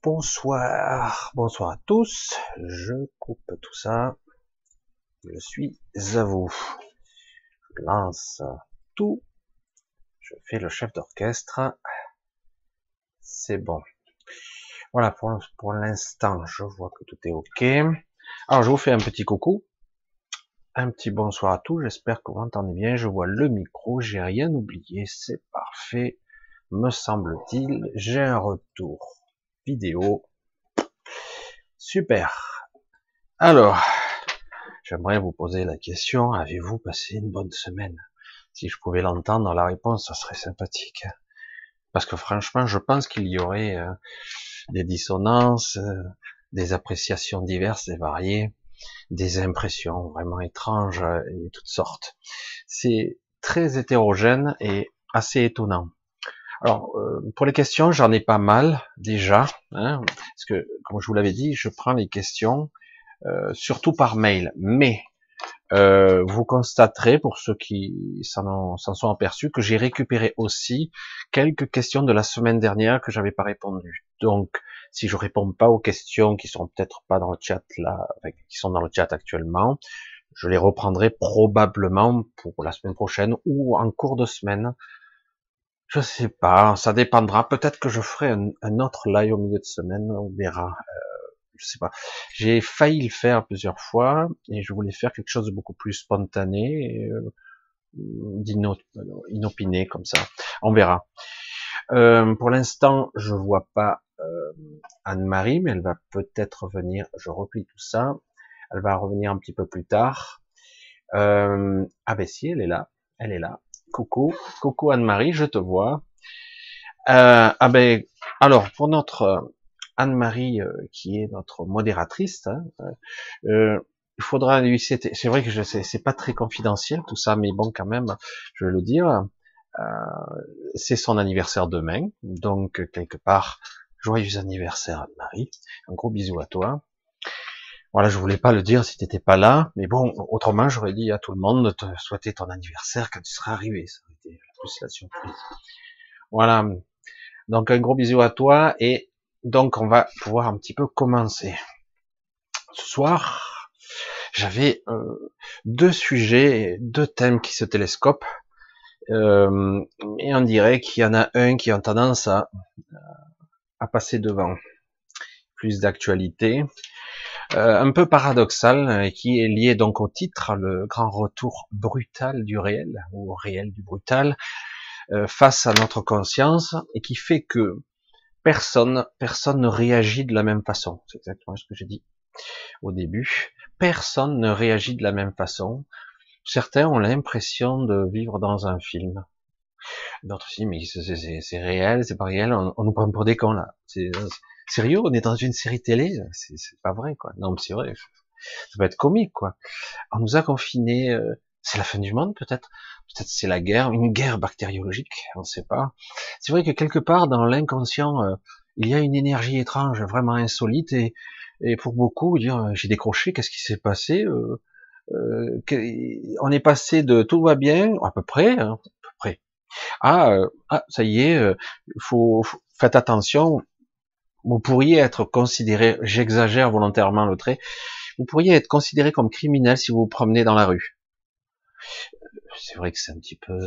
Bonsoir, bonsoir à tous. Je coupe tout ça. Je suis à vous. Je lance tout. Je fais le chef d'orchestre. C'est bon. Voilà, pour, pour l'instant, je vois que tout est OK. Alors, je vous fais un petit coucou. Un petit bonsoir à tous. J'espère que vous entendez bien. Je vois le micro. J'ai rien oublié. C'est parfait. Me semble-t-il. J'ai un retour Super. Alors, j'aimerais vous poser la question, avez-vous passé une bonne semaine? Si je pouvais l'entendre, la réponse, ça serait sympathique. Parce que franchement, je pense qu'il y aurait euh, des dissonances, euh, des appréciations diverses et variées, des impressions vraiment étranges et toutes sortes. C'est très hétérogène et assez étonnant. Alors, euh, pour les questions, j'en ai pas mal déjà, hein, parce que, comme je vous l'avais dit, je prends les questions euh, surtout par mail. Mais euh, vous constaterez, pour ceux qui s'en sont aperçus, que j'ai récupéré aussi quelques questions de la semaine dernière que j'avais pas répondu. Donc, si je réponds pas aux questions qui sont peut-être pas dans le chat là, qui sont dans le chat actuellement, je les reprendrai probablement pour la semaine prochaine ou en cours de semaine je sais pas, ça dépendra. Peut-être que je ferai un, autre live au milieu de semaine, on verra. Euh, je sais pas. J'ai failli le faire plusieurs fois et je voulais faire quelque chose de beaucoup plus spontané, euh, d'inopiné comme ça. On verra. Euh, pour l'instant, je vois pas euh, Anne-Marie, mais elle va peut-être venir. Je replie tout ça. Elle va revenir un petit peu plus tard. Euh, ah ben si, elle est là. Elle est là. Coucou, coucou Anne-Marie, je te vois. Euh, ah ben, alors pour notre euh, Anne-Marie euh, qui est notre modératrice, hein, euh, il faudra lui c'est vrai que je sais c'est pas très confidentiel tout ça, mais bon quand même, je vais le dire. c'est son anniversaire demain, donc quelque part joyeux anniversaire Anne-Marie. Un gros bisou à toi. Voilà, je voulais pas le dire si t'étais pas là, mais bon, autrement, j'aurais dit à tout le monde de te souhaiter ton anniversaire quand tu seras arrivé. Ça aurait été plus la surprise. Voilà. Donc, un gros bisou à toi, et donc, on va pouvoir un petit peu commencer. Ce soir, j'avais euh, deux sujets, deux thèmes qui se télescopent, euh, et on dirait qu'il y en a un qui a tendance à, à passer devant. Plus d'actualité, un peu paradoxal et qui est lié donc au titre, le grand retour brutal du réel ou réel du brutal euh, face à notre conscience et qui fait que personne, personne ne réagit de la même façon. C'est exactement ce que j'ai dit au début. Personne ne réagit de la même façon. Certains ont l'impression de vivre dans un film. D'autres disent mais c'est réel, c'est pas réel, on, on, nous prend pour des cons là. Sérieux, on est dans une série télé, c'est pas vrai, quoi. Non, mais c'est vrai. Ça peut être comique, quoi. On nous a confinés, euh, c'est la fin du monde, peut-être. Peut-être c'est la guerre, une guerre bactériologique, on ne sait pas. C'est vrai que quelque part, dans l'inconscient, euh, il y a une énergie étrange, vraiment insolite, et, et pour beaucoup, dire, euh, j'ai décroché, qu'est-ce qui s'est passé On est passé de tout va bien, à peu près, hein, à peu près. Ah, ah, ça y est, faut, faut faites attention, vous pourriez être considéré, j'exagère volontairement le trait, vous pourriez être considéré comme criminel si vous vous promenez dans la rue. C'est vrai que c'est un petit peu,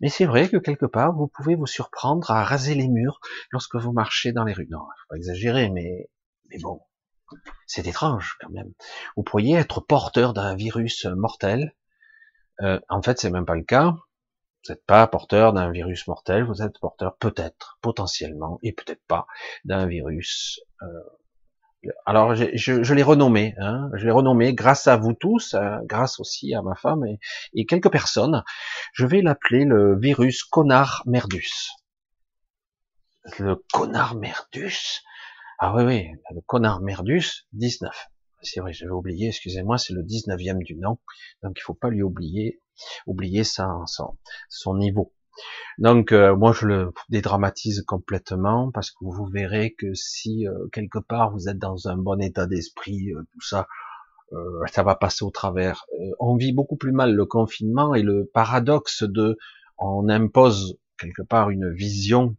mais c'est vrai que quelque part vous pouvez vous surprendre à raser les murs lorsque vous marchez dans les rues. Non, faut pas exagérer, mais mais bon, c'est étrange quand même. Vous pourriez être porteur d'un virus mortel. Euh, en fait, c'est même pas le cas. Vous n'êtes pas porteur d'un virus mortel, vous êtes porteur peut-être, potentiellement, et peut-être pas, d'un virus. Euh, alors je, l'ai renommé, hein, je l'ai renommé grâce à vous tous, hein, grâce aussi à ma femme et, quelques personnes. Je vais l'appeler le virus connard merdus. Le connard merdus? Ah oui, oui, le connard merdus 19. C'est vrai, j'avais oublié, excusez-moi, c'est le 19e du nom, donc il faut pas lui oublier oublier ça, son, son niveau. Donc euh, moi je le dédramatise complètement parce que vous verrez que si euh, quelque part vous êtes dans un bon état d'esprit, euh, tout ça, ça va passer au travers. on vit beaucoup plus mal le confinement et le paradoxe de on impose quelque part une vision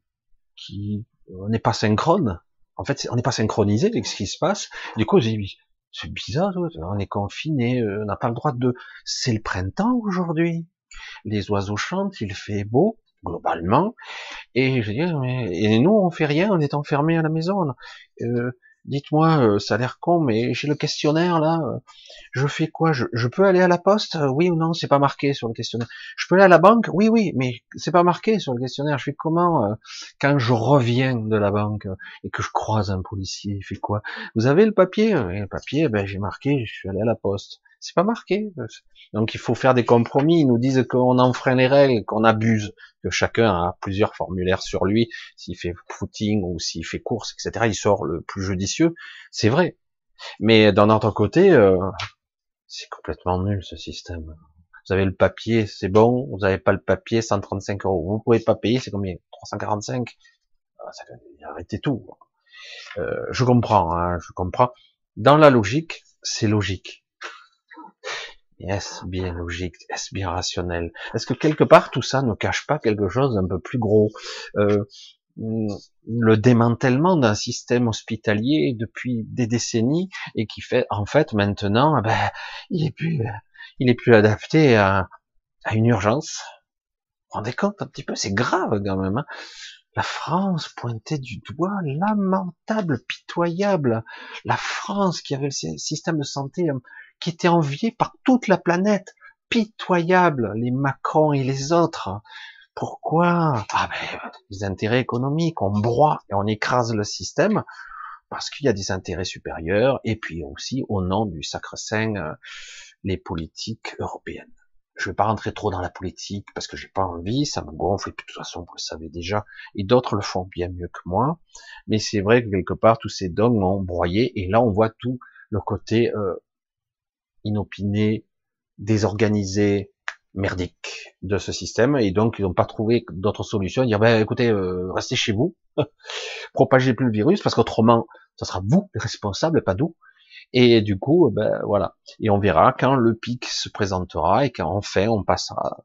qui n'est pas synchrone En fait, on n'est pas synchronisé avec ce qui se passe. Du coup, j'ai c'est bizarre, on est confiné, euh, on n'a pas le droit de. C'est le printemps aujourd'hui. Les oiseaux chantent, il fait beau globalement. Et je dis, mais et nous on fait rien, on est enfermés à la maison. Dites-moi, euh, ça a l'air con, mais j'ai le questionnaire là. Euh, je fais quoi? Je, peux aller à la poste? Euh, Oui ou non? C'est pas marqué sur le questionnaire. Je peux aller à la banque? Oui, oui, mais c'est pas marqué sur le questionnaire. Je fais comment quand je reviens de la banque et que je croise un policier? Il fait quoi? Vous avez le papier? Le papier, ben j'ai marqué. Je suis allé à la poste. C'est pas marqué. Donc il faut faire des compromis. Ils nous disent qu'on enfreint les règles, qu'on abuse, que chacun a plusieurs formulaires sur lui. S'il fait footing ou s'il fait course, etc., il sort le plus judicieux. C'est vrai. Mais d'un autre côté, euh, c'est complètement nul ce système. Vous avez le papier, c'est bon. Vous n'avez pas le papier, 135 euros. Vous pouvez pas payer, c'est combien? 345 ah, Arrêtez tout. Euh, je comprends, hein, je comprends. Dans la logique, c'est logique. Est-ce bien logique? Est-ce bien rationnel? Est-ce que quelque part tout ça ne cache pas quelque chose d'un peu plus gros? Euh, Le démantèlement d'un système hospitalier depuis des décennies et qui fait en fait maintenant, ah ben, il est plus, il est plus adapté à, à une urgence. Vous vous rendez compte un petit peu? C'est grave quand même. Hein la France pointait du doigt, lamentable, pitoyable. La France qui avait le système de santé qui était envié par toute la planète, pitoyable, les Macron et les autres. Pourquoi? Ah ben, les intérêts économiques, on broie et on écrase le système parce qu'il y a des intérêts supérieurs et puis aussi au nom du sacre-saint euh, les politiques européennes. Je vais pas rentrer trop dans la politique parce que j'ai pas envie, ça me gonfle et de toute façon vous le savez déjà et d'autres le font bien mieux que moi. Mais c'est vrai que quelque part tous ces dogmes ont broyé et là on voit tout le côté euh, inopiné, désorganisé, merdique de ce système, et donc ils n'ont pas trouvé d'autres solutions, dire ben écoutez, euh, restez chez vous, propagez plus le virus, parce qu'autrement, ça sera vous les responsables, pas nous. Et du coup, ben voilà. Et on verra quand le pic se présentera et quand enfin on passera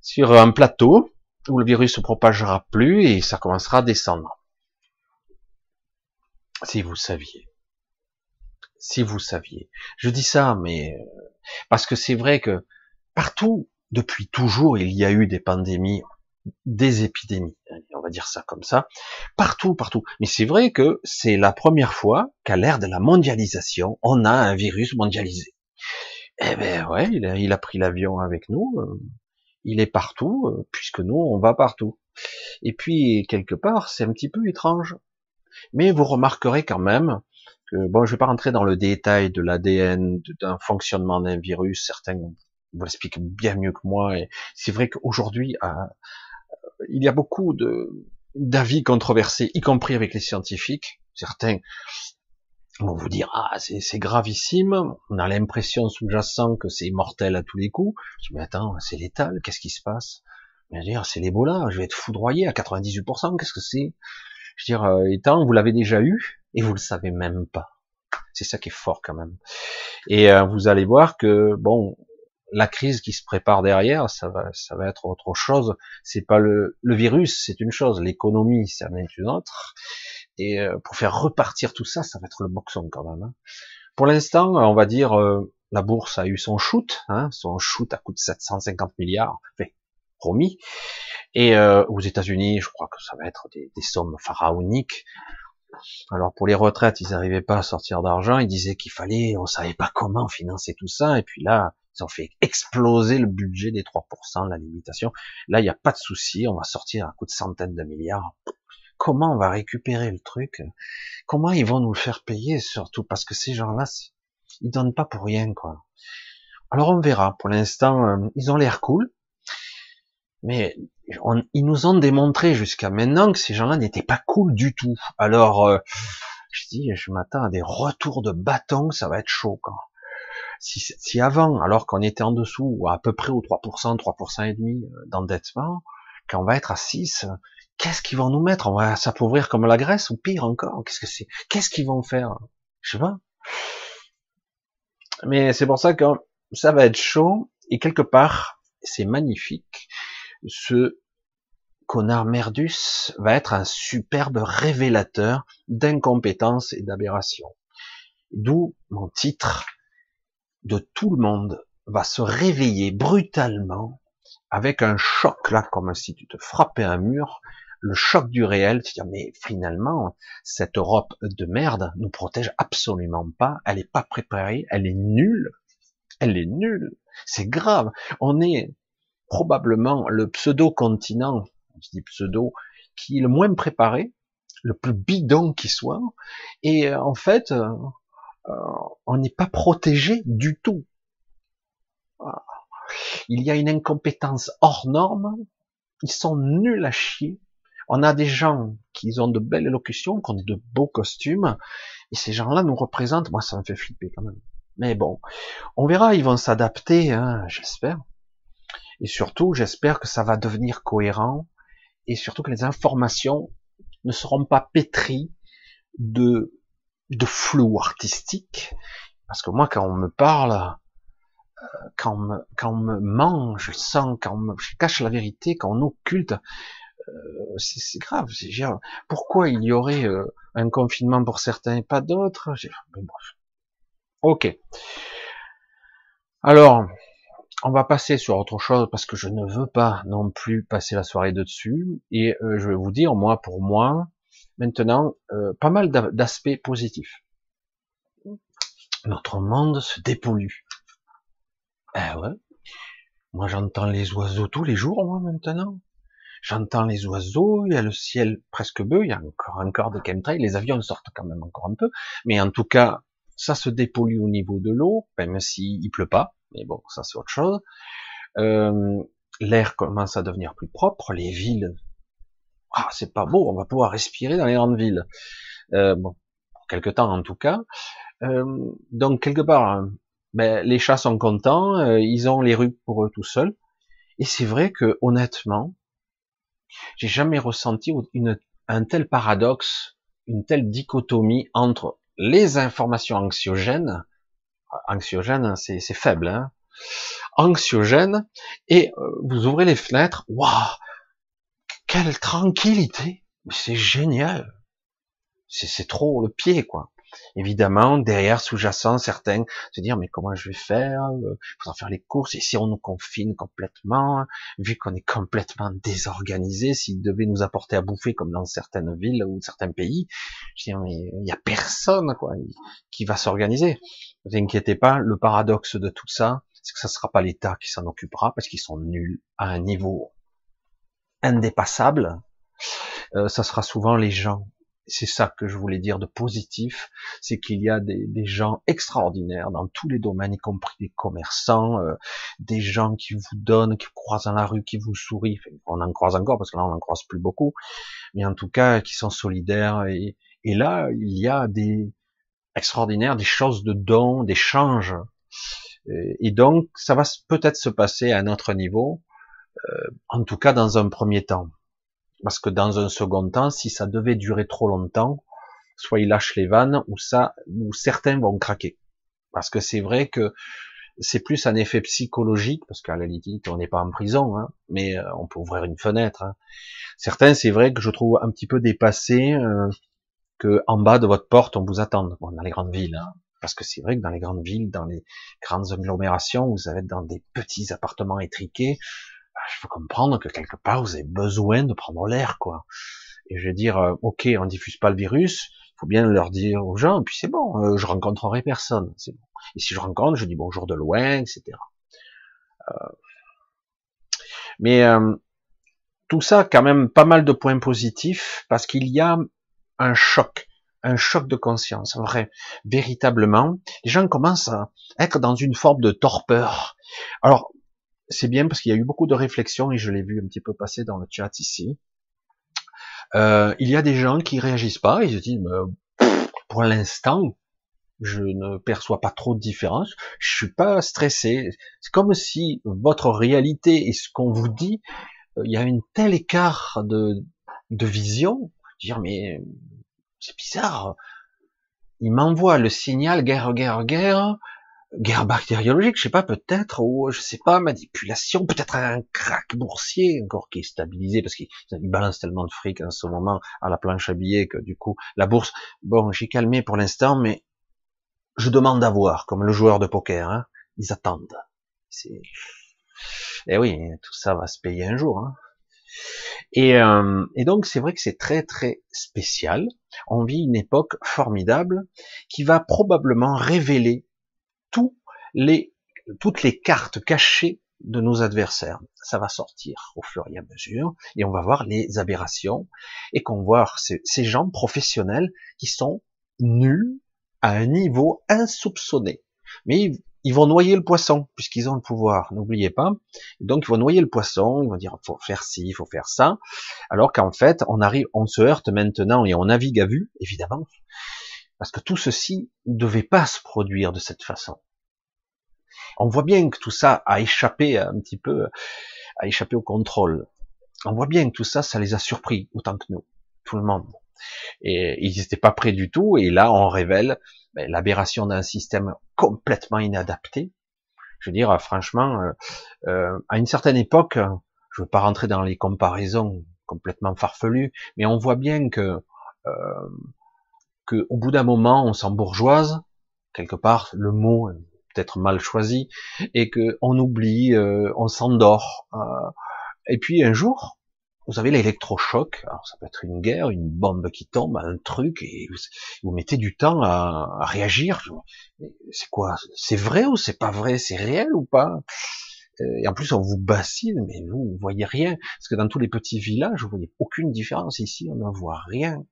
sur un plateau où le virus se propagera plus et ça commencera à descendre. Si vous saviez si vous saviez. Je dis ça, mais euh, parce que c'est vrai que partout, depuis toujours, il y a eu des pandémies, des épidémies, on va dire ça comme ça, partout, partout. Mais c'est vrai que c'est la première fois qu'à l'ère de la mondialisation, on a un virus mondialisé. Eh ben ouais, il a, pris l'avion avec nous, euh, il est partout, euh, puisque nous, on va partout. Et puis, quelque part, c'est un petit peu étrange. Mais vous remarquerez quand même bon, je vais pas rentrer dans le détail de l'ADN, d'un fonctionnement d'un virus, certains vous l'expliquent bien mieux que moi, c'est vrai qu'aujourd'hui, euh, il y a beaucoup d'avis controversés, y compris avec les scientifiques. Certains vont vous dire ah c'est gravissime, on a l'impression sous-jacent que c'est mortel à tous les coups. Je dis mais attends, c'est létal, qu'est-ce qui se passe? Je veux dire c'est l'Ebola, je vais être foudroyé à 98%, qu'est-ce que c'est? Je veux dire, euh, étant vous l'avez déjà eu, et vous le savez même pas. C'est ça qui est fort quand même. Et euh, vous allez voir que bon, la crise qui se prépare derrière, ça va, ça va être autre chose. C'est pas le, le virus, c'est une chose, l'économie, c'est une autre. Et euh, pour faire repartir tout ça, ça va être le boxon quand même. Hein. Pour l'instant, on va dire, euh, la bourse a eu son shoot, hein, son shoot à coût de 750 milliards, enfin, promis. Et aux États-Unis, je crois que ça va être des, des sommes pharaoniques. Alors pour les retraites, ils n'arrivaient pas à sortir d'argent, ils disaient qu'il fallait, on savait pas comment financer tout ça, et puis là, ils ont fait exploser le budget des 3%, la limitation. Là, il n'y a pas de souci, on va sortir un coup de centaines de milliards. Comment on va récupérer le truc? Comment ils vont nous le faire payer surtout? Parce que ces gens-là, ils donnent pas pour rien, quoi. Alors on verra. Pour l'instant, euh, ils ont l'air cool, mais ils nous ont démontré jusqu'à maintenant que ces gens-là n'étaient pas cool du tout. Alors, euh, je dis, je m'attends à des retours de bâton, ça va être chaud. Quand. Si, si avant, alors qu'on était en dessous, ou à peu près au 3%, 3% et demi euh, d'endettement, quand on va être à 6, qu'est-ce qu'ils vont nous mettre? On va s'appauvrir comme la Grèce ou pire encore Qu'est-ce que c'est? Qu'est-ce qu'ils vont faire? Je sais pas. Mais c'est pour ça que ça va être chaud et quelque part, c'est magnifique ce connard Merdus va être un superbe révélateur d'incompétence et d'aberration. D'où mon titre de tout le monde va se réveiller brutalement avec un choc là, comme si tu te frappais un mur, le choc du réel, tu dire mais finalement cette Europe de merde nous protège absolument pas, elle est pas préparée, elle est nulle, elle est nulle, c'est grave. On est probablement le pseudo continent, je dis pseudo, qui est le moins préparé, le plus bidon qui soit, et euh, en fait euh, euh, on n'est pas protégé du tout. Il y a une incompétence hors norme, ils sont nuls à chier, on a des gens qui ont de belles élocutions, qui ont de beaux costumes, et ces gens-là nous représentent. Moi, ça me fait flipper quand même. Mais bon, on verra, ils vont s'adapter, hein, j'espère. Et surtout, j'espère que ça va devenir cohérent, et surtout que les informations ne seront pas pétries de, de flou artistique. Parce que moi, quand on me parle, euh, quand on me, quand on me ment, je sens, quand on me cache la vérité, quand on occulte, euh, c'est grave. Pourquoi il y aurait euh, un confinement pour certains et pas d'autres? Ok. Alors, on va passer sur autre chose parce que je ne veux pas non plus passer la soirée dessus. Et euh, je vais vous dire, moi, pour moi, maintenant, pas mal d'aspects positifs. Notre monde se dépollue. Eh ouais. Moi, j'entends les oiseaux tous les jours, moi, maintenant. J'entends les oiseaux, il y a le ciel presque bleu, il y a encore encore des chemtrails, les avions sortent quand même encore un peu, mais en tout cas, ça se dépollue au niveau de l'eau, même s'il il pleut pas, mais bon, ça c'est autre chose. Euh, L'air commence à devenir plus propre, les villes, ah c'est pas beau, on va pouvoir respirer dans les grandes villes. Euh, bon, pour quelque temps en tout cas. Euh, donc quelque part, hein, ben, les chats sont contents, euh, ils ont les rues pour eux tout seuls. Et c'est vrai que honnêtement, j'ai jamais ressenti une, un tel paradoxe, une telle dichotomie entre les informations anxiogènes, anxiogènes c'est faible, hein, anxiogènes, et euh, vous ouvrez les fenêtres, waouh, quelle tranquillité, c'est génial, c'est trop le pied quoi. Évidemment, derrière, sous-jacent, certains se dire mais comment je vais faire Il faudra faire les courses. Et si on nous confine complètement, vu qu'on est complètement désorganisé, s'ils devaient nous apporter à bouffer comme dans certaines villes ou certains pays, je dis mais il y a personne quoi qui va s'organiser. Ne vous inquiétez pas, le paradoxe de tout ça, c'est que ça sera pas l'État qui s'en occupera parce qu'ils sont nuls à un niveau indépassable. Euh, ça sera souvent les gens c'est ça que je voulais dire de positif, c'est qu'il y a des, gens extraordinaires dans tous les domaines, y compris des commerçants, euh, des gens qui vous donnent, qui vous croisent dans la rue, qui vous sourient. on en croise encore parce que là on en croise plus beaucoup, mais en tout cas qui sont solidaires. Et, là il y a des extraordinaires, des choses de dons, d'échanges. Et donc ça va peut-être se passer à un autre niveau, euh, en tout cas dans un premier temps. Parce que dans un second temps, si ça devait durer trop longtemps, soit ils lâchent les vannes, ou ça, ou certains vont craquer. Parce que c'est vrai que c'est plus un effet psychologique, parce qu'à la limite, on n'est pas en prison, hein, mais euh, on peut ouvrir une fenêtre. Hein. Certains, c'est vrai que je trouve un petit peu dépassé euh, que en bas de votre porte, on vous attende, bon, dans les grandes villes. Hein. parce que c'est vrai que dans les grandes villes, dans les grandes agglomérations, vous avez dans des petits appartements étriqués, il faut comprendre que quelque part vous avez besoin de prendre l'air, quoi. Et je vais dire, euh, ok, on diffuse pas le virus, il faut bien leur dire aux gens, puis c'est bon, euh, je rencontrerai personne, c'est bon. Et si je rencontre, je dis bonjour de loin, etc. Euh... Mais euh, tout ça, quand même, pas mal de points positifs, parce qu'il y a un choc, un choc de conscience, vrai, véritablement. Les gens commencent à être dans une forme de torpeur. Alors, c'est bien parce qu'il y a eu beaucoup de réflexions et je l'ai vu un petit peu passer dans le chat ici. Euh, il y a des gens qui réagissent pas, ils se disent pour l'instant je ne perçois pas trop de différence, je suis pas stressé. C'est comme si votre réalité et ce qu'on vous dit, euh, il y a une tel écart de, de vision, dire mais c'est bizarre. Il m'envoie le signal guerre, guerre, guerre. Guerre bactériologique, je sais pas, peut-être, ou je sais pas, manipulation, peut-être un crack boursier encore qui est stabilisé parce qu'il balance tellement de fric en ce moment à la planche à billets que du coup la bourse. Bon, j'ai calmé pour l'instant, mais je demande à voir, comme le joueur de poker, hein, ils attendent. Et eh oui, tout ça va se payer un jour. Hein. Et, euh, et donc c'est vrai que c'est très très spécial. On vit une époque formidable qui va probablement révéler les, toutes les cartes cachées de nos adversaires. Ça va sortir au fur et à mesure, et on va voir les aberrations, et qu'on voit ces, ces gens professionnels qui sont nuls à un niveau insoupçonné. Mais ils vont noyer le poisson, puisqu'ils ont le pouvoir, n'oubliez pas. Donc ils vont noyer le poisson, ils vont dire faut faire ci, faut faire ça, alors qu'en fait on arrive, on se heurte maintenant et on navigue à vue, évidemment, parce que tout ceci ne devait pas se produire de cette façon. On voit bien que tout ça a échappé un petit peu, a échappé au contrôle. On voit bien que tout ça, ça les a surpris autant que nous, tout le monde. Et ils n'étaient pas prêts du tout, et là on révèle ben, l'aberration d'un système complètement inadapté. Je veux dire, franchement, euh, euh, à une certaine époque, je ne veux pas rentrer dans les comparaisons complètement farfelues, mais on voit bien que, euh, que au bout d'un moment, on s'embourgeoise, quelque part, le mot peut-être mal choisi, et que on oublie, euh, on s'endort. et puis un jour, vous avez l'électrochoc, alors ça peut être une guerre, une bombe qui tombe, un truc, et vous, mettez du temps à, réagir. C'est quoi? C'est vrai ou c'est pas vrai? C'est réel ou pas? euh, Et en plus, on vous bassine, mais vous, vous voyez rien. Parce que dans tous les petits villages, vous voyez aucune différence. Ici, on n'en voit rien.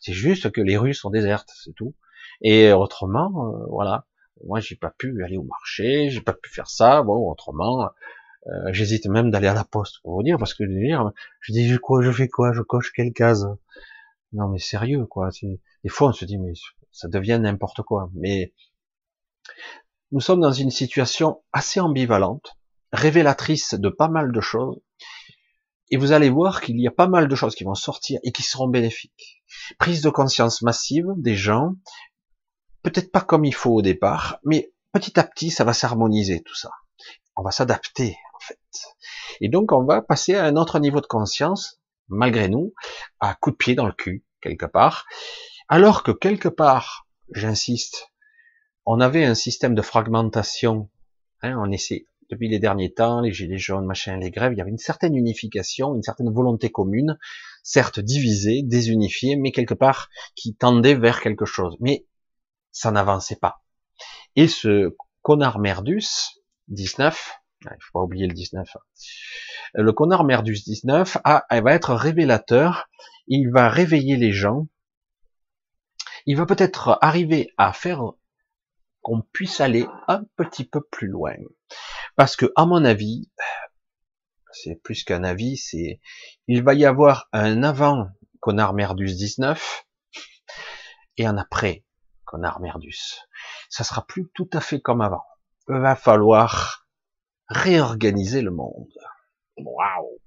C'est juste que les rues sont désertes, c'est tout. Et autrement, euh, voilà. Moi, j'ai pas pu aller au marché, j'ai pas pu faire ça. Bon, autrement, euh, j'hésite même d'aller à la poste pour vous dire, parce que je dis quoi, je fais quoi, je coche quelle case? Non mais sérieux quoi. Des fois on se dit mais ça devient n'importe quoi. Mais nous sommes dans une situation assez ambivalente, révélatrice de pas mal de choses. Et vous allez voir qu'il y a pas mal de choses qui vont sortir et qui seront bénéfiques. Prise de conscience massive des gens, peut-être pas comme il faut au départ, mais petit à petit ça va s'harmoniser tout ça. On va s'adapter fait. Et donc on va passer à un autre niveau de conscience, malgré nous, à coup de pied dans le cul, quelque part, alors que quelque part, j'insiste, on avait un système de fragmentation, hein, on essaie, depuis les derniers temps, les gilets jaunes, machin, les grèves, il y avait une certaine unification, une certaine volonté commune, certes divisée, désunifiée, mais quelque part qui tendait vers quelque chose. Mais ça n'avançait pas. Et ce connard Merdus, 19, il faut pas oublier le 19. Le connard Merdus 19 a, elle va être révélateur. Il va réveiller les gens. Il va peut-être arriver à faire qu'on puisse aller un petit peu plus loin. Parce que, à mon avis, c'est plus qu'un avis, c'est, il va y avoir un avant connard Merdus 19 et un après connard Merdus. Ça sera plus tout à fait comme avant. Il va falloir réorganiser le monde. Waouh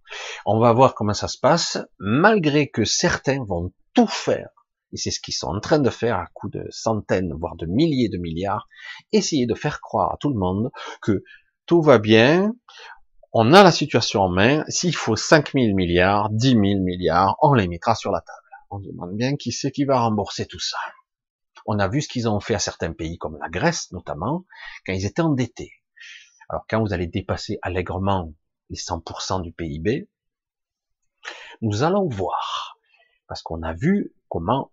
On va voir comment ça se passe, malgré que certains vont tout faire, et c'est ce qu'ils sont en train de faire à coup de centaines, voire de milliers de milliards, essayer de faire croire à tout le monde que tout va bien, on a la situation en main, s'il faut 5000 milliards, 10 000 milliards, on les mettra sur la table. On demande bien qui c'est qui va rembourser tout ça. On a vu ce qu'ils ont fait à certains pays, comme la Grèce notamment, quand ils étaient endettés. Alors quand vous allez dépasser allègrement les 100% du PIB, nous allons voir, parce qu'on a vu comment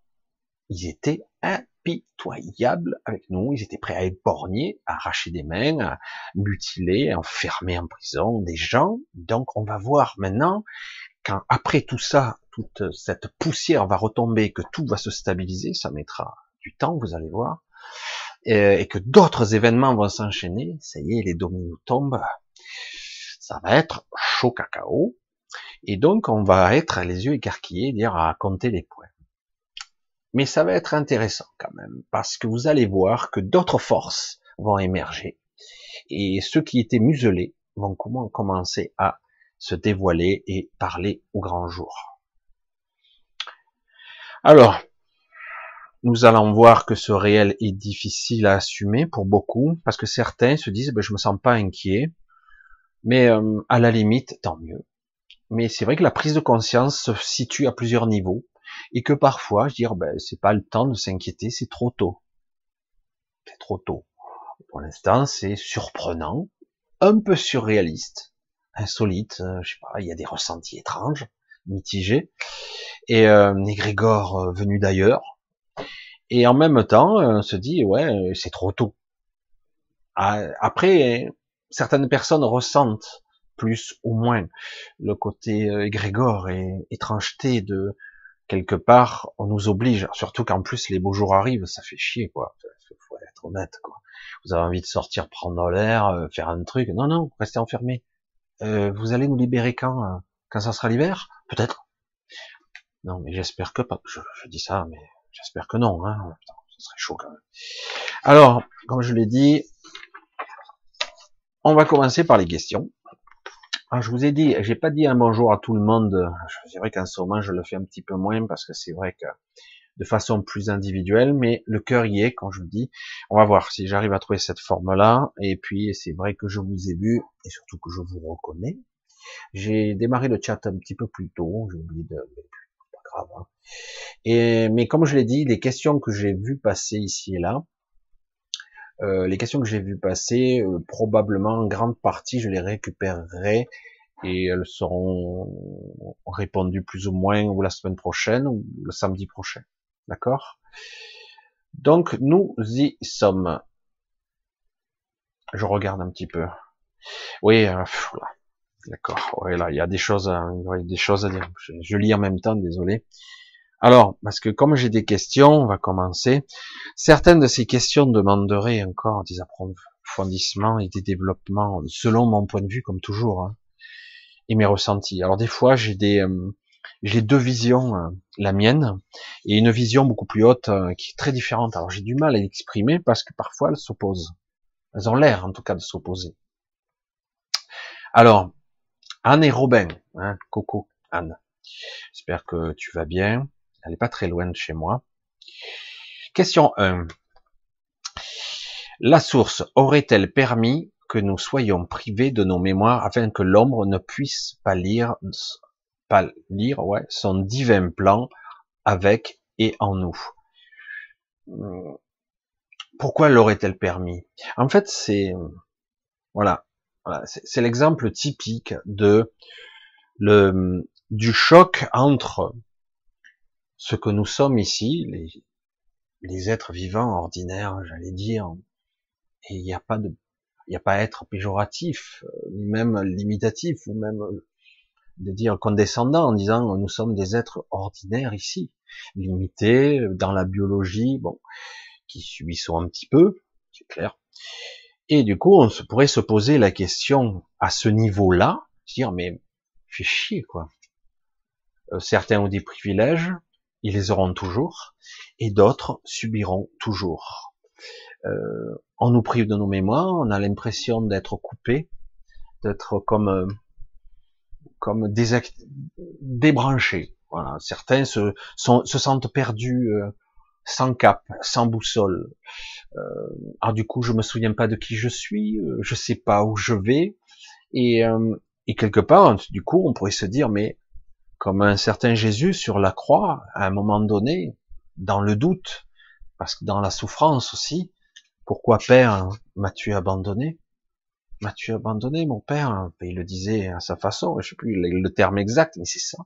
ils étaient impitoyables avec nous, ils étaient prêts à éborgner, à arracher des mains, à mutiler, à enfermer en prison des gens. Donc on va voir maintenant, quand après tout ça, toute cette poussière va retomber, que tout va se stabiliser, ça mettra du temps, vous allez voir, et que d'autres événements vont s'enchaîner, ça y est, les dominos tombent, ça va être chaud cacao, et donc on va être les yeux écarquillés, dire à compter les points. Mais ça va être intéressant quand même, parce que vous allez voir que d'autres forces vont émerger, et ceux qui étaient muselés vont commencer à se dévoiler et parler au grand jour. Alors, nous allons voir que ce réel est difficile à assumer pour beaucoup, parce que certains se disent, ben, je me sens pas inquiet, mais euh, à la limite, tant mieux. Mais c'est vrai que la prise de conscience se situe à plusieurs niveaux, et que parfois, je dire, ben, c'est pas le temps de s'inquiéter, c'est trop tôt. C'est trop tôt. Pour l'instant, c'est surprenant, un peu surréaliste, insolite, euh, je sais pas, il y a des ressentis étranges, mitigés, et euh, euh, venu d'ailleurs, et en même temps, euh, on se dit, ouais, c'est trop tôt. Ah, après, certaines personnes ressentent plus ou moins le côté égrégore et étrangeté de quelque part, on nous oblige, surtout qu'en plus les beaux jours arrivent, ça fait chier, quoi. Faut être honnête, quoi. Vous avez envie de sortir, prendre l'air, faire un truc. Non, non, restez enfermés. vous allez nous libérer quand Quand ça sera l'hiver? Peut-être. Non, mais j'espère que pas. Je, dis ça, mais j'espère que non. Hein. ça serait chaud quand même. Alors, comme je l'ai dit, on va commencer par les questions. Ah, je vous ai dit, j'ai pas dit un bonjour à tout le monde. C'est vrai qu'en ce moment, je le fais un petit peu moins parce que c'est vrai que de façon plus individuelle, mais le cœur y est, quand je le dis. On va voir si j'arrive à trouver cette forme-là. Et puis, c'est vrai que je vous ai vu et surtout que je vous reconnais. J'ai démarré le chat un petit peu plus tôt. J'ai oublié de, Hein. Et, mais comme je l'ai dit, les questions que j'ai vues passer ici et là, euh, les questions que j'ai vues passer, euh, probablement en grande partie, je les récupérerai et elles seront répondues plus ou moins ou la semaine prochaine ou le samedi prochain. D'accord? Donc nous y sommes. Je regarde un petit peu. Oui, euh, D'accord. Ouais, là, il y a des choses, à, des choses à dire. Je, lis en même temps, désolé. Alors, parce que comme j'ai des questions, on va commencer. Certaines de ces questions demanderaient encore des approfondissements et des développements, selon mon point de vue, comme toujours, hein, et mes ressentis. Alors des fois, j'ai des, euh, j'ai deux visions, euh, la mienne et une vision beaucoup plus haute euh, qui est très différente. Alors j'ai du mal à l'exprimer parce que parfois elles s'opposent. Elles ont l'air, en tout cas, de s'opposer. Alors, Anne et Robin, hein, Coco, Anne. J'espère que tu vas bien. Elle n'est pas très loin de chez moi. Question 1. La source aurait-elle permis que nous soyons privés de nos mémoires afin que l'ombre ne puisse pas lire, pas lire, ouais, son divin plan avec et en nous? Pourquoi l'aurait-elle permis? En fait, c'est, voilà, c'est l'exemple typique de le, du choc entre ce que nous sommes ici, les, les êtres vivants ordinaires, j'allais dire, et il n'y a pas de, il a pas être péjoratif, ni même limitatif, ou même de dire condescendant en disant nous sommes des êtres ordinaires ici, limités dans la biologie, bon, qui subissons un petit peu, c'est clair, et du coup, on se pourrait se poser la question à ce niveau-là, dire mais fait chier quoi. Euh, certains ont des privilèges, ils les auront toujours, et d'autres subiront toujours. Euh, on nous prive de nos mémoires, on a l'impression d'être coupé, d'être comme euh, comme débranché. Voilà, certains se, se sentent perdus sans cap, sans boussole. Euh, du coup, je me souviens pas de qui je suis, euh, je sais pas où je vais, et, euh, et quelque part, du coup, on pourrait se dire, mais comme un certain Jésus sur la croix, à un moment donné, dans le doute, parce que dans la souffrance aussi, pourquoi Père m'as-tu abandonné? M'as-tu abandonné, mon Père? Il le disait à sa façon, je sais plus le terme exact, mais c'est ça.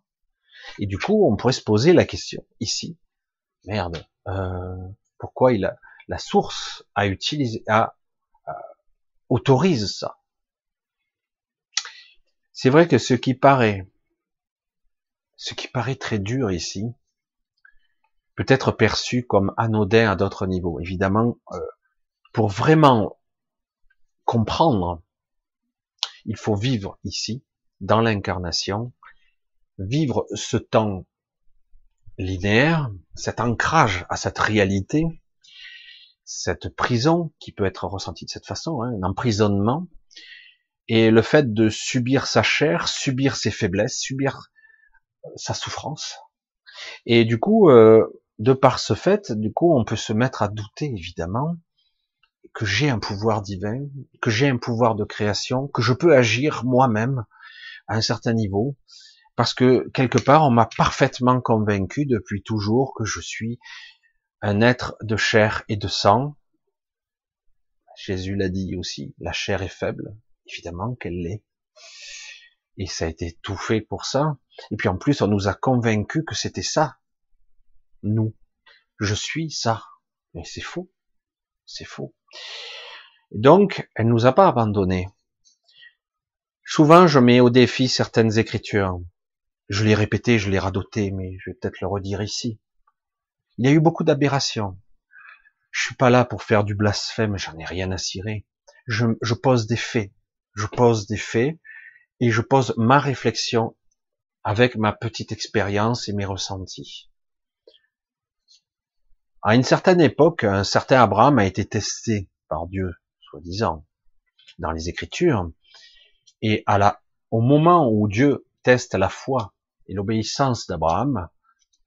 Et du coup, on pourrait se poser la question ici. Merde, euh, pourquoi il a, la source a utilisé, a, autorise ça? C'est vrai que ce qui paraît, ce qui paraît très dur ici, peut être perçu comme anodin à d'autres niveaux. Évidemment, euh, pour vraiment comprendre, il faut vivre ici, dans l'incarnation, vivre ce temps linéaire, cet ancrage à cette réalité, cette prison qui peut être ressentie de cette façon, hein, un emprisonnement, et le fait de subir sa chair, subir ses faiblesses, subir sa souffrance. Et du coup, euh, de par ce fait, du coup, on peut se mettre à douter, évidemment, que j'ai un pouvoir divin, que j'ai un pouvoir de création, que je peux agir moi-même à un certain niveau, parce que quelque part, on m'a parfaitement convaincu depuis toujours que je suis un être de chair et de sang. Jésus l'a dit aussi, la chair est faible, évidemment qu'elle l'est. Et ça a été tout fait pour ça. Et puis en plus, on nous a convaincu que c'était ça, nous. Je suis ça. Mais c'est faux. C'est faux. donc, elle nous a pas abandonnés. Souvent, je mets au défi certaines écritures. Je l'ai répété, je l'ai radoté, mais je vais peut-être le redire ici. Il y a eu beaucoup d'aberrations. Je suis pas là pour faire du blasphème, j'en ai rien à cirer. Je pose des faits. Je pose des faits et je pose ma réflexion avec ma petite expérience et mes ressentis. À une certaine époque, un certain Abraham a été testé par Dieu, soi-disant, dans les Écritures, et à la, au moment où Dieu teste la foi et l'obéissance d'Abraham,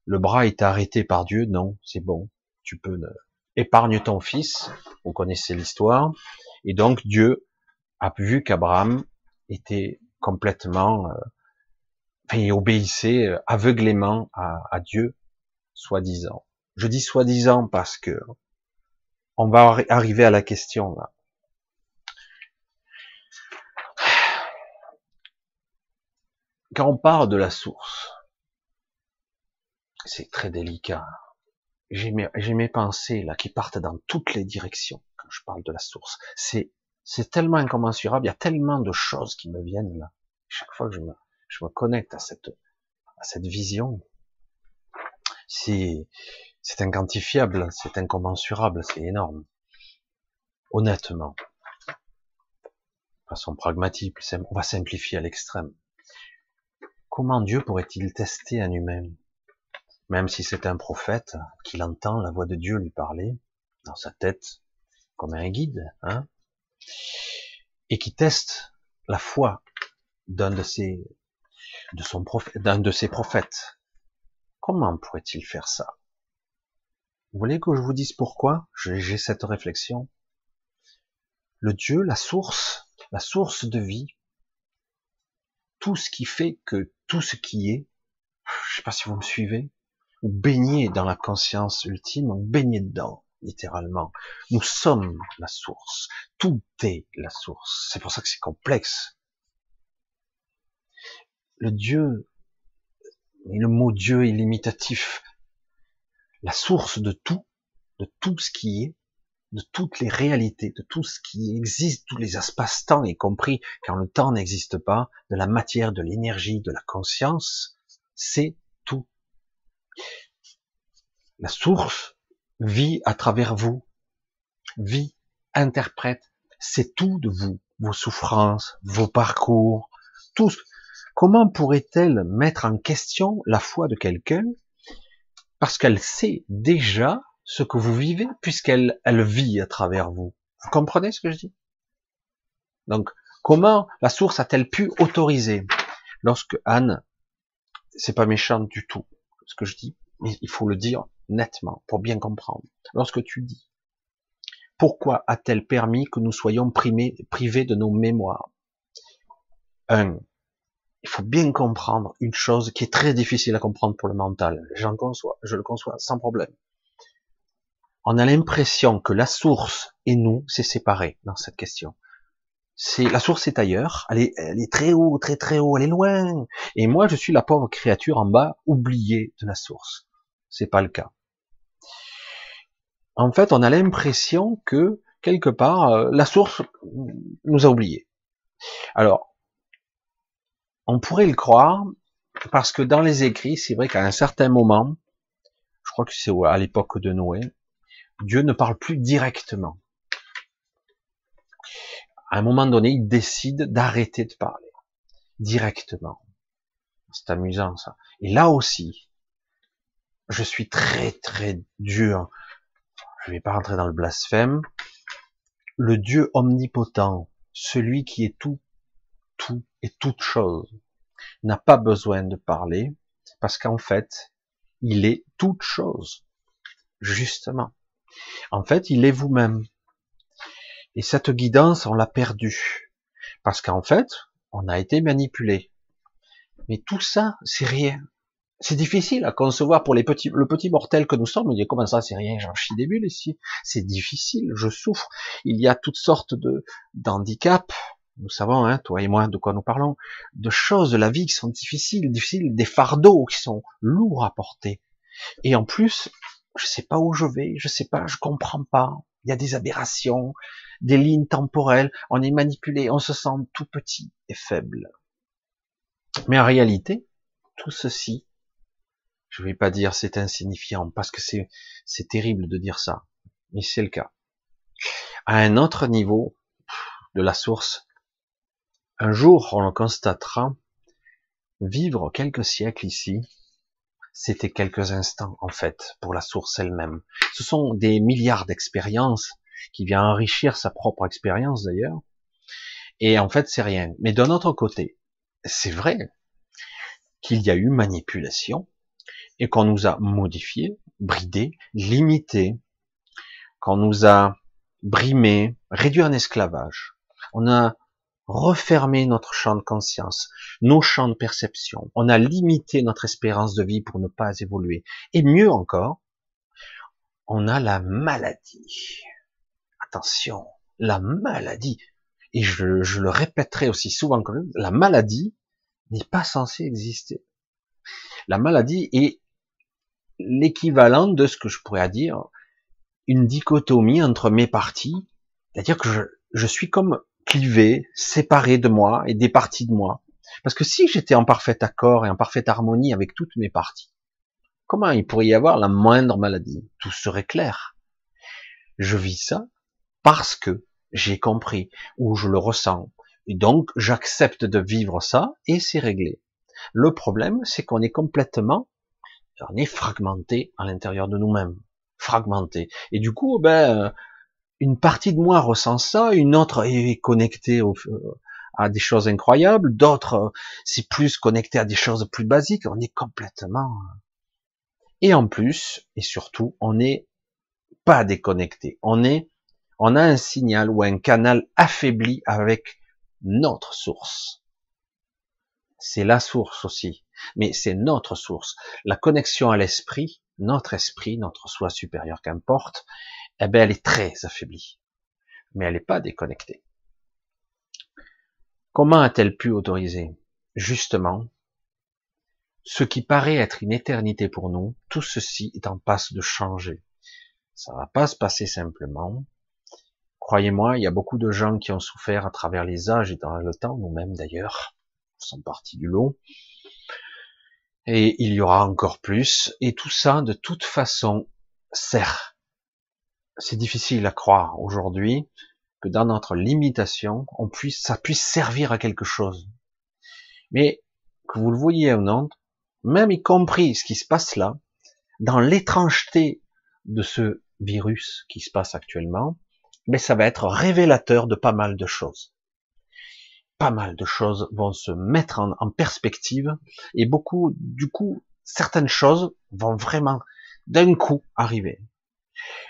le bras est arrêté par Dieu. Non, c'est bon, tu peux épargne ton fils. Vous connaissez l'histoire. Et donc Dieu a vu qu'Abraham était complètement, euh, et obéissait euh, aveuglément à, à Dieu, soi-disant. Je dis soi-disant parce que on va arriver à la question là. Quand on parle de la source, c'est très délicat. J'ai mes, mes, pensées là qui partent dans toutes les directions quand je parle de la source. C'est c'est tellement incommensurable, il y a tellement de choses qui me viennent là. Chaque fois que je me, connecte à cette à cette vision, c'est c'est inquantifiable, c'est incommensurable, c'est énorme. Honnêtement. De façon pragmatique, on va simplifier à l'extrême. Comment Dieu pourrait-il tester un humain? Même si c'est un prophète, qu'il entend la voix de Dieu lui parler, dans sa tête, comme un guide, hein, et qui teste la foi d'un de ses, de son d'un de ses prophètes. Comment pourrait-il faire ça? Vous voulez que je vous dise pourquoi? J'ai cette réflexion. Le Dieu, la source, la source de vie, tout ce qui fait que tout ce qui est, je sais pas si vous me suivez, ou baigné dans la conscience ultime, ou baigné dedans, littéralement. Nous sommes la source. Tout est la source. C'est pour ça que c'est complexe. Le Dieu, et le mot Dieu est limitatif la source de tout, de tout ce qui est, de toutes les réalités, de tout ce qui existe, tous les espaces-temps, y compris quand le temps n'existe pas, de la matière, de l'énergie, de la conscience, c'est tout. La source vit à travers vous, vit, interprète, c'est tout de vous, vos souffrances, vos parcours, tout. Comment pourrait-elle mettre en question la foi de quelqu'un parce qu'elle sait déjà ce que vous vivez, puisqu'elle elle vit à travers vous? Vous comprenez ce que je dis? Donc, comment la source a-t-elle pu autoriser? Lorsque Anne, c'est pas méchant du tout, ce que je dis, mais il faut le dire nettement pour bien comprendre. Lorsque tu dis, pourquoi a-t-elle permis que nous soyons privés de nos mémoires? Un, il faut bien comprendre une chose qui est très difficile à comprendre pour le mental. J'en conçois, je le conçois sans problème. On a l'impression que la source et nous, c'est séparé dans cette question. C'est la source est ailleurs, elle est, elle est très haut, très très haut, elle est loin. Et moi, je suis la pauvre créature en bas, oubliée de la source. C'est pas le cas. En fait, on a l'impression que quelque part, euh, la source nous a oubliés. Alors, on pourrait le croire, parce que dans les écrits, c'est vrai qu'à un certain moment, je crois que c'est à l'époque de Noé, Dieu ne parle plus directement. À un moment donné, il décide d'arrêter de parler directement. C'est amusant ça. Et là aussi, je suis très très dur. Je ne vais pas rentrer dans le blasphème. Le Dieu omnipotent, celui qui est tout tout et toute chose, n'a pas besoin de parler, parce qu'en fait, il est toute chose. justement. En fait, il est vous-même. Et cette guidance, on l'a perdue. Parce qu'en fait, on a été manipulé. Mais tout ça, c'est rien. C'est difficile à concevoir pour les petits, le petit mortel que nous sommes. On dit comment ça, c'est rien, j'en chie des bulles ici. C'est difficile, je souffre. Il y a toutes sortes de d'handicaps. Nous savons, hein, toi et moi, de quoi nous parlons, de choses de la vie qui sont difficiles, difficiles, des fardeaux qui sont lourds à porter. Et en plus, je sais pas où je vais, je sais pas, je comprends pas. Il y a des aberrations, des lignes temporelles. On est manipulé, on se sent tout petit et faible. Mais en réalité, tout ceci, je vais pas dire c'est insignifiant parce que c'est c'est terrible de dire ça, mais c'est le cas. À un autre niveau de la source, un jour on le constatera, vivre quelques siècles ici, c'était quelques instants en fait pour la source elle-même. Ce sont des milliards d'expériences qui viennent enrichir sa propre expérience d'ailleurs. Et en fait c'est rien. Mais d'un autre côté, c'est vrai qu'il y a eu manipulation, et qu'on nous a modifié, bridé, limité, qu'on nous a brimé, réduit en esclavage. On a refermé notre champ de conscience, nos champs de perception. On a limité notre espérance de vie pour ne pas évoluer. Et mieux encore, on a la maladie. Attention, la maladie. Et je, le répéterai aussi souvent que la maladie n'est pas censée exister. La maladie est l'équivalent de ce que je pourrais dire une dichotomie entre mes parties, c'est-à-dire que je, je suis comme clivé, séparé de moi et des parties de moi. Parce que si j'étais en parfait accord et en parfaite harmonie avec toutes mes parties, comment il pourrait y avoir la moindre maladie? Tout serait clair. Je vis ça parce que j'ai compris ou je le ressens. Et donc, j'accepte de vivre ça et c'est réglé. Le problème, c'est qu'on est complètement on est fragmenté à l'intérieur de nous-mêmes, fragmenté. Et du coup, ben, euh, une partie de moi ressent ça, une autre est connectée au, à des choses incroyables, d'autres euh, c'est plus connecté à des choses plus basiques. On est complètement. Euh, et en plus, et surtout, on n'est pas déconnecté. On est, on a un signal ou un canal affaibli avec notre source. C'est la source aussi mais c'est notre source. La connexion à l'esprit, notre esprit, notre soi supérieur qu'importe, eh ben, elle est très affaiblie. Mais elle n'est pas déconnectée. Comment a-t-elle pu autoriser Justement, ce qui paraît être une éternité pour nous, tout ceci est en passe de changer? Ça va pas se passer simplement. Croyez-moi, il y a beaucoup de gens qui ont souffert à travers les âges et dans le temps, nous-mêmes d'ailleurs, sont partis du lot et il y aura encore plus, et tout ça, de toute façon, sert. C'est difficile à croire aujourd'hui que dans notre limitation, on puisse, ça puisse servir à quelque chose. Mais, que vous le voyez ou non, même y compris ce qui se passe là, dans l'étrangeté de ce virus qui se passe actuellement, mais ça va être révélateur de pas mal de choses pas mal de choses vont se mettre en, perspective et beaucoup, du coup, certaines choses vont vraiment d'un coup arriver.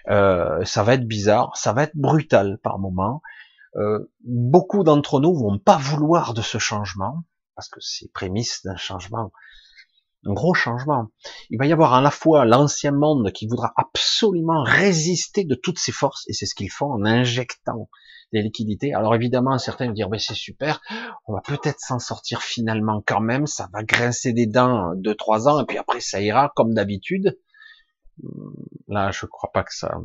Euh, ça va être bizarre, ça va être brutal par moment. Euh, beaucoup d'entre nous vont pas vouloir de ce changement parce que c'est prémisse d'un changement, un gros changement. Il va y avoir à la fois l'ancien monde qui voudra absolument résister de toutes ses forces et c'est ce qu'ils font en injectant des liquidités. Alors évidemment, certains vont dire, mais c'est super, on va peut-être s'en sortir finalement quand même, ça va grincer des dents deux, trois ans, et puis après ça ira comme d'habitude. Hmm, là, je crois pas que ça.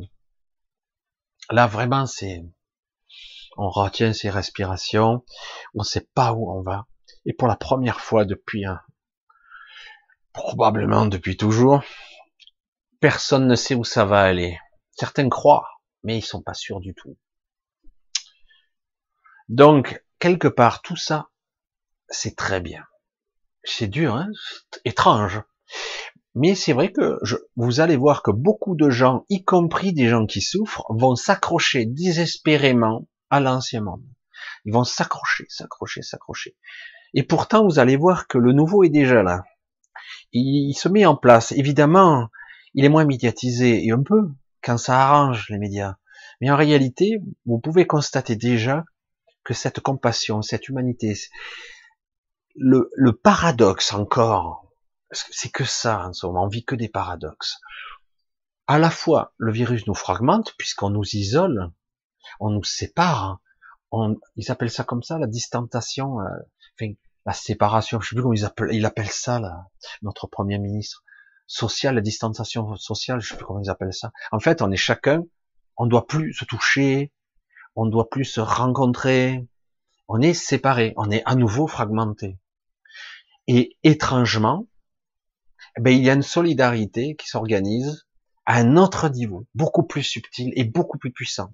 Là, vraiment, c'est, on retient ses respirations, on sait pas où on va. Et pour la première fois depuis un, probablement depuis toujours, personne ne sait où ça va aller. Certains croient, mais ils sont pas sûrs du tout. Donc, quelque part, tout ça, c'est très bien. C'est dur, hein étrange. Mais c'est vrai que je, vous allez voir que beaucoup de gens, y compris des gens qui souffrent, vont s'accrocher désespérément à l'ancien monde. Ils vont s'accrocher, s'accrocher, s'accrocher. Et pourtant, vous allez voir que le nouveau est déjà là. Il, il se met en place. Évidemment, il est moins médiatisé, et un peu, quand ça arrange les médias. Mais en réalité, vous pouvez constater déjà que cette compassion, cette humanité, le, le paradoxe encore, c'est que ça en ce moment, on vit que des paradoxes. À la fois, le virus nous fragmente puisqu'on nous isole, on nous sépare, on, ils appellent ça comme ça, la distanciation, euh, enfin, la séparation, je sais plus comment ils appellent, ils appellent ça, là, notre premier ministre, social, la distanciation sociale, je sais plus comment ils appellent ça. En fait, on est chacun, on doit plus se toucher, on doit plus se rencontrer, on est séparé, on est à nouveau fragmenté. Et étrangement, eh ben, il y a une solidarité qui s'organise à un autre niveau, beaucoup plus subtil et beaucoup plus puissant.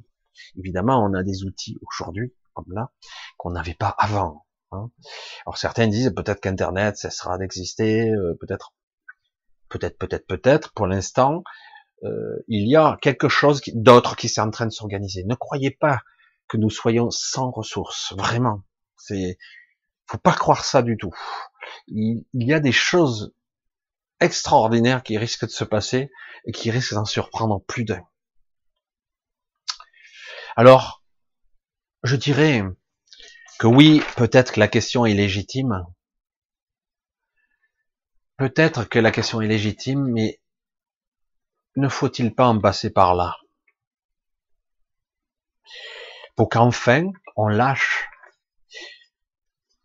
Évidemment, on a des outils aujourd'hui, comme là, qu'on n'avait pas avant. Hein. Alors certains disent peut-être qu'Internet cessera d'exister, euh, peut-être, peut-être, peut-être, peut-être. Pour l'instant, euh, il y a quelque chose d'autre qui s'est en train de s'organiser. Ne croyez pas que nous soyons sans ressources, vraiment. C'est, faut pas croire ça du tout. Il, il y a des choses extraordinaires qui risquent de se passer et qui risquent d'en surprendre plus d'un. Alors, je dirais que oui, peut-être que la question est légitime. Peut-être que la question est légitime, mais ne faut-il pas en passer par là? Pour qu'enfin on lâche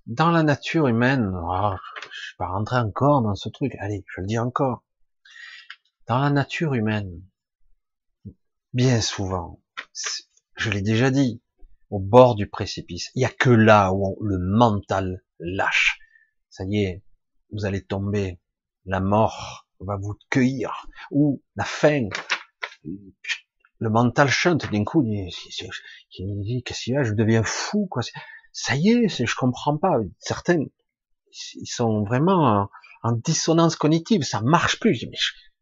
dans la nature humaine, oh, je je vais pas rentrer encore dans ce truc, allez, je le dis encore. Dans la nature humaine, bien souvent, je l'ai déjà dit, au bord du précipice, il n'y a que là où le mental lâche. Ça y est, vous allez tomber, la mort va vous cueillir, ou la faim, le mental chante d'un coup, il dit, qu'est-ce qu'il y a, je deviens fou, quoi. Ça y est, je comprends pas. Certains, ils sont vraiment en, dissonance cognitive, ça marche plus. Je,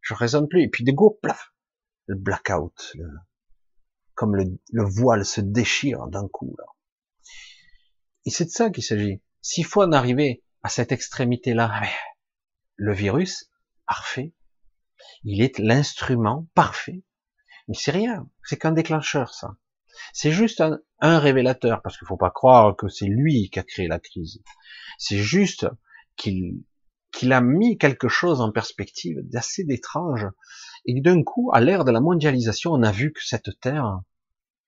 je, raisonne plus. Et puis de go, plaf, le blackout, comme le, voile se déchire d'un coup. Là. Et c'est de ça qu'il s'agit. S'il faut en arriver à cette extrémité-là, le virus, parfait. Il est l'instrument parfait. Mais c'est rien. C'est qu'un déclencheur, ça. C'est juste un, révélateur, parce qu'il faut pas croire que c'est lui qui a créé la crise. C'est juste qu'il qu'il a mis quelque chose en perspective d'assez d'étrange. Et d'un coup, à l'ère de la mondialisation, on a vu que cette Terre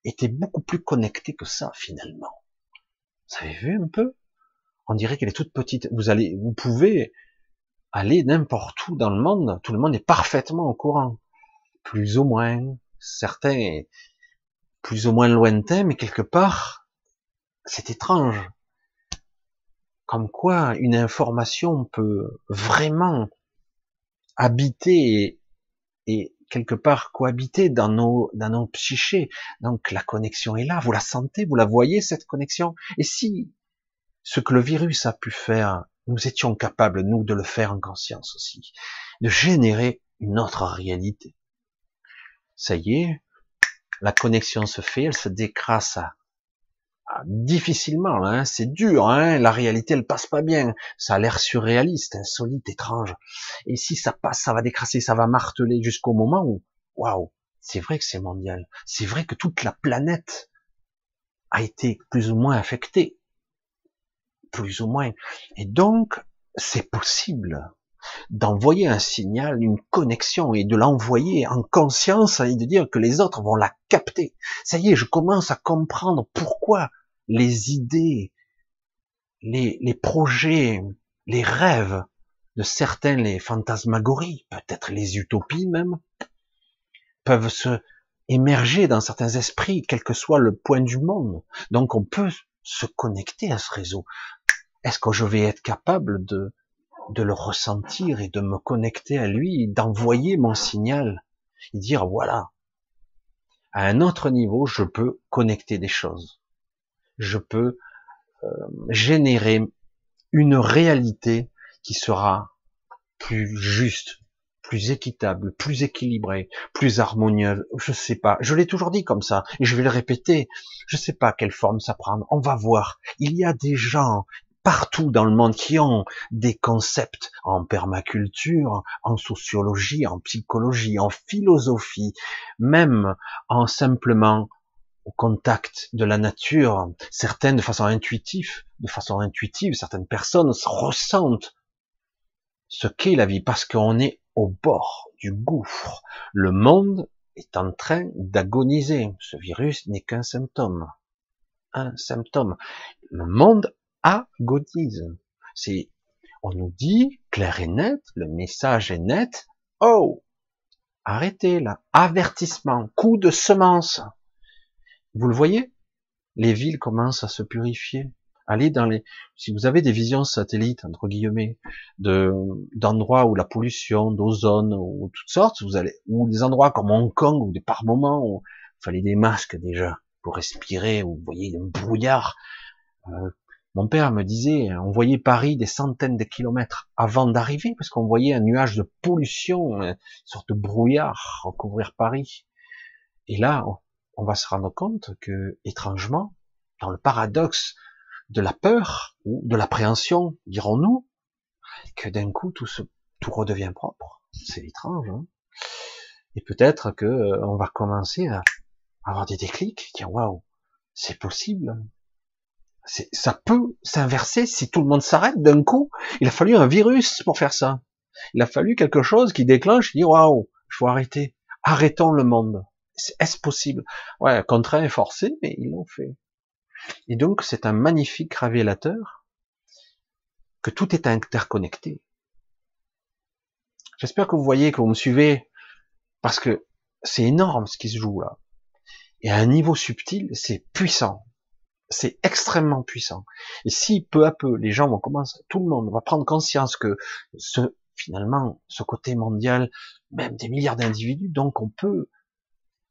était beaucoup plus connectée que ça, finalement. Vous avez vu un peu? On dirait qu'elle est toute petite. Vous allez, vous pouvez aller n'importe où dans le monde. Tout le monde est parfaitement au courant. Plus ou moins. Certains, plus ou moins lointains, mais quelque part, c'est étrange comme quoi une information peut vraiment habiter et, quelque part cohabiter dans nos, dans nos psychés. Donc la connexion est là, vous la sentez, vous la voyez cette connexion. Et si ce que le virus a pu faire, nous étions capables, nous, de le faire en conscience aussi, de générer une autre réalité. Ça y est, la connexion se fait, elle se décrasse difficilement, hein, c'est dur, hein, la réalité elle passe pas bien, ça a l'air surréaliste, insolite, étrange. Et si ça passe, ça va décrasser, ça va marteler jusqu'au moment où, waouh, c'est vrai que c'est mondial, c'est vrai que toute la planète a été plus ou moins affectée, plus ou moins. Et donc, c'est possible d'envoyer un signal, une connexion et de l'envoyer en conscience et de dire que les autres vont la capter. Ça y est, je commence à comprendre pourquoi les idées, les, les projets, les rêves de certains, les fantasmagories, peut-être les utopies même, peuvent se émerger dans certains esprits, quel que soit le point du monde. Donc on peut se connecter à ce réseau. Est-ce que je vais être capable de le ressentir et de me connecter à lui, d'envoyer mon signal et dire voilà, à un autre niveau, je peux connecter des choses. Je peux euh, générer une réalité qui sera plus juste, plus équitable, plus équilibrée, plus harmonieuse. Je sais pas. Je l'ai toujours dit comme ça et je vais le répéter. Je sais pas quelle forme ça prend. On va voir. Il y a des gens partout dans le monde qui ont des concepts en permaculture, en sociologie, en psychologie, en philosophie, même en simplement au contact de la nature, certaines de façon intuitive, de façon intuitive, certaines personnes ressentent ce qu'est la vie parce qu'on est au bord du gouffre. Le monde est en train d'agoniser. Ce virus n'est qu'un symptôme. Un symptôme. Le monde agonise. C'est, on nous dit clair et net, le message est net. Oh, arrêtez là. Avertissement, coup de semence. Vous le voyez? Les villes commencent à se purifier. Allez dans les, si vous avez des visions satellites entre guillemets de d'endroits où la pollution, d'ozone ou toutes sortes, vous allez ou des endroits comme Hong Kong des par moments où il fallait des masques déjà pour respirer, où vous voyez un brouillard. Euh, mon père me disait, on voyait Paris des centaines de kilomètres avant d'arriver, parce qu'on voyait un nuage de pollution, une sorte de brouillard recouvrir Paris. Et là, on va se rendre compte que, étrangement, dans le paradoxe de la peur ou de l'appréhension, dirons-nous, que d'un coup tout se, redevient propre. C'est étrange. Hein Et peut-être que euh, on va commencer à avoir des déclics, dire waouh, c'est possible. Ça peut s'inverser si tout le monde s'arrête d'un coup. Il a fallu un virus pour faire ça. Il a fallu quelque chose qui déclenche, dit waouh, il faut arrêter. Arrêtons le monde. Est-ce possible? Ouais, contraint et forcé, mais ils l'ont fait. Et donc, c'est un magnifique révélateur que tout est interconnecté. J'espère que vous voyez, que vous me suivez, parce que c'est énorme ce qui se joue là. Et à un niveau subtil, c'est puissant. C'est extrêmement puissant. Et si peu à peu, les gens vont commencer, tout le monde va prendre conscience que ce, finalement, ce côté mondial, même des milliards d'individus, donc on peut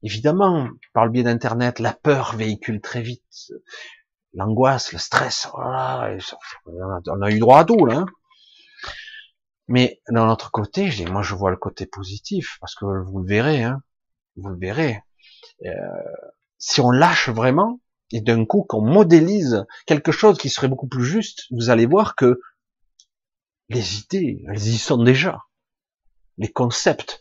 Évidemment, par le biais d'Internet, la peur véhicule très vite. L'angoisse, le stress, voilà, on a eu droit à tout, là. Hein. Mais d'un autre côté, moi je vois le côté positif, parce que vous le verrez, hein, vous le verrez. Euh, si on lâche vraiment, et d'un coup qu'on modélise quelque chose qui serait beaucoup plus juste, vous allez voir que les idées, elles y sont déjà. Les concepts,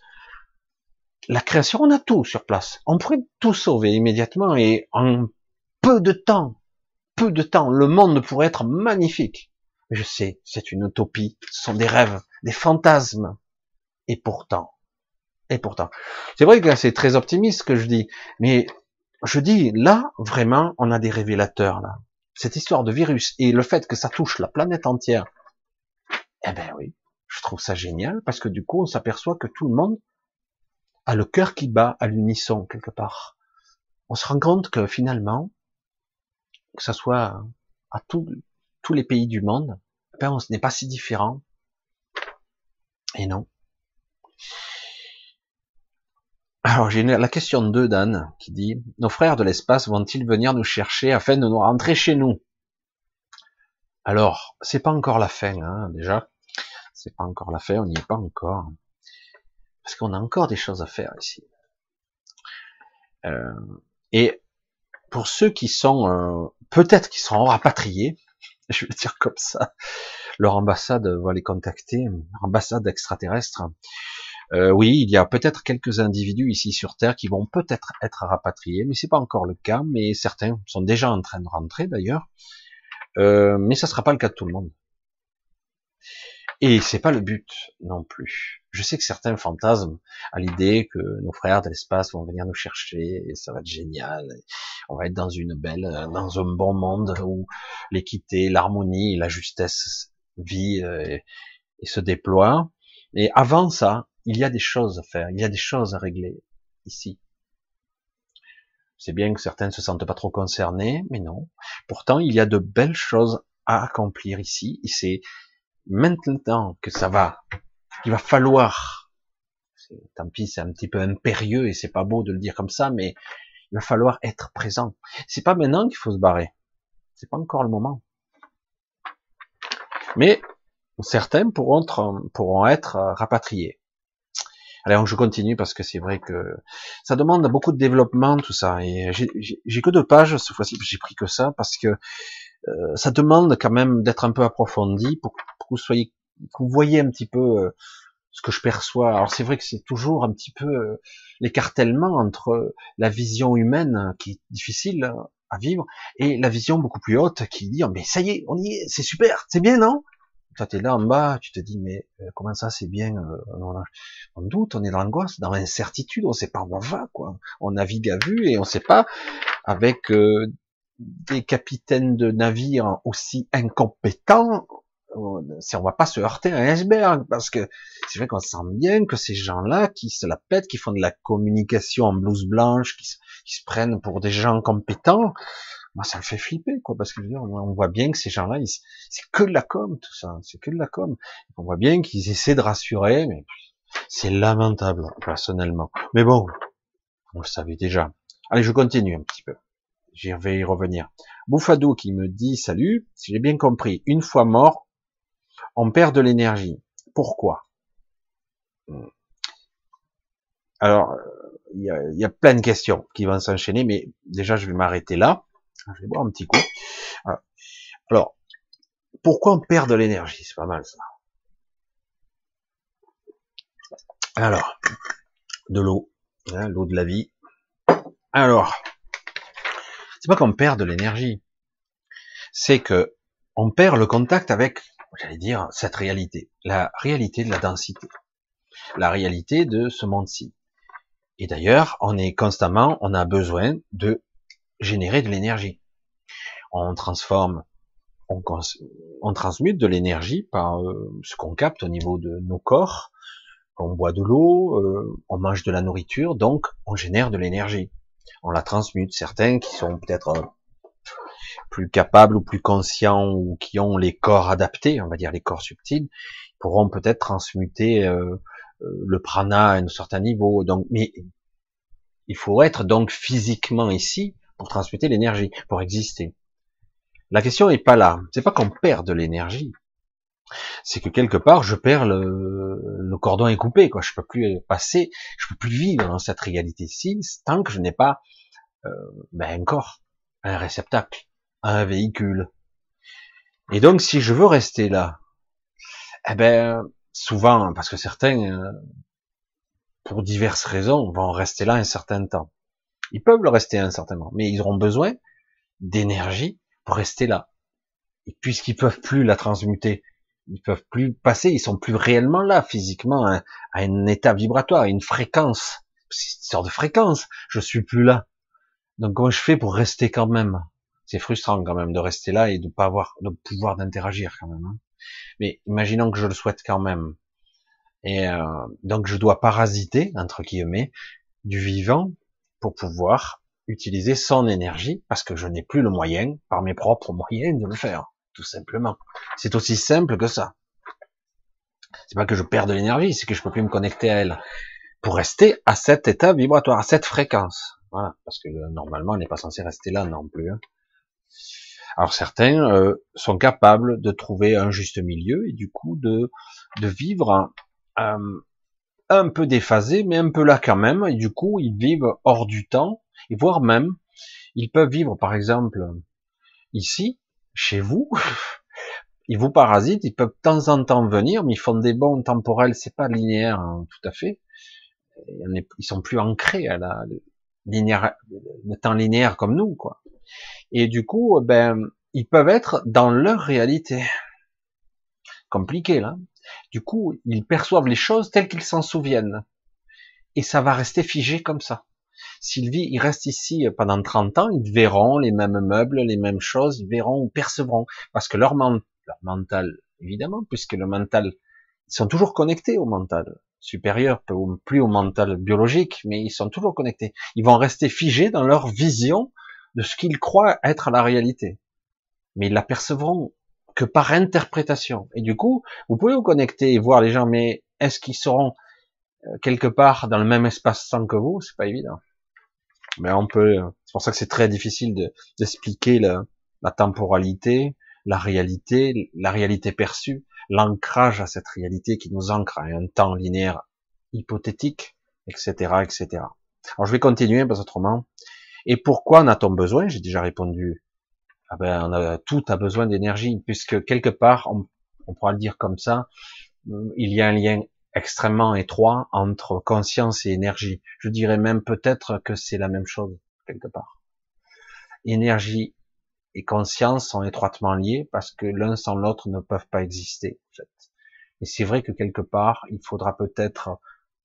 la création, on a tout sur place. On pourrait tout sauver immédiatement et en peu de temps, peu de temps, le monde pourrait être magnifique. Je sais, c'est une utopie, ce sont des rêves, des fantasmes. Et pourtant, et pourtant, c'est vrai que c'est très optimiste ce que je dis, mais je dis là, vraiment, on a des révélateurs là. Cette histoire de virus et le fait que ça touche la planète entière, eh ben oui, je trouve ça génial parce que du coup, on s'aperçoit que tout le monde a le cœur qui bat à l'unisson quelque part. On se rend compte que finalement, que ce soit à tous les pays du monde, ben on n'est pas si différent. Et non. Alors j'ai la question 2 d'Anne qui dit Nos frères de l'espace vont-ils venir nous chercher afin de nous rentrer chez nous? Alors, c'est pas encore la fin, hein, déjà. C'est pas encore la fin, on n'y est pas encore parce qu'on a encore des choses à faire ici. Euh, et pour ceux qui sont euh, peut-être qui seront rapatriés, je vais dire comme ça, leur ambassade va les contacter, ambassade extraterrestre. Euh, oui, il y a peut-être quelques individus ici sur Terre qui vont peut-être être rapatriés, mais c'est pas encore le cas. Mais certains sont déjà en train de rentrer d'ailleurs. Euh, mais ça sera pas le cas de tout le monde. Et c'est pas le but non plus. Je sais que certains fantasment à l'idée que nos frères de l'espace vont venir nous chercher et ça va être génial. On va être dans une belle, dans un bon monde où l'équité, l'harmonie, la justesse vit euh, et, se déploie. Et avant ça, il y a des choses à faire, il y a des choses à régler ici. C'est bien que certains ne se sentent pas trop concernés, mais non. Pourtant, il y a de belles choses à accomplir ici. Et c'est maintenant que ça va, il va falloir, tant pis, c'est un petit peu impérieux et c'est pas beau de le dire comme ça, mais il va falloir être présent. C'est pas maintenant qu'il faut se barrer. C'est pas encore le moment. Mais certains pourront pourront être rapatriés. Alors je continue parce que c'est vrai que ça demande beaucoup de développement tout ça. Et j'ai que deux pages cette fois-ci, j'ai pris que ça parce que euh, ça demande quand même d'être un peu approfondi pour, que vous soyez, que vous voyez un petit peu euh, ce que je perçois. Alors c'est vrai que c'est toujours un petit peu euh, l'écartèlement entre la vision humaine qui est difficile à vivre et la vision beaucoup plus haute qui dit oh, mais ça y est, on y est, c'est super, c'est bien non? Toi t'es là en bas, tu te dis mais comment ça c'est bien on, on, doute, on est dans l'angoisse, dans l'incertitude, on sait pas où on va quoi. On navigue à vue et on sait pas avec des capitaines de navires aussi incompétents, si on va pas se heurter à un iceberg, parce que c'est vrai qu'on sent bien que ces gens-là qui se la pètent, qui font de la communication en blouse blanche, qui, se prennent pour des gens compétents, moi ça me fait flipper, quoi, parce que on voit bien que ces gens-là, c'est que de la com, tout ça, c'est que de la com. On voit bien qu'ils essaient de rassurer, mais c'est lamentable, personnellement. Mais bon, vous le savez déjà. Allez, je continue un petit peu. J'y vais y revenir. Bouffadou qui me dit salut, si j'ai bien compris, une fois mort, on perd de l'énergie. Pourquoi? Hmm. Alors, il y a, plein de questions qui vont s'enchaîner, mais déjà je vais m'arrêter là. Je vais boire un petit coup. Alors, pourquoi on perd de l'énergie? C'est pas mal ça. Alors, de l'eau, hein, l'eau de la vie. Alors, c'est pas qu'on perd de l'énergie, c'est que on perd le contact avec, j'allais dire, cette réalité, la réalité de la densité, la réalité de ce monde-ci. Et d'ailleurs, on est constamment, on a besoin de générer de l'énergie. On transforme, on, on transmute de l'énergie par euh, ce qu'on capte au niveau de nos corps. On boit de l'eau, euh, on mange de la nourriture, donc on génère de l'énergie on la transmute. Certains qui sont peut-être euh, plus capables ou plus conscients ou qui ont les corps adaptés, on va dire les corps subtils, pourront peut-être transmuter euh, euh, le prana à un certain niveau. Donc, mais il faut être donc physiquement ici pour transmuter l'énergie, pour exister. La question n'est pas là. C'est pas qu'on perd de l'énergie. C'est que quelque part, je perds le, le, cordon est coupé, quoi. Je peux plus passer, je peux plus vivre dans cette réalité-ci tant que je n'ai pas euh, ben, un corps, un réceptacle, un véhicule. Et donc, si je veux rester là, eh ben, souvent, parce que certains, euh, pour diverses raisons, vont rester là un certain temps. Ils peuvent le rester un certain temps, mais ils auront besoin d'énergie pour rester là. Et puisqu'ils peuvent plus la transmuter, ils peuvent plus passer, ils sont plus réellement là physiquement à, un état vibratoire, à une fréquence. C'est une sorte de fréquence. Je suis plus là. Donc comment je fais pour rester quand même? C'est frustrant quand même de rester là et de pas avoir le pouvoir d'interagir quand même. Hein. Mais imaginons que je le souhaite quand même. Et euh, donc je dois parasiter entre guillemets du vivant pour pouvoir utiliser son énergie parce que je n'ai plus le moyen, par mes propres moyens, de le faire, tout simplement. C'est aussi simple que ça. C'est pas que je perds de l'énergie, c'est que je peux plus me connecter à elle pour rester à cet état vibratoire, à cette fréquence. Voilà, parce que euh, normalement, on n'est pas censé rester là non plus. Hein. Alors certains euh, sont capables de trouver un juste milieu et du coup de, de vivre euh, un peu déphasé, mais un peu là quand même. Et du coup, ils vivent hors du temps, et voire même, ils peuvent vivre par exemple ici, chez vous. Ils vous parasitent, ils peuvent de temps en temps venir, mais ils font des bons temporels, c'est pas linéaire hein, tout à fait. Ils sont plus ancrés à la, linéaire, le temps linéaire comme nous, quoi. Et du coup, ben, ils peuvent être dans leur réalité. Compliqué, là. Du coup, ils perçoivent les choses telles qu'ils s'en souviennent. Et ça va rester figé comme ça. Sylvie, ils restent ici pendant 30 ans, ils verront les mêmes meubles, les mêmes choses, ils verront ou percevront. Parce que leur, leur mental, évidemment, puisque le mental, ils sont toujours connectés au mental supérieur, plus au mental biologique, mais ils sont toujours connectés. Ils vont rester figés dans leur vision de ce qu'ils croient être la réalité. Mais ils l'apercevront que par interprétation. Et du coup, vous pouvez vous connecter et voir les gens, mais est-ce qu'ils seront euh, quelque part dans le même espace-temps que vous? C'est pas évident. Mais on peut. C'est pour ça que c'est très difficile d'expliquer la temporalité, la réalité, la réalité perçue l'ancrage à cette réalité qui nous ancre à un temps linéaire hypothétique, etc., etc. Alors je vais continuer parce autrement. Et pourquoi en a-t-on besoin? J'ai déjà répondu ah ben, on a, tout a besoin d'énergie, puisque quelque part, on, on pourra le dire comme ça, il y a un lien extrêmement étroit entre conscience et énergie. Je dirais même peut-être que c'est la même chose, quelque part. Énergie et conscience sont étroitement liés parce que l'un sans l'autre ne peuvent pas exister. En fait. Et c'est vrai que quelque part, il faudra peut-être,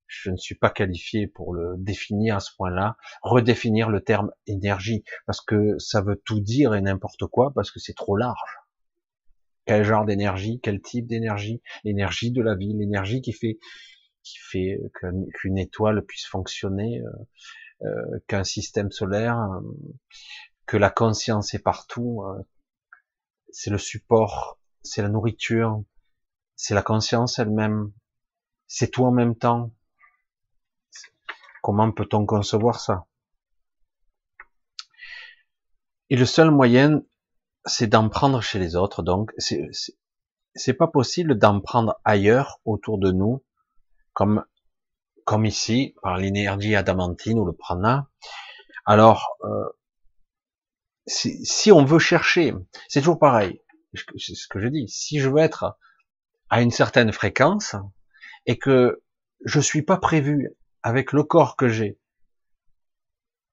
je ne suis pas qualifié pour le définir à ce point-là, redéfinir le terme énergie, parce que ça veut tout dire et n'importe quoi, parce que c'est trop large. Quel genre d'énergie, quel type d'énergie, l'énergie de la vie, l'énergie qui fait qui fait qu'une étoile puisse fonctionner, euh, euh, qu'un système solaire, euh, que la conscience est partout, c'est le support, c'est la nourriture, c'est la conscience elle-même, c'est tout en même temps. Comment peut-on concevoir ça? Et le seul moyen, c'est d'en prendre chez les autres. Donc, c'est pas possible d'en prendre ailleurs, autour de nous, comme ici, par l'énergie adamantine ou le prana. Alors, euh, si, si, on veut chercher, c'est toujours pareil. C'est ce que je dis. Si je veux être à une certaine fréquence et que je suis pas prévu avec le corps que j'ai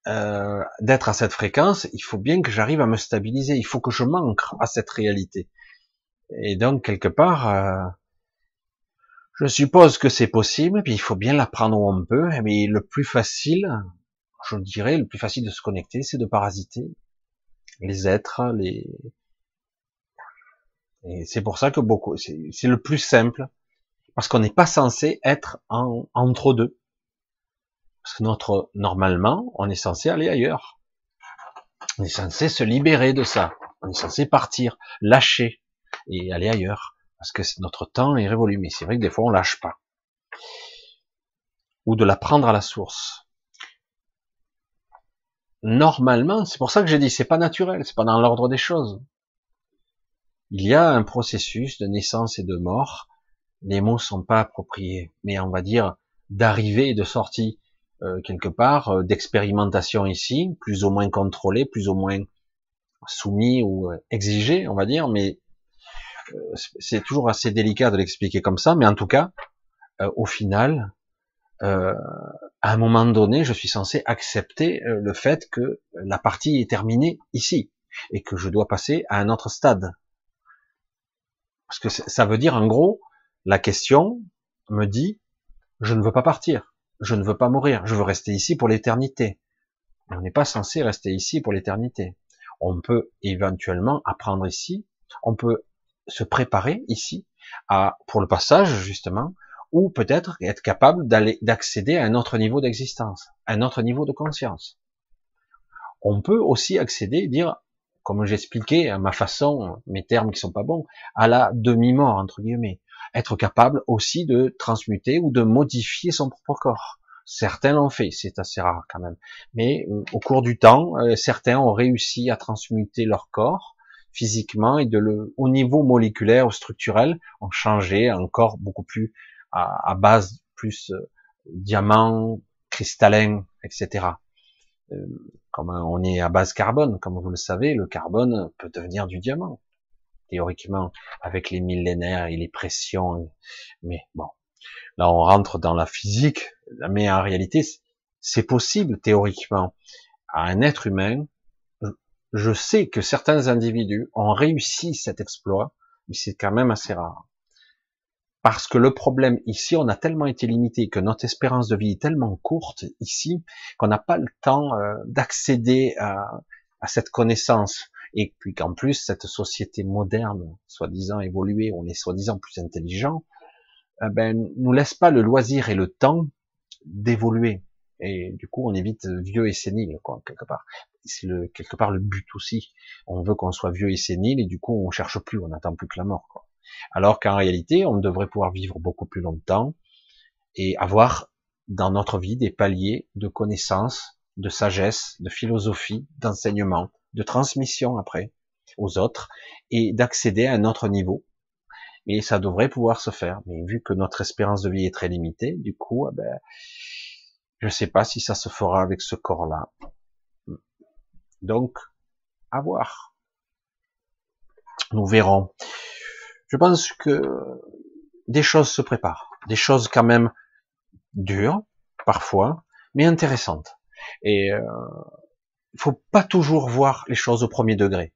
euh, d'être à cette fréquence, il faut bien que j'arrive à me stabiliser, il faut que je manque à cette réalité. Et donc quelque part, euh, je suppose que c'est possible, puis il faut bien l'apprendre où on peut, mais le plus facile, je dirais, le plus facile de se connecter, c'est de parasiter les êtres, les, et c'est pour ça que beaucoup, c'est le plus simple, parce qu'on n'est pas censé être en, entre deux. Parce que notre, normalement, on est censé aller ailleurs. On est censé se libérer de ça. On est censé partir, lâcher et aller ailleurs. Parce que notre temps est révolu. Mais c'est vrai que des fois, on lâche pas. Ou de la prendre à la source. Normalement, c'est pour ça que j'ai dit, c'est pas naturel, c'est pas dans l'ordre des choses. Il y a un processus de naissance et de mort. Les mots sont pas appropriés, mais on va dire d'arrivée et de sortie euh, quelque part, euh, d'expérimentation ici, plus ou moins contrôlé, plus ou moins soumis ou euh, exigé, on va dire, mais c'est toujours assez délicat de l'expliquer comme ça, mais en tout cas, au final, à un moment donné, je suis censé accepter le fait que la partie est terminée ici et que je dois passer à un autre stade. Parce que ça veut dire, en gros, la question me dit, je ne veux pas partir, je ne veux pas mourir, je veux rester ici pour l'éternité. On n'est pas censé rester ici pour l'éternité. On peut éventuellement apprendre ici, on peut se préparer ici à, pour le passage, justement, ou peut-être être capable d'accéder à un autre niveau d'existence, un autre niveau de conscience. On peut aussi accéder dire, comme j'expliquais à ma façon, mes termes qui sont pas bons, à la demi-mort, entre guillemets. Être capable aussi de transmuter ou de modifier son propre corps. Certains l'ont fait, c'est assez rare quand même. Mais euh, au cours du temps, euh, certains ont réussi à transmuter leur corps physiquement et de le, au niveau moléculaire ou structurel, ont changé un corps beaucoup plus à, base plus euh, diamant, cristallin, etc. Comme on est à base carbone, comme vous le savez, le carbone peut devenir du diamant, théoriquement, avec les millénaires et les pressions. Mais bon, là on rentre dans la physique, mais en réalité, c'est possible théoriquement. À un être humain, je sais que certains individus ont réussi cet exploit, mais c'est quand même assez rare. Parce que le problème ici, on a tellement été limité, que notre espérance de vie est tellement courte ici, qu'on n'a pas le temps euh, d'accéder à, cette connaissance. Et puis qu'en plus, cette société moderne, soi-disant évoluée, on est soi-disant plus intelligent, eh ben, nous laisse pas le loisir et le temps d'évoluer. Et du coup, on est vite vieux et sénile, quoi, quelque part. C'est le, quelque part le but aussi. On veut qu'on soit vieux et sénile, et du coup, on cherche plus, on n'attend plus que la mort. Alors qu'en réalité, on devrait pouvoir vivre beaucoup plus longtemps et avoir dans notre vie des paliers de connaissances, de sagesse, de philosophie, d'enseignement, de transmission après aux autres et d'accéder à un autre niveau. Et ça devrait pouvoir se faire. Mais vu que notre espérance de vie est très limitée, du coup, eh ben, je ne sais pas si ça se fera avec ce corps-là. Donc, à voir. Nous verrons. Je pense que des choses se préparent, des choses quand même dures parfois, mais intéressantes. Et euh, il faut pas toujours voir les choses au premier degré.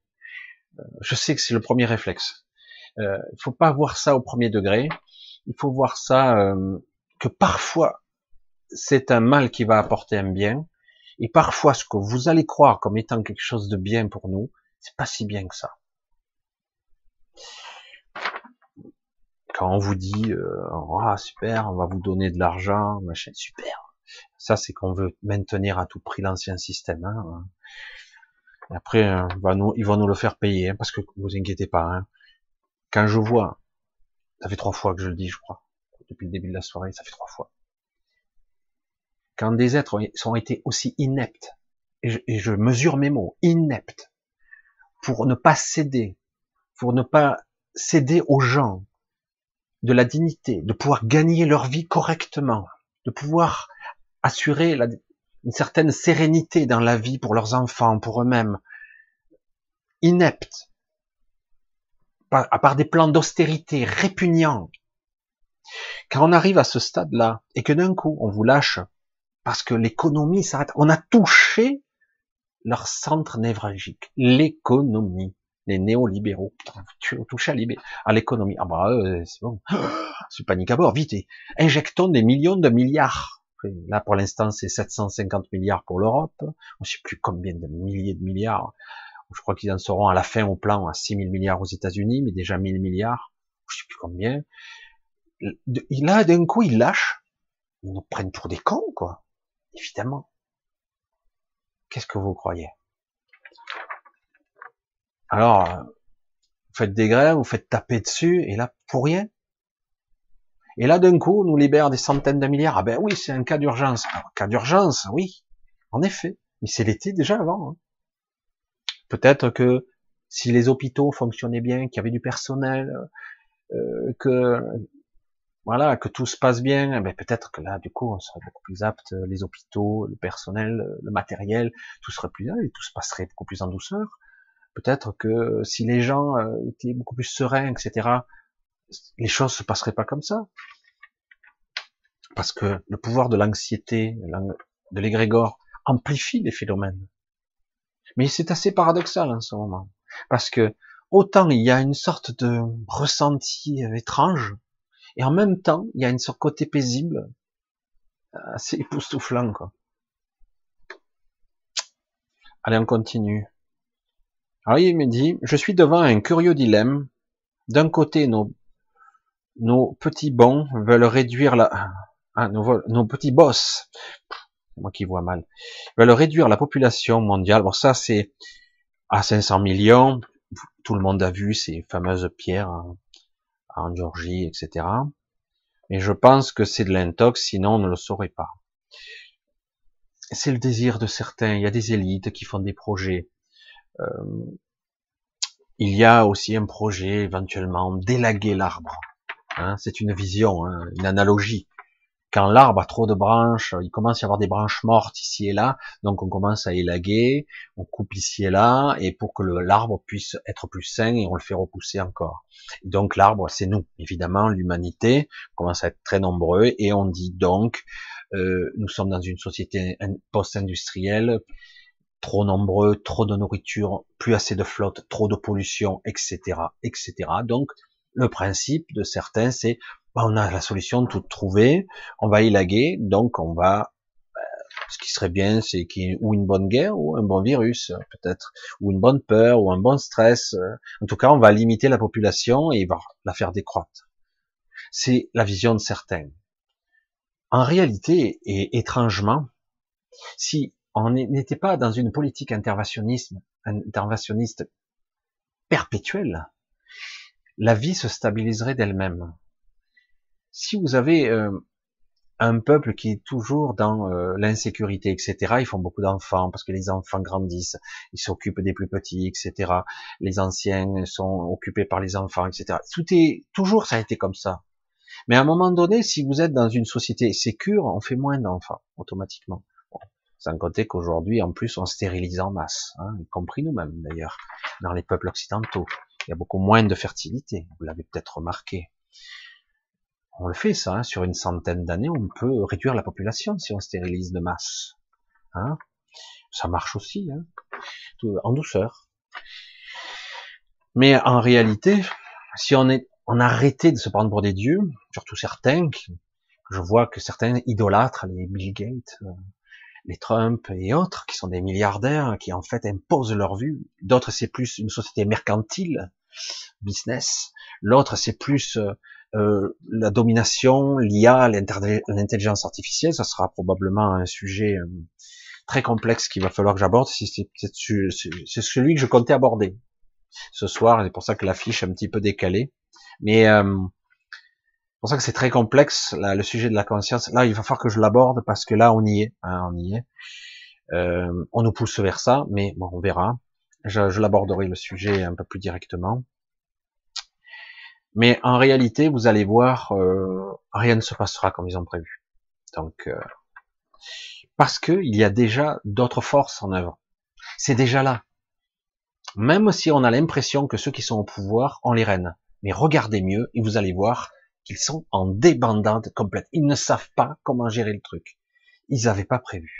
Euh, je sais que c'est le premier réflexe. Euh, il faut pas voir ça au premier degré. Il faut voir ça euh, que parfois c'est un mal qui va apporter un bien, et parfois ce que vous allez croire comme étant quelque chose de bien pour nous, c'est pas si bien que ça. Quand on vous dit euh, ah super, on va vous donner de l'argent, machin, super. Ça c'est qu'on veut maintenir à tout prix l'ancien système. Hein. après, euh, va nous, ils vont nous le faire payer, hein, parce que vous inquiétez pas. Hein. Quand je vois, ça fait trois fois que je le dis, je crois, depuis le début de la soirée, ça fait trois fois. Quand des êtres ont été aussi ineptes, et je mesure mes mots, ineptes, pour ne pas céder, pour ne pas céder aux gens de la dignité, de pouvoir gagner leur vie correctement, de pouvoir assurer une certaine sérénité dans la vie pour leurs enfants, pour eux-mêmes, ineptes, à part des plans d'austérité répugnants. Quand on arrive à ce stade-là, et que d'un coup, on vous lâche, parce que l'économie s'arrête, on a touché leur centre névralgique, l'économie. Les néolibéraux, tu touches à l'économie. Ah bah euh, c'est bon, c'est panique à bord, vite, injectons des millions de milliards. Là pour l'instant c'est 750 milliards pour l'Europe, on ne sait plus combien de milliers de milliards. Je crois qu'ils en seront à la fin au plan à 6 000 milliards aux États-Unis, mais déjà 1000 milliards, je sais plus combien. Là d'un coup ils lâchent, ils nous prennent pour des cons quoi, évidemment. Qu'est-ce que vous croyez? Alors, vous faites des grèves, vous faites taper dessus, et là, pour rien? Et là, d'un coup, on nous libère des centaines de milliards. Ah ben oui, c'est un cas d'urgence. Cas d'urgence, oui, en effet. Mais c'est l'été déjà avant. Hein. Peut-être que si les hôpitaux fonctionnaient bien, qu'il y avait du personnel, euh, que voilà, que tout se passe bien, eh ben peut-être que là, du coup, on serait beaucoup plus apte, euh, les hôpitaux, le personnel, euh, le matériel, tout serait plus et tout se passerait beaucoup plus en douceur. Peut-être que si les gens euh, étaient beaucoup plus sereins, etc., les choses se passeraient pas comme ça. Parce que le pouvoir de l'anxiété, de l'égrégore, amplifie les phénomènes. Mais c'est assez paradoxal en ce moment. Parce que autant il y a une sorte de ressenti étrange, et en même temps, il y a une sorte côté paisible, assez époustouflant, quoi. Allez, on continue. Alors, il me dit, je suis devant un curieux dilemme. D'un côté, nos, nos petits bons veulent réduire la, ah, nos, petits boss, moi qui vois mal, veulent réduire la population mondiale. Bon, ça, c'est à 500 millions. Tout le monde a vu ces fameuses pierres hein en Georgie, etc. Mais je pense que c'est de l'intox, sinon on ne le saurait pas. C'est le désir de certains. Il y a des élites qui font des projets. Euh, il y a aussi un projet éventuellement d'élaguer l'arbre. Hein, c'est une vision, hein, une analogie quand l'arbre a trop de branches, il commence à y avoir des branches mortes ici et là, donc on commence à élaguer, on coupe ici et là, et pour que l'arbre puisse être plus sain, et on le fait repousser encore. donc l'arbre, c'est nous, évidemment, l'humanité, commence à être très nombreux, et on dit donc, euh, nous sommes dans une société post-industrielle, trop nombreux, trop de nourriture, plus assez de flotte, trop de pollution, etc., etc. Donc, le principe de certains, c'est bah, on a la solution toute trouvée, on va élaguer, donc on va euh, ce qui serait bien, c'est qu'il y ou une bonne guerre, ou un bon virus, peut-être, ou une bonne peur, ou un bon stress. En tout cas, on va limiter la population et va la faire décroître. C'est la vision de certains. En réalité, et étrangement, si on n'était pas dans une politique interventionniste perpétuelle, la vie se stabiliserait d'elle-même si vous avez euh, un peuple qui est toujours dans euh, l'insécurité, etc., ils font beaucoup d'enfants parce que les enfants grandissent, ils s'occupent des plus petits, etc. Les anciens sont occupés par les enfants, etc. Tout est toujours ça a été comme ça. Mais à un moment donné, si vous êtes dans une société sécure, on fait moins d'enfants automatiquement. sans compter qu'aujourd'hui, en plus, on stérilise en masse, hein, y compris nous-mêmes d'ailleurs, dans les peuples occidentaux. Il y a beaucoup moins de fertilité. Vous l'avez peut-être remarqué. On le fait ça, hein, sur une centaine d'années, on peut réduire la population si on stérilise de masse. Hein ça marche aussi, hein, en douceur. Mais en réalité, si on est, on a arrêté de se prendre pour des dieux, surtout certains, je vois que certains idolâtres, les Bill Gates, euh, les Trump et autres, qui sont des milliardaires, qui en fait imposent leur vue. D'autres, c'est plus une société mercantile, business. L'autre, c'est plus euh, euh la domination, l'IA, l'intelligence artificielle. Ça sera probablement un sujet euh, très complexe qu'il va falloir que j'aborde. C'est celui que je comptais aborder ce soir. C'est pour ça que l'affiche est un petit peu décalée. Mais euh, c'est pour ça que c'est très complexe, là, le sujet de la conscience. Là, il va falloir que je l'aborde parce que là, on y est. Hein, on y est. Euh, on nous pousse vers ça, mais bon, on verra. Je, je l'aborderai le sujet un peu plus directement. Mais en réalité, vous allez voir, euh, rien ne se passera comme ils ont prévu. Donc, euh, parce que il y a déjà d'autres forces en œuvre. C'est déjà là. Même si on a l'impression que ceux qui sont au pouvoir ont les rênes, mais regardez mieux et vous allez voir qu'ils sont en débandade complète. Ils ne savent pas comment gérer le truc. Ils n'avaient pas prévu.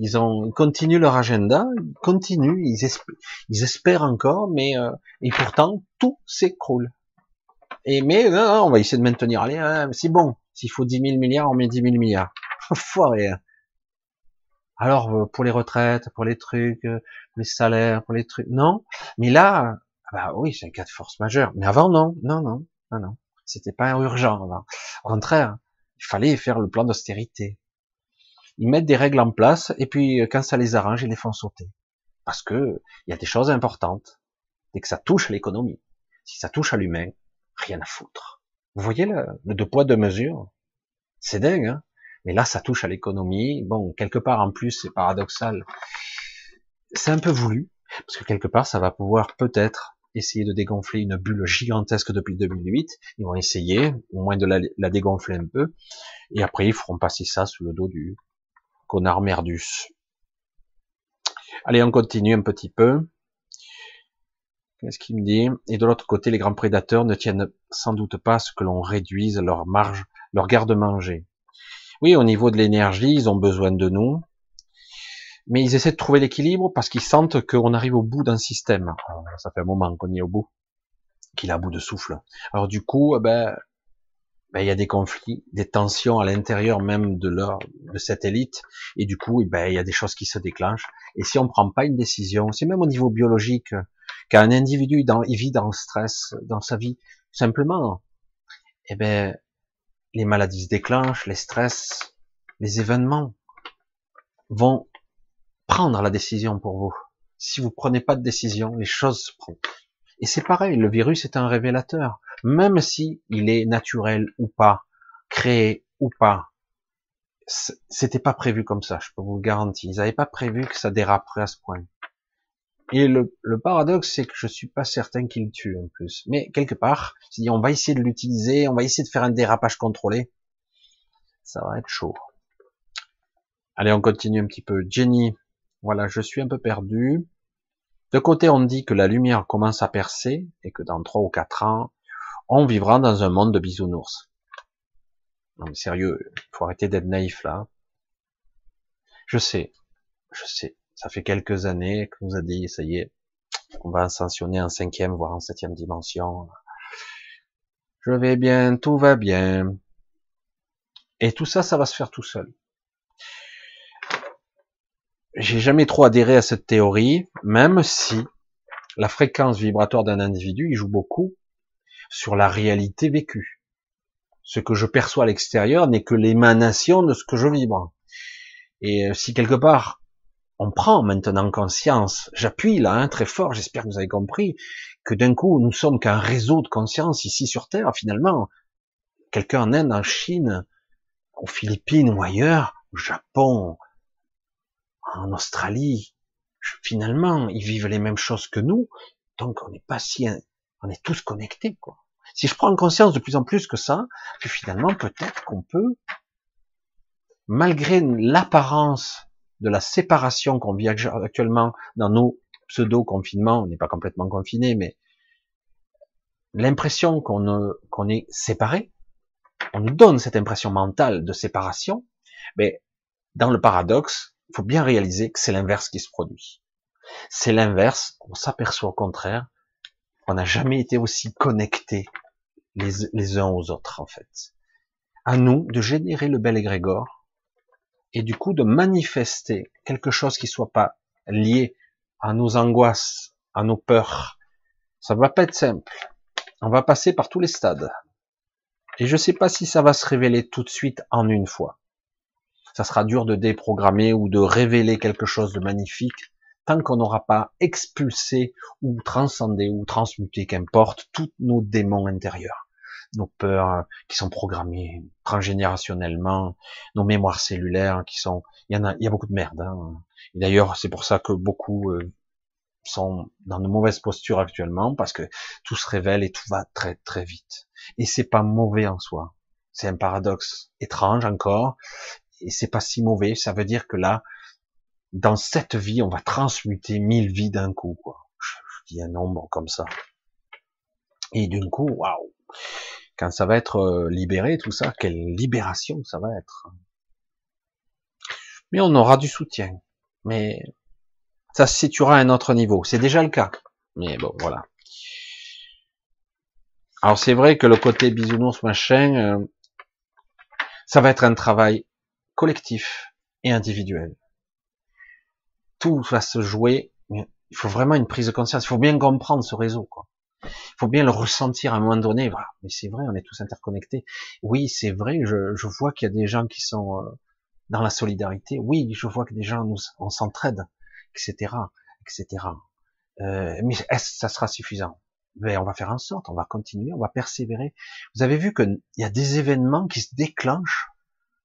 Ils ont continuent leur agenda, ils continuent, ils, espèrent, encore, mais euh, et pourtant tout s'écroule. Et mais non, on va essayer de maintenir. Allez, hein, c'est bon. S'il faut 10 000 milliards, on met 10 000 milliards. Foiré. Hein. Alors euh, pour les retraites, pour les trucs, euh, les salaires, pour les trucs, non. Mais là, ah bah oui, c'est un cas de force majeure. Mais avant, non, non, non, non, non. C'était pas urgent. Au contraire, il fallait faire le plan d'austérité. Ils mettent des règles en place et puis euh, quand ça les arrange, ils les font sauter. Parce que il y a des choses importantes. Dès que ça touche à l'économie, si ça touche à l'humain, rien à foutre. Vous voyez le, le deux poids deux mesures? C'est dingue, hein Mais là, ça touche à l'économie. Bon, quelque part en plus, c'est paradoxal. C'est un peu voulu, parce que quelque part, ça va pouvoir peut-être essayer de dégonfler une bulle gigantesque depuis 2008. Ils vont essayer, au moins de la, dégonfler un peu. Et après, ils feront passer ça sous le dos du connard merdus. Allez, on continue un petit peu. Qu'est-ce qu'il me dit? Et de l'autre côté, les grands prédateurs ne tiennent sans doute pas à ce que l'on réduise leur marge, leur garde-manger. Oui, au niveau de l'énergie, ils ont besoin de nous mais ils essaient de trouver l'équilibre parce qu'ils sentent qu'on arrive au bout d'un système. ça fait un moment qu'on est au bout, qu'il à bout de souffle. Alors du coup, eh ben, ben, il y a des conflits, des tensions à l'intérieur même de leur, de cette élite, et du coup, ben, il y a des choses qui se déclenchent. Et si on prend pas une décision, c'est même au niveau biologique, qu'un individu vit dans le stress, dans sa vie, simplement, eh ben, les maladies se déclenchent, les stress, les événements vont prendre la décision pour vous. Si vous prenez pas de décision, les choses se prennent. Et c'est pareil, le virus est un révélateur. Même si il est naturel ou pas, créé ou pas, c'était pas prévu comme ça, je peux vous le garantir. Ils n'avaient pas prévu que ça déraperait à ce point. Et le, paradoxe, c'est que je suis pas certain qu'il tue en plus. Mais quelque part, si on va essayer de l'utiliser, on va essayer de faire un dérapage contrôlé. Ça va être chaud. Allez, on continue un petit peu. Jenny, voilà, je suis un peu perdu. De côté, on dit que la lumière commence à percer et que dans trois ou quatre ans, on vivra dans un monde de bisounours. Non mais sérieux, faut arrêter d'être naïf là. Je sais, je sais. Ça fait quelques années qu'on nous a dit, ça y est, on va ascensionner en cinquième, voire en septième dimension. Je vais bien, tout va bien. Et tout ça, ça va se faire tout seul j'ai jamais trop adhéré à cette théorie, même si la fréquence vibratoire d'un individu, il joue beaucoup sur la réalité vécue. Ce que je perçois à l'extérieur n'est que l'émanation de ce que je vibre. Et euh, si quelque part on prend maintenant conscience, j'appuie là hein, très fort, j'espère que vous avez compris, que d'un coup nous sommes qu'un réseau de conscience ici sur Terre, finalement, quelqu'un en Inde, en Chine, aux Philippines ou ailleurs, au Japon, en Australie, finalement, ils vivent les mêmes choses que nous, donc on n'est pas si, on est tous connectés, quoi. Si je prends conscience de plus en plus que ça, que finalement, peut-être qu'on peut, malgré l'apparence de la séparation qu'on vit actuellement dans nos pseudo-confinements, on n'est pas complètement confiné, mais l'impression qu'on est séparé, on nous donne cette impression mentale de séparation, mais dans le paradoxe, il faut bien réaliser que c'est l'inverse qui se produit. C'est l'inverse, on s'aperçoit au contraire, on n'a jamais été aussi connectés les, uns aux autres, en fait. À nous de générer le bel égrégore, et du coup de manifester quelque chose qui soit pas lié à nos angoisses, à nos peurs. Ça va pas être simple. On va passer par tous les stades. Et je sais pas si ça va se révéler tout de suite en une fois. Ça sera dur de déprogrammer ou de révéler quelque chose de magnifique tant qu'on n'aura pas expulsé ou transcendé ou transmuté, qu'importe, tous nos démons intérieurs, nos peurs euh, qui sont programmées transgénérationnellement, nos mémoires cellulaires qui sont, il y a, beaucoup de merde. Hein. D'ailleurs, c'est pour ça que beaucoup euh, sont dans de mauvaises postures actuellement parce que tout se révèle et tout va très très vite. Et c'est pas mauvais en soi. C'est un paradoxe étrange encore. Et c'est pas si mauvais. Ça veut dire que là, dans cette vie, on va transmuter mille vies d'un coup. Quoi. Je dis un nombre comme ça. Et d'un coup, waouh Quand ça va être euh, libéré, tout ça, quelle libération ça va être. Mais on aura du soutien. Mais ça se situera à un autre niveau. C'est déjà le cas. Mais bon, voilà. Alors c'est vrai que le côté bisounours machin, euh, ça va être un travail collectif et individuel. Tout va se jouer. Il faut vraiment une prise de conscience. Il faut bien comprendre ce réseau. Quoi. Il faut bien le ressentir à un moment donné. Voilà. Mais c'est vrai, on est tous interconnectés. Oui, c'est vrai. Je, je vois qu'il y a des gens qui sont euh, dans la solidarité. Oui, je vois que des gens nous, on s'entraide etc., etc. Euh, mais est-ce que ça sera suffisant? Ben, on va faire en sorte, on va continuer, on va persévérer. Vous avez vu qu'il y a des événements qui se déclenchent,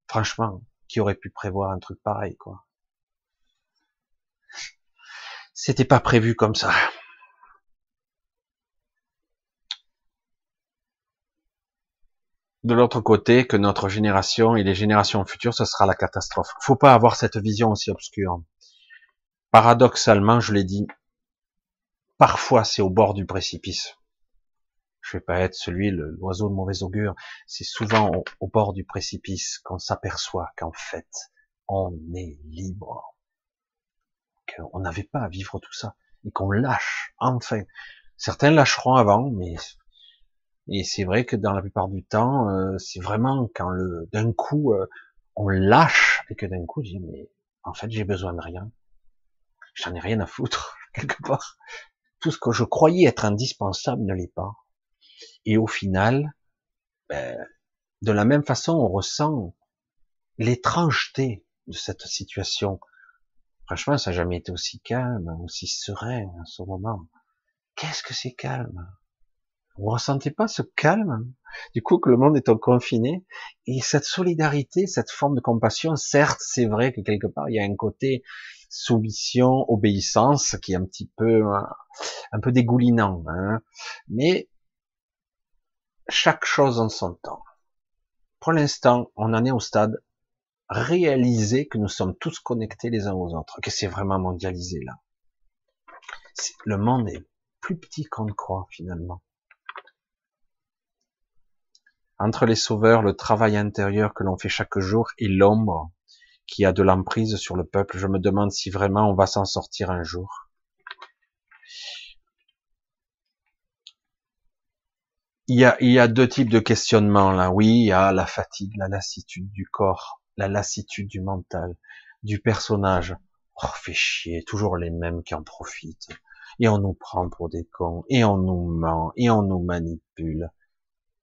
franchement, qui auraient pu prévoir un truc pareil, quoi. C'était pas prévu comme ça. De l'autre côté, que notre génération et les générations futures, ce sera la catastrophe. Faut pas avoir cette vision aussi obscure. Paradoxalement, je l'ai dit, parfois c'est au bord du précipice. Je vais pas être celui, l'oiseau de mauvais augure. C'est souvent au, bord du précipice qu'on s'aperçoit qu'en fait, on est libre. Qu'on n'avait pas à vivre tout ça. Et qu'on lâche, enfin. Certains lâcheront avant, mais et c'est vrai que dans la plupart du temps, euh, c'est vraiment quand d'un coup euh, on lâche et que d'un coup, je dis mais en fait j'ai besoin de rien j'en ai rien à foutre, quelque part. Tout ce que je croyais être indispensable ne l'est pas. Et au final, ben, de la même façon, on ressent l'étrangeté de cette situation. Franchement, ça n'a jamais été aussi calme, aussi serein en ce moment. Qu'est-ce que c'est calme? Vous ressentez pas ce calme? Du coup, que le monde est confiné et cette solidarité, cette forme de compassion. Certes, c'est vrai que quelque part il y a un côté soumission, obéissance, qui est un petit peu, un peu dégoulinant, hein. mais chaque chose en son temps. Pour l'instant, on en est au stade réaliser que nous sommes tous connectés les uns aux autres, que c'est vraiment mondialisé là. Le monde est plus petit qu'on ne croit finalement. Entre les sauveurs, le travail intérieur que l'on fait chaque jour et l'ombre qui a de l'emprise sur le peuple. Je me demande si vraiment on va s'en sortir un jour. Il y, a, deux types de questionnements là. Oui, il y a la fatigue, la lassitude du corps, la lassitude du mental, du personnage. Oh, fait chier, toujours les mêmes qui en profitent. Et on nous prend pour des cons, et on nous ment, et on nous manipule.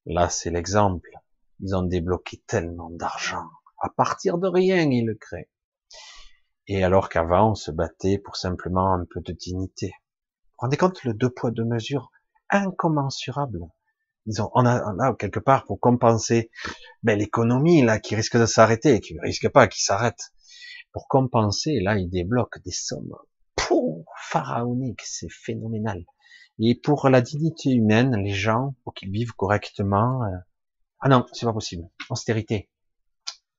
Là, c'est l'exemple. Ils ont débloqué tellement d'argent à partir de rien, il le crée. Et alors qu'avant, on se battait pour simplement un peu de dignité. Vous vous rendez compte le deux poids, deux mesures incommensurable? Disons, on a là quelque part pour compenser ben, l'économie là qui risque de s'arrêter, qui ne risque pas, qui s'arrête. Pour compenser, là, il débloque des sommes Pouh, pharaoniques, c'est phénoménal. Et pour la dignité humaine, les gens, pour qu'ils vivent correctement, euh, ah non, c'est pas possible. Austérité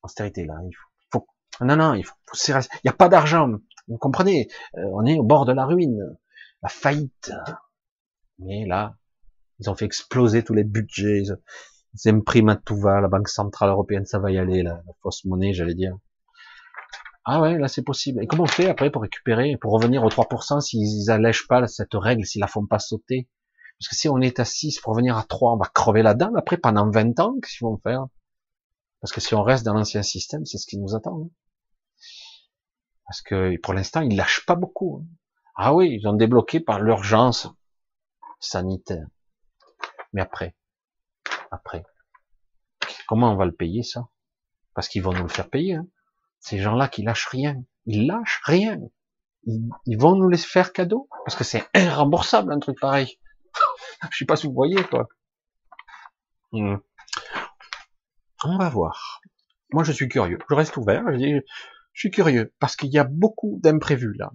austérité là. Il faut, non, non, il faut, il n'y a pas d'argent. Vous comprenez? Euh, On est au bord de la ruine, la faillite. Mais là, Ils ont fait exploser tous les budgets. Ils, impriment à tout va. La Banque Centrale Européenne, ça va y aller, la, fausse monnaie, j'allais dire. Ah ouais, là c'est possible. Et comment on fait après pour récupérer, pour revenir aux 3% s'ils allègent pas cette règle, s'ils la font pas sauter? Parce que si on est à 6 pour revenir à 3, on va crever la dalle après pendant 20 ans, qu'est-ce qu'ils vont faire? Parce que si on reste dans l'ancien système, c'est ce qui nous attend. Hein. Parce que pour l'instant, ils lâchent pas beaucoup. Hein. Ah oui, ils ont débloqué par l'urgence sanitaire. Mais après, après, comment on va le payer ça? Parce qu'ils vont nous le faire payer. Hein. Ces gens-là qui lâchent rien, ils lâchent rien. Ils, vont nous les faire cadeau? Parce que c'est irremboursable un truc pareil. Je sais pas si vous voyez quoi. Hmm. On va voir. Moi, je suis curieux. Je reste ouvert. Je, suis curieux parce qu'il y a beaucoup d'imprévus là.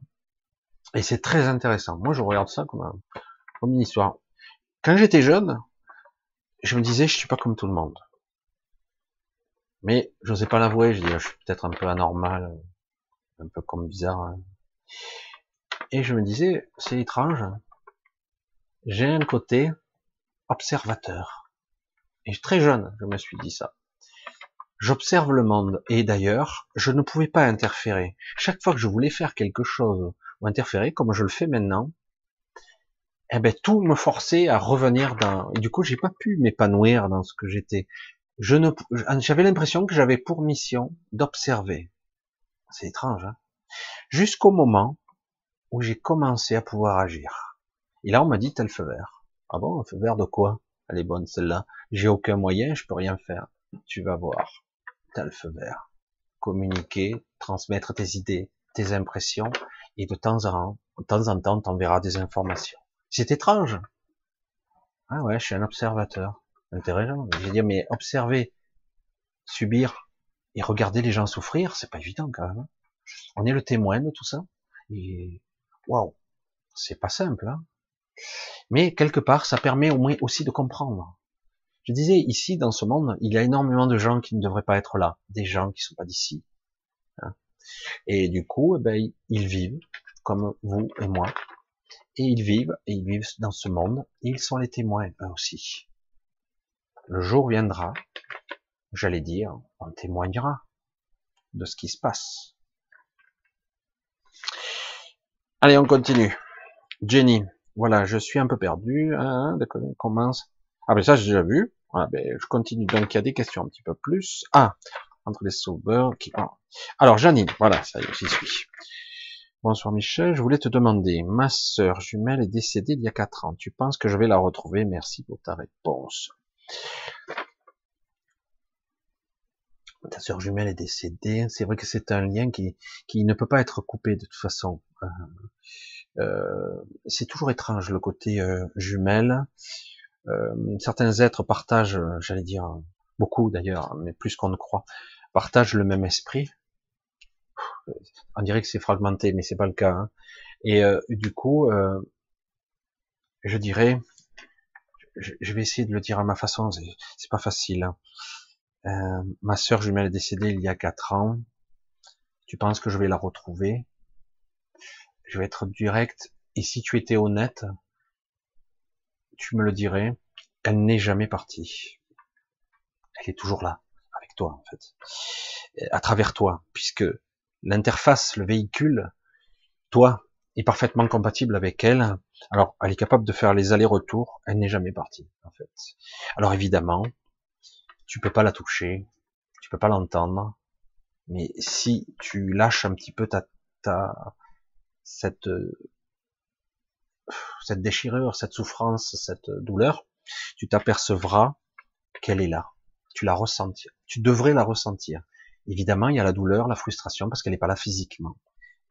Et c'est très intéressant. Moi, je regarde ça comme une histoire. Quand j'étais jeune, je me disais, je suis pas comme tout le monde. Mais je n'osais pas l'avouer, je disais, je suis peut-être un peu anormal, un peu comme bizarre. Hein. Et je me disais, c'est étrange, j'ai un côté observateur. Et très jeune, je me suis dit ça. J'observe le monde, et d'ailleurs, je ne pouvais pas interférer. Chaque fois que je voulais faire quelque chose ou interférer, comme je le fais maintenant, eh ben tout me forçait à revenir dans. Du coup, j'ai pas pu m'épanouir dans ce que j'étais. Je ne, j'avais l'impression que j'avais pour mission d'observer. C'est étrange, hein Jusqu'au moment où j'ai commencé à pouvoir agir. Et là, on m'a dit tel feu vert. Ah bon, un feu vert de quoi? Elle est bonne celle-là. J'ai aucun moyen, je peux rien faire. Tu vas voir. Tel feu vert. Communiquer, transmettre tes idées, tes impressions, et de temps en, de temps en temps, t'enverras des informations. C'est étrange. Ah ouais, je suis un observateur. Intéressant. Je veux dire, mais observer, subir et regarder les gens souffrir, c'est pas évident quand même. Hein. On est le témoin de tout ça. Et waouh, c'est pas simple. Hein mais quelque part, ça permet au moins aussi de comprendre. Je disais, ici, dans ce monde, il y a énormément de gens qui ne devraient pas être là, des gens qui sont pas d'ici. Hein et du coup, eh ben, ils vivent comme vous et moi, et ils vivent, et ils vivent dans ce monde, et ils sont les témoins, eux aussi. Le jour viendra, j'allais dire, on témoignera de ce qui se passe. Allez, on continue. Jenny, voilà, je suis un peu perdu. Hein, commence. Ah ben ça j'ai déjà vu. Voilà, ben, je continue. Donc il y a des questions un petit peu plus. Ah, entre les sauveurs qui. Ah. Alors Janine, voilà, ça y est, j'y suis. Bonsoir Michel, je voulais te demander, ma sœur jumelle est décédée il y a quatre ans. Tu penses que je vais la retrouver? Merci pour ta réponse. Ta sœur jumelle est décédée. C'est vrai que c'est un lien qui, ne peut pas être coupé de toute façon. Euh, euh, c'est toujours étrange le côté euh, jumelle. certains êtres partagent, j'allais dire, beaucoup d'ailleurs, mais plus qu'on ne croit, partagent le même esprit on dirait que c'est fragmenté, mais c'est pas le cas. Hein. Et euh, du coup, euh, je dirais, je, vais essayer de le dire à ma façon. C'est pas facile. Hein. Euh, ma sœur jumelle est décédée il y a quatre ans. Tu penses que je vais la retrouver? Je vais être direct. Et si tu étais honnête, tu me le dirais. Elle n'est jamais partie. Elle est toujours là, avec toi en fait, à travers toi, puisque l'interface, le véhicule, toi, est parfaitement compatible avec elle. Alors, elle est capable de faire les allers-retours. Elle n'est jamais partie, en fait. Alors, évidemment, tu peux pas la toucher, tu peux pas l'entendre, mais si tu lâches un petit peu ta, ta cette cette déchirure, cette souffrance, cette douleur, tu t'apercevras qu'elle est là. Tu la ressentir. Tu devrais la ressentir. Évidemment, il y a la douleur, la frustration, parce qu'elle n'est pas là physiquement.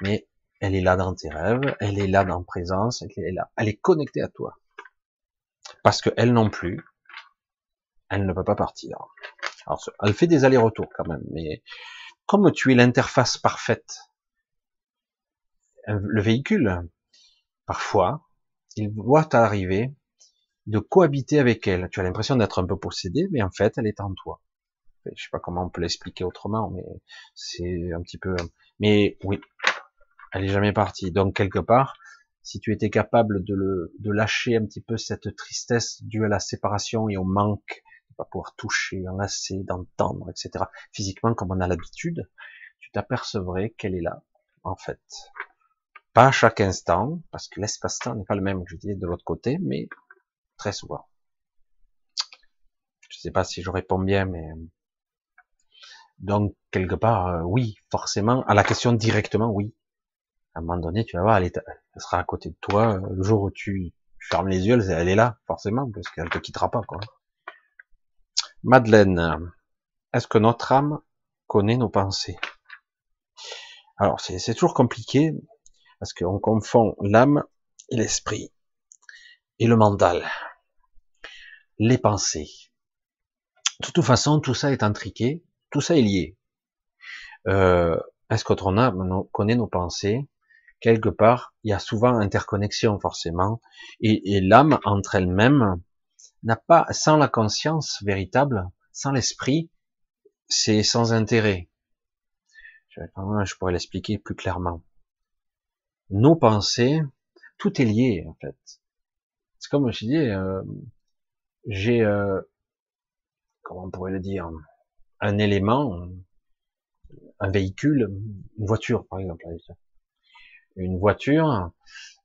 Mais elle est là dans tes rêves, elle est là dans présence, elle est là. Elle est connectée à toi. Parce que elle non plus, elle ne peut pas partir. Alors, elle fait des allers-retours quand même, mais comme tu es l'interface parfaite, le véhicule, parfois, il voit arriver de cohabiter avec elle. Tu as l'impression d'être un peu possédé, mais en fait, elle est en toi je sais pas comment on peut l'expliquer autrement, mais c'est un petit peu. Mais oui, elle est jamais partie. Donc quelque part, si tu étais capable de, le, de lâcher un petit peu cette tristesse due à la séparation et au manque, de pas pouvoir toucher, enlacer, d'entendre, etc. Physiquement, comme on a l'habitude, tu t'apercevrais qu'elle est là, en fait. Pas à chaque instant, parce que l'espace-temps n'est pas le même que je disais de l'autre côté, mais très souvent. Je sais pas si je réponds bien, mais donc quelque part, euh, oui, forcément, à la question directement, oui. À un moment donné, tu vas voir, elle, sera à côté de toi euh, le jour où tu fermes les yeux, elle, est là, forcément, parce qu'elle te quittera pas, quoi. Madeleine, est-ce que notre âme connaît nos pensées? Alors, c'est toujours compliqué, parce qu'on confond l'âme et l'esprit, et le mental, les pensées. De toute façon, tout ça est intriqué, tout ça est lié. Euh, est-ce qu'on a, connaît nos pensées? Quelque part, il y a souvent interconnexion forcément, et, l'âme entre elles-mêmes n'a pas, sans la conscience véritable, sans l'esprit, c'est sans intérêt. Je pourrais l'expliquer plus clairement. Nos pensées, tout est lié en fait. C'est comme je dis, euh, j'ai, euh, comment on pourrait le dire, un élément, un véhicule, une voiture par exemple. Une voiture,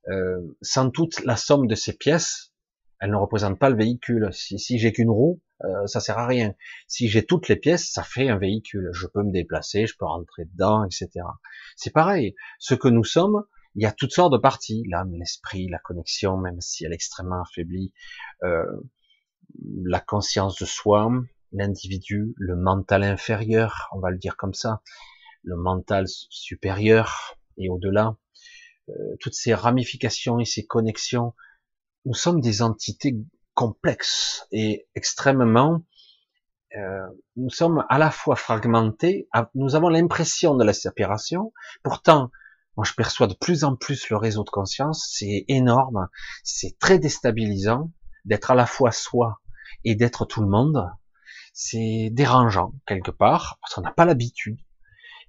euh, sans toute la somme de ses pièces, elle ne représente pas le véhicule. Si, j'ai qu'une roue, euh, ça sert à rien. Si j'ai toutes les pièces, ça fait un véhicule. Je peux me déplacer, je peux rentrer dedans, etc. C'est pareil. Ce que nous sommes, il y a toutes sortes de parties, l'âme, l'esprit, la connexion, même si elle est extrêmement affaiblie, euh, la conscience de soi, l'individu, le mental inférieur, on va le dire comme ça, le mental supérieur et au-delà, euh, toutes ces ramifications et ces connexions, nous sommes des entités complexes et extrêmement, euh, nous sommes à la fois fragmentés, nous avons l'impression de la séparation, pourtant, moi je perçois de plus en plus le réseau de conscience, c'est énorme, c'est très déstabilisant d'être à la fois soi et d'être tout le monde, c'est dérangeant quelque part, parce qu'on n'a pas l'habitude.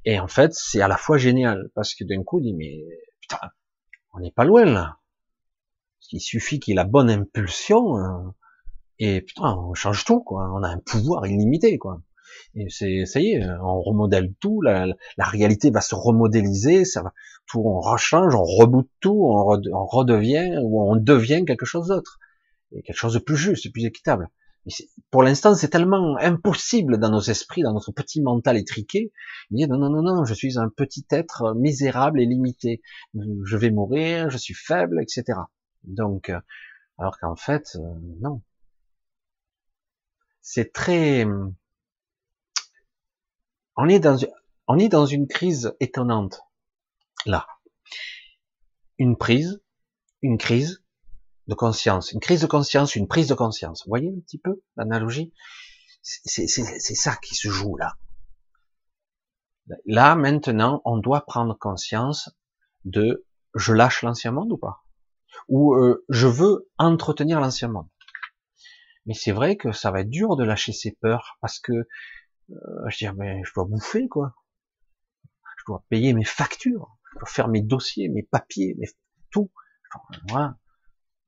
Et en fait, c'est à la fois génial, parce que d'un coup, on dit, mais putain, on n'est pas loin là. Il suffit qu'il ait la bonne impulsion, hein, et putain, on change tout, quoi. On a un pouvoir illimité, quoi. Et c'est, ça y est, on remodèle tout, la, la, réalité va se remodéliser, ça va, tout, on rechange, on reboot tout, on, on redevient, ou on devient quelque chose d'autre. Et quelque chose de plus juste, de plus équitable pour l'instant, c'est tellement impossible dans nos esprits, dans notre petit mental étriqué. Il non, non, non, non, je suis un petit être misérable et limité. Je vais mourir, je suis faible, etc. Donc, euh, alors qu'en fait, euh, non. C'est très, on est dans, on est dans une crise étonnante. Là. Une prise, une crise, de conscience, une crise de conscience, une prise de conscience. Vous voyez un petit peu l'analogie? C'est ça qui se joue là. Là, maintenant, on doit prendre conscience de je lâche l'ancien monde ou pas? Ou euh, je veux entretenir l'ancien monde. Mais c'est vrai que ça va être dur de lâcher ses peurs parce que euh, je dis mais je dois bouffer quoi. Je dois payer mes factures, je dois faire mes dossiers, mes papiers, mes tout. Voilà.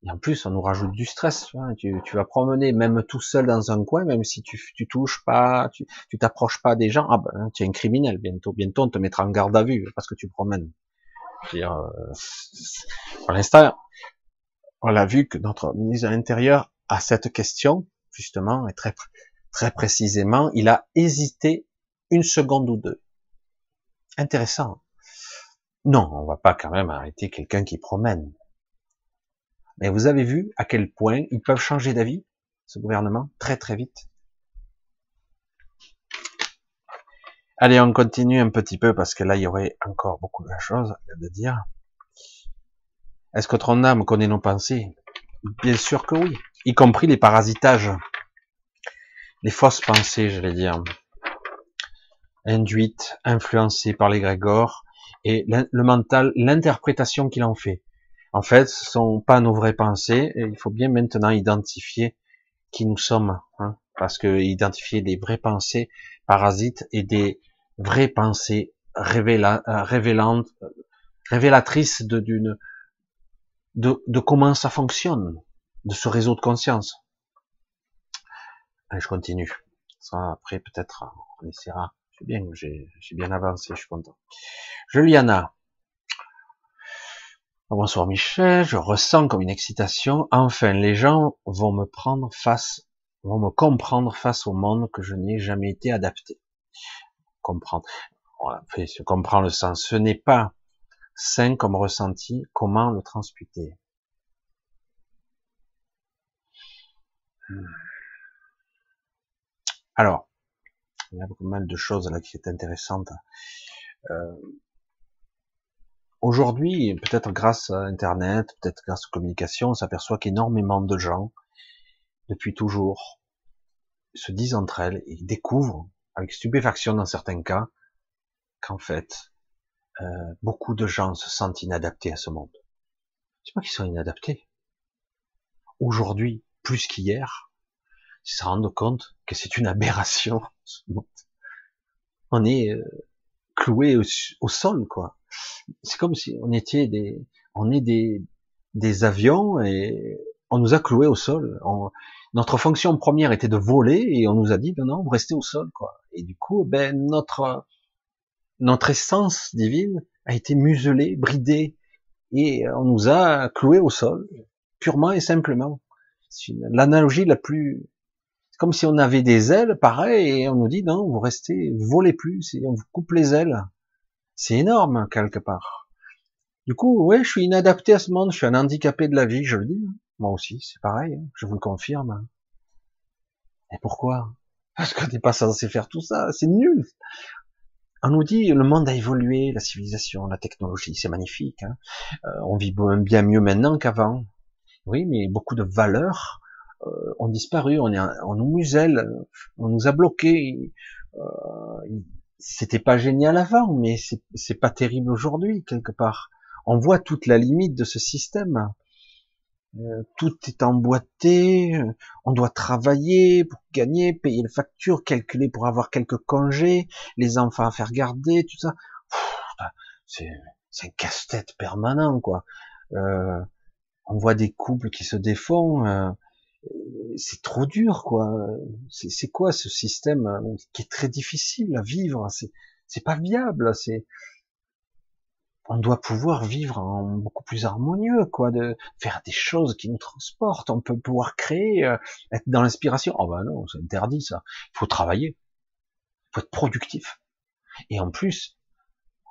Et en plus, on nous rajoute du stress. Tu, vas promener même tout seul dans un coin, même si tu, touches pas, tu, t'approches pas des gens. Ah ben, tu es un criminel bientôt. Bientôt, on te mettra en garde à vue parce que tu promènes. Dire, euh, pour l'instant, on a vu que notre ministre de l'Intérieur a cette question justement et très très précisément, il a hésité une seconde ou deux. Intéressant. Non, on va pas quand même arrêter quelqu'un qui promène. Mais vous avez vu à quel point ils peuvent changer d'avis, ce gouvernement, très très vite. Allez, on continue un petit peu parce que là, il y aurait encore beaucoup de choses à dire. Est-ce que ton âme connaît nos pensées? Bien sûr que oui, y compris les parasitages, les fausses pensées, je vais dire, induites, influencées par les grégores, et le mental, l'interprétation qu'il en fait. En fait, ce sont pas nos vraies pensées, et il faut bien maintenant identifier qui nous sommes, hein, parce que identifier des vraies pensées parasites et des vraies pensées révélantes, révélatrices d'une de, de comment ça fonctionne, de ce réseau de conscience. Je continue. Ça, après, peut-être, on essaiera. C'est bien, j'ai bien avancé, je suis content. Juliana. Bonsoir Michel, je ressens comme une excitation. Enfin, les gens vont me prendre face, vont me comprendre face au monde que je n'ai jamais été adapté. Comprendre. Voilà, je comprends le sens. Ce n'est pas sain comme ressenti. Comment le transputer? Hmm. Alors, il y a beaucoup mal de choses là qui sont intéressantes. Euh, Aujourd'hui, peut-être grâce à Internet, peut-être grâce aux communications, on s'aperçoit qu'énormément de gens, depuis toujours, se disent entre elles et découvrent, avec stupéfaction dans certains cas, qu'en fait, euh, beaucoup de gens se sentent inadaptés à ce monde. C'est pas qu'ils sont inadaptés. Aujourd'hui, plus qu'hier, ils se rendent compte que c'est une aberration. On est euh, cloué au, sol, quoi. C'est comme si on était des, on est des, des avions et on nous a cloués au sol. notre fonction première était de voler et on nous a dit non, non, vous restez au sol, quoi. Et du coup, ben notre notre essence divine a été muselée, bridée et on nous a cloués au sol, purement et simplement. C'est l'analogie la plus comme si on avait des ailes, pareil, et on nous dit non, vous restez, vous volez plus, on vous coupe les ailes. C'est énorme, quelque part. Du coup, ouais, je suis inadapté à ce monde, je suis un handicapé de la vie, je le dis. Moi aussi, c'est pareil, hein, je vous le confirme. Et pourquoi? Parce qu'on n'est pas censé faire tout ça, c'est nul. On nous dit le monde a évolué, la civilisation, la technologie, c'est magnifique. Hein. Euh, on vit bien mieux maintenant qu'avant. Oui, mais beaucoup de valeurs euh, ont disparu, on nous muselle, on nous a bloqués. Euh, c'était pas génial avant, mais c'est pas terrible aujourd'hui quelque part. On voit toute la limite de ce système. Euh, tout est emboîté, on doit travailler pour gagner, payer les factures, calculer pour avoir quelques congés, les enfants à faire garder, tout ça. C'est un casse-tête permanent, quoi. Euh, on voit des couples qui se défont. Euh, c'est trop dur, quoi. C'est quoi ce système euh, qui est très difficile à vivre? C'est pas viable. C'est on doit pouvoir vivre en beaucoup plus harmonieux, quoi, de faire des choses qui nous transportent. On peut pouvoir créer, euh, être dans l'inspiration. Oh ben non, c'est interdit ça. Il faut travailler, il faut être productif. Et en plus,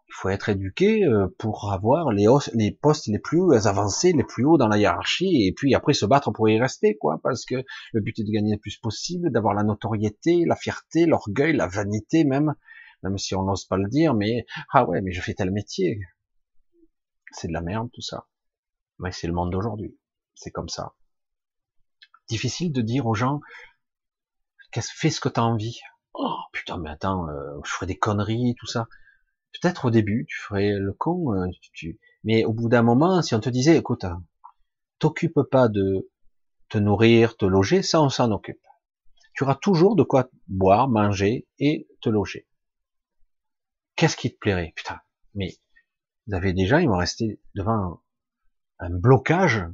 il faut être éduqué euh, pour avoir les, postes les plus avancés, les plus hauts dans la hiérarchie, et puis après se battre pour y rester, quoi, parce que le but est de gagner le plus possible, d'avoir la notoriété, la fierté, l'orgueil, la vanité même, même si on n'ose pas le dire, mais ah ouais, mais je fais tel métier, c'est de la merde tout ça. Mais c'est le monde d'aujourd'hui, c'est comme ça. Difficile de dire aux gens, qu'est-ce fais ce que t'as envie. Oh putain, mais attends, euh, je ferai des conneries, tout ça. Peut-être au début, tu ferais le con, euh, mais au bout d'un moment, si on te disait, écoute, t'occupe pas de te nourrir, te loger, ça on s'en occupe. Tu auras toujours de quoi boire, manger et te loger. Qu'est-ce qui te plairait? Putain, mais vous avez déjà, ils vont rester devant un, blocage,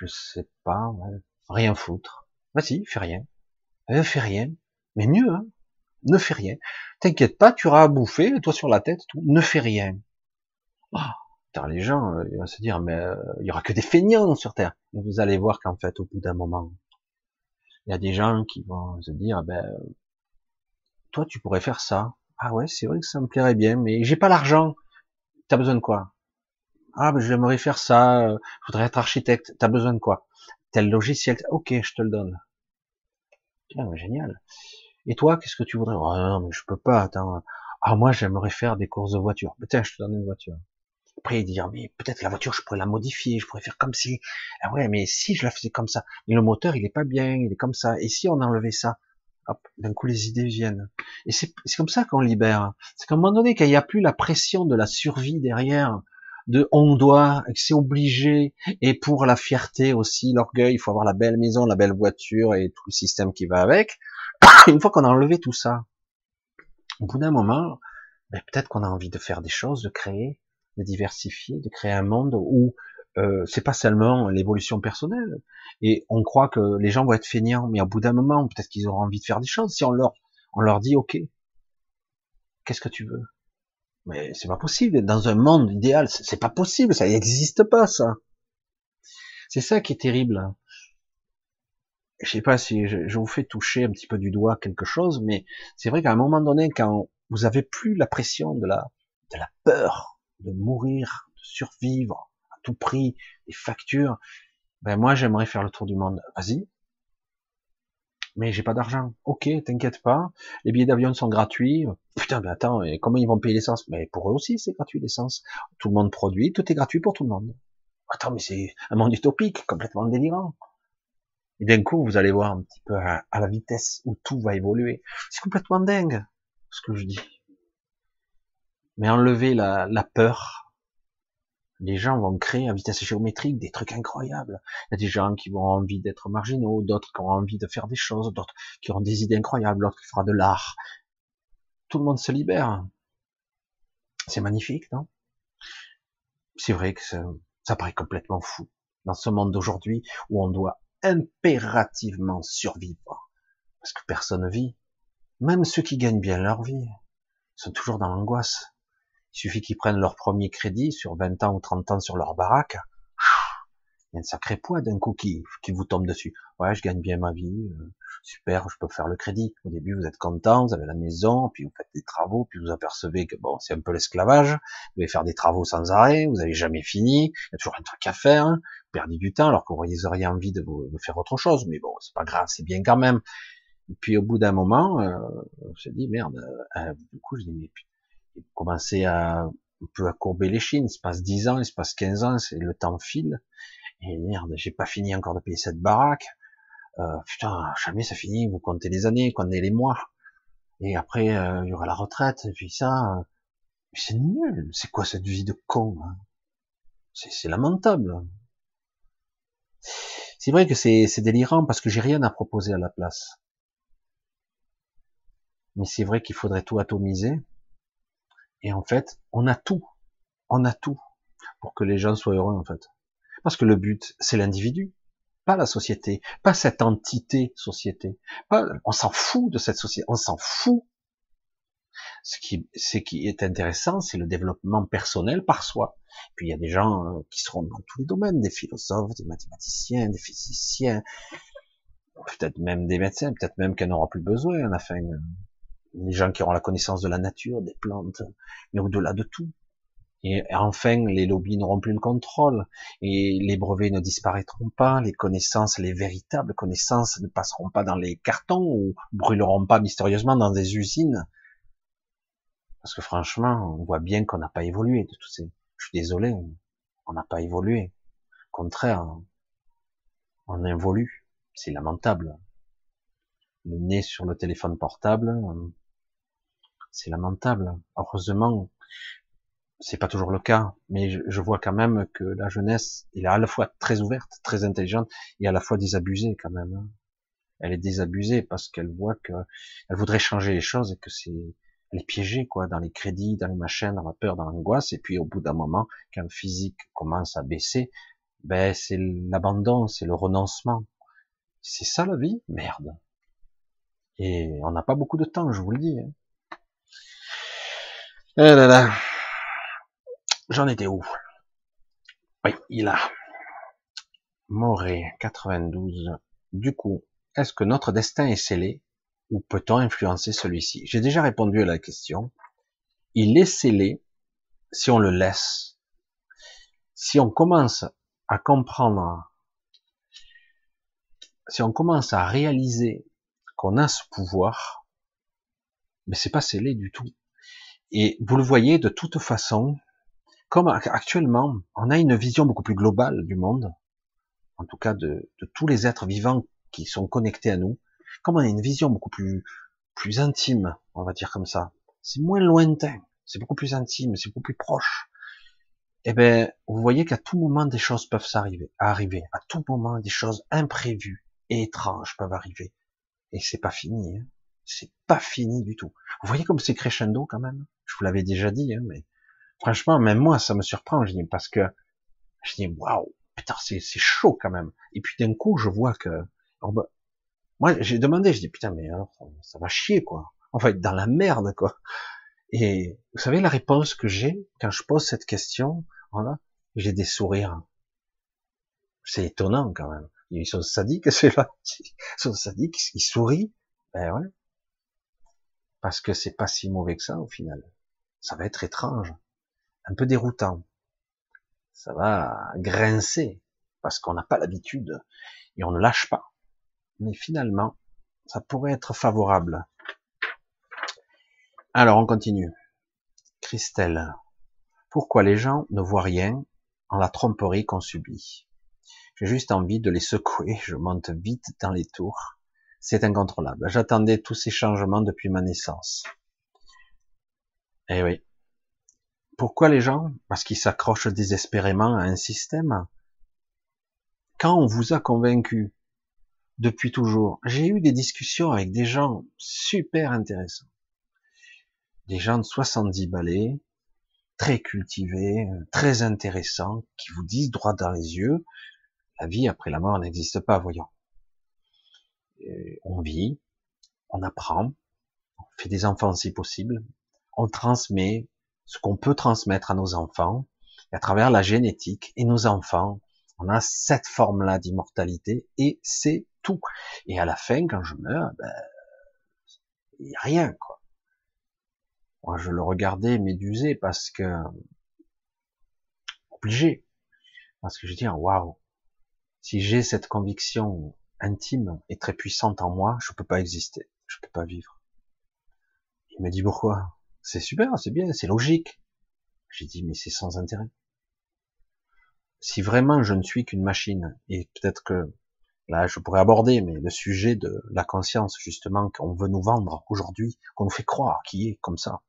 je sais pas, rien foutre. Vas-y, fais rien. Euh, fais rien. Mais mieux, hein ne fais rien. T'inquiète pas, tu auras à bouffer, toi sur la tête, tout. Ne fais rien. Oh, les gens, euh, ils vont se dire, mais euh, il y aura que des feignants sur Terre. Et vous allez voir qu'en fait, au bout d'un moment, il y a des gens qui vont se dire, ben, toi, tu pourrais faire ça. Ah ouais, c'est vrai que ça me plairait bien, mais j'ai pas l'argent. T'as besoin de quoi? Ah, ben, j'aimerais faire ça. Euh, je voudrais être architecte. T'as besoin de quoi? Tel logiciel. Ok, je te le donne. Tiens, génial. Et toi, qu'est-ce que tu voudrais? Oh, Non, mais je peux pas. Attends. Ah moi, j'aimerais faire des courses de voiture. Tiens, je te donne une voiture. Après, dire, mais peut-être la voiture, je pourrais la modifier, je pourrais faire comme si. Ah ouais, mais si je la faisais comme ça, mais le moteur, il est pas bien, il est comme ça. Et si on enlevait ça? Hop, d'un coup, les idées viennent. Et c'est comme ça qu'on libère. C'est qu'à un moment donné, qu'il n'y a plus la pression de la survie derrière, de on doit, c'est obligé, et pour la fierté aussi, l'orgueil, il faut avoir la belle maison, la belle voiture et tout le système qui va avec. une fois qu'on a enlevé tout ça, au bout d'un moment, ben, peut-être qu'on a envie de faire des choses, de créer, de diversifier, de créer un monde où euh, c'est pas seulement l'évolution personnelle. Et on croit que les gens vont être feignants, mais au bout d'un moment, peut-être qu'ils auront envie de faire des choses. Si on leur, on leur dit, ok, qu'est-ce que tu veux? Mais c'est pas possible. Dans un monde idéal, c'est pas possible. Ça n'existe pas, ça. C'est ça qui est terrible. Je sais pas si je, vous fais toucher un petit peu du doigt quelque chose, mais c'est vrai qu'à un moment donné, quand vous avez plus la pression de la, peur de mourir, de survivre à tout prix, les factures, ben moi j'aimerais faire le tour du monde. Vas-y. Mais j'ai pas d'argent. Ok, t'inquiète pas. Les billets d'avion sont gratuits. Putain, mais attends, et comment ils vont payer l'essence? Mais pour eux aussi, c'est gratuit l'essence. Tout le monde produit, tout est gratuit pour tout le monde. Attends, mais c'est un monde utopique, complètement délirant. Et d'un coup, vous allez voir un petit peu à, la vitesse où tout va évoluer. C'est complètement dingue, ce que je dis. Mais enlever la, peur, les gens vont créer à vitesse géométrique des trucs incroyables. Il y a des gens qui vont envie d'être marginaux, d'autres qui ont envie de faire des choses, d'autres qui auront des idées incroyables, d'autres qui fera de l'art. Tout le monde se libère. C'est magnifique, non? C'est vrai que ça, paraît complètement fou dans ce monde d'aujourd'hui où on doit impérativement survivre parce que personne vit. Même ceux qui gagnent bien leur vie sont toujours dans l'angoisse. Il suffit qu'ils prennent leur premier crédit sur 20 ans ou 30 ans sur leur baraque. Il y a un sacré poids d'un coup qui, qui vous tombe dessus. Ouais, je gagne bien ma vie, euh, super, je peux faire le crédit. Au début, vous êtes content, vous avez la maison, puis vous faites des travaux, puis vous apercevez que bon, c'est un peu l'esclavage. Vous allez faire des travaux sans arrêt, vous n'avez jamais fini, il y a toujours un truc à faire, hein. vous perdez du temps alors que vous auriez envie de, vous, faire autre chose, mais bon, c'est pas grave, c'est bien quand même. Et puis au bout d'un moment, euh, je me dit merde, euh, du coup je dis mais vous commencez à un peu à courber les chines, il se passe 10 ans, il se passe 15 ans, c'est le temps file, et merde, j'ai pas fini encore de payer cette baraque, euh, putain, jamais ça finit, vous comptez les années, comptez les mois, et après euh, il y aura la retraite, et puis ça, euh, c'est nul, c'est quoi cette vie de con hein? C'est lamentable. C'est vrai que c'est délirant parce que j'ai rien à proposer à la place. Mais c'est vrai qu'il faudrait tout atomiser. Et en fait, on a tout. On a tout pour que les gens soient heureux, en fait. Parce que le but, c'est l'individu, pas la société, pas cette entité société. on s'en fout de cette société, on s'en fout. Ce qui, ce qui est intéressant, c'est le développement personnel par soi. Puis il y a des gens euh, qui seront dans tous les domaines, des philosophes, des mathématiciens, des physiciens, peut-être même des médecins, peut-être même qu'on n'aura plus besoin, enfin, les gens qui auront la connaissance de la nature, des plantes, mais au-delà de tout. Et enfin, les lobbies n'auront plus le contrôle, et les brevets ne disparaîtront pas, les connaissances, les véritables connaissances ne passeront pas dans les cartons ou brûleront pas mystérieusement dans des usines. Parce que franchement, on voit bien qu'on n'a pas évolué de tous ces. Je suis désolé, on n'a pas évolué. Au contraire, on évolue. C'est lamentable. Le nez sur le téléphone portable, c'est lamentable. Heureusement, c'est pas toujours le cas, mais je, vois quand même que la jeunesse, elle est à la fois très ouverte, très intelligente, et à la fois désabusée quand même. Hein. Elle est désabusée parce qu'elle voit que elle voudrait changer les choses et que c'est elle est piégée quoi dans les crédits, dans les machins, dans la peur, dans l'angoisse, et puis au bout d'un moment, quand le physique commence à baisser, ben c'est l'abandon, c'est le renoncement. C'est ça la vie, merde. Et on n'a pas beaucoup de temps, je vous le dis. Hein. Eh là là. J'en étais où? Oui, il a. Moré, 92. Du coup, est-ce que notre destin est scellé ou peut-on influencer celui-ci? J'ai déjà répondu à la question. Il est scellé si on le laisse. Si on commence à comprendre, si on commence à réaliser qu'on a ce pouvoir, mais c'est pas scellé du tout. Et vous le voyez de toute façon, comme actuellement, on a une vision beaucoup plus globale du monde, en tout cas de, tous les êtres vivants qui sont connectés à nous, comme on a une vision beaucoup plus, plus intime, on va dire comme ça, c'est moins lointain, c'est beaucoup plus intime, c'est beaucoup plus proche. Eh ben, vous voyez qu'à tout moment des choses peuvent s'arriver, arriver. À tout moment des choses imprévues et étranges peuvent arriver. Et c'est pas fini. Hein. C'est pas fini du tout. Vous voyez comme c'est crescendo quand même? Je vous l'avais déjà dit, hein, mais franchement, même moi, ça me surprend, je dis, parce que Je dis, waouh, putain, c'est, chaud quand même. Et puis d'un coup, je vois que, moi, j'ai demandé, je dis, putain, mais alors, ça va chier, quoi. On va être dans la merde, quoi. Et vous savez la réponse que j'ai quand je pose cette question, voilà, j'ai des sourires. C'est étonnant quand même. Ils sont sadiques, c'est là. Ils sont sadiques, ils sourient. Ben ouais. Parce que c'est pas si mauvais que ça au final. Ça va être étrange. Un peu déroutant. Ça va grincer. Parce qu'on n'a pas l'habitude. Et on ne lâche pas. Mais finalement, ça pourrait être favorable. Alors, on continue. Christelle. Pourquoi les gens ne voient rien en la tromperie qu'on subit? J'ai juste envie de les secouer. Je monte vite dans les tours. C'est incontrôlable. J'attendais tous ces changements depuis ma naissance. Eh oui. Pourquoi les gens? Parce qu'ils s'accrochent désespérément à un système. Quand on vous a convaincu depuis toujours, j'ai eu des discussions avec des gens super intéressants des gens de 70 balais, très cultivés, très intéressants, qui vous disent droit dans les yeux, la vie après la mort n'existe pas, voyons. on vit, on apprend, on fait des enfants si possible, on transmet ce qu'on peut transmettre à nos enfants, à travers la génétique, et nos enfants, on a cette forme-là d'immortalité, et c'est tout. Et à la fin, quand je meurs, ben, il n'y a rien, quoi. Moi, je le regardais médusé parce que obligé, parce que je dis waouh, si j'ai cette conviction intime et très puissante en moi, je peux pas exister, je peux pas vivre. Il me dit pourquoi? C'est super, c'est bien, c'est logique. J'ai dit mais c'est sans intérêt. Si vraiment je ne suis qu'une machine, et peut-être que là je pourrais aborder, mais le sujet de la conscience justement qu'on veut nous vendre aujourd'hui, qu'on nous fait croire qui est comme ça,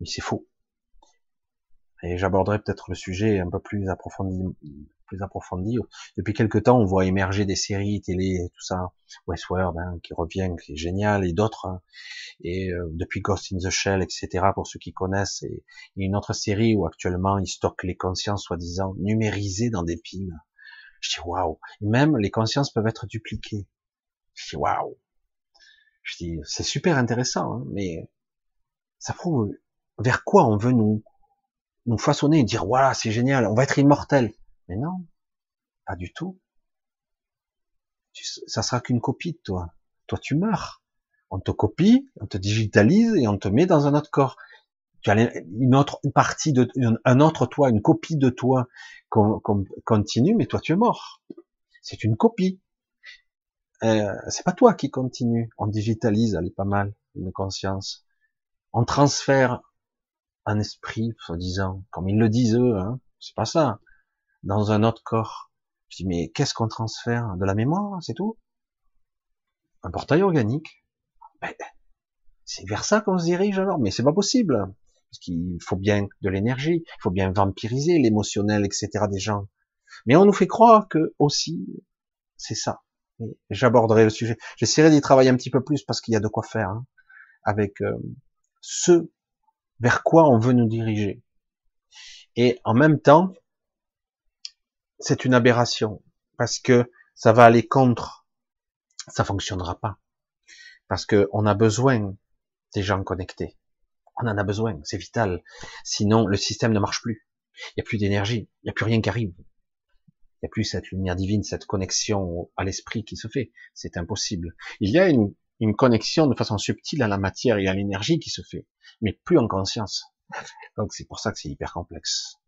mais c'est faux. Et j'aborderai peut-être le sujet un peu plus approfondi, plus approfondi. Depuis quelque temps, on voit émerger des séries télé, tout ça, Westworld, hein, qui revient, qui est génial, et d'autres. Hein. et euh, depuis Ghost in the Shell, etc. Pour ceux qui connaissent, et, une autre série où actuellement ils stockent les consciences, soi-disant numérisées dans des piles. Je dis waouh. Même les consciences peuvent être dupliquées. Je dis waouh. Je dis c'est super intéressant, hein, mais ça prouve vers quoi on veut nous, nous façonner et dire, voilà, c'est génial, on va être immortel. Mais non, pas du tout. Ça sera qu'une copie de toi. Toi, tu meurs. On te copie, on te digitalise et on te met dans un autre corps. Tu as une autre partie de, un autre toi, une copie de toi qu'on continue, mais toi, tu es mort. C'est une copie. Euh, c'est pas toi qui continue. On digitalise, elle est pas mal, une conscience. On transfère un esprit, soi-disant, comme ils le disent eux, hein, c'est pas ça, dans un autre corps. Je dis, mais qu'est-ce qu'on transfère? De la mémoire, c'est tout? Un portail organique? Ben, C'est vers ça qu'on se dirige alors, mais c'est pas possible. Parce qu'il faut bien de l'énergie, il faut bien vampiriser l'émotionnel, etc. des gens. Mais on nous fait croire que aussi, c'est ça. J'aborderai le sujet. J'essaierai d'y travailler un petit peu plus parce qu'il y a de quoi faire hein, avec euh, ceux vers quoi on veut nous diriger. Et en même temps, c'est une aberration parce que ça va aller contre. Ça fonctionnera pas parce que on a besoin des gens connectés. On en a besoin, c'est vital. Sinon, le système ne marche plus. Il n'y a plus d'énergie, il n'y a plus rien qui arrive. Il n'y a plus cette lumière divine, cette connexion à l'esprit qui se fait. C'est impossible. Il y a une, une connexion de façon subtile à la matière et à l'énergie qui se fait, mais plus en conscience. Donc c'est pour ça que c'est hyper complexe.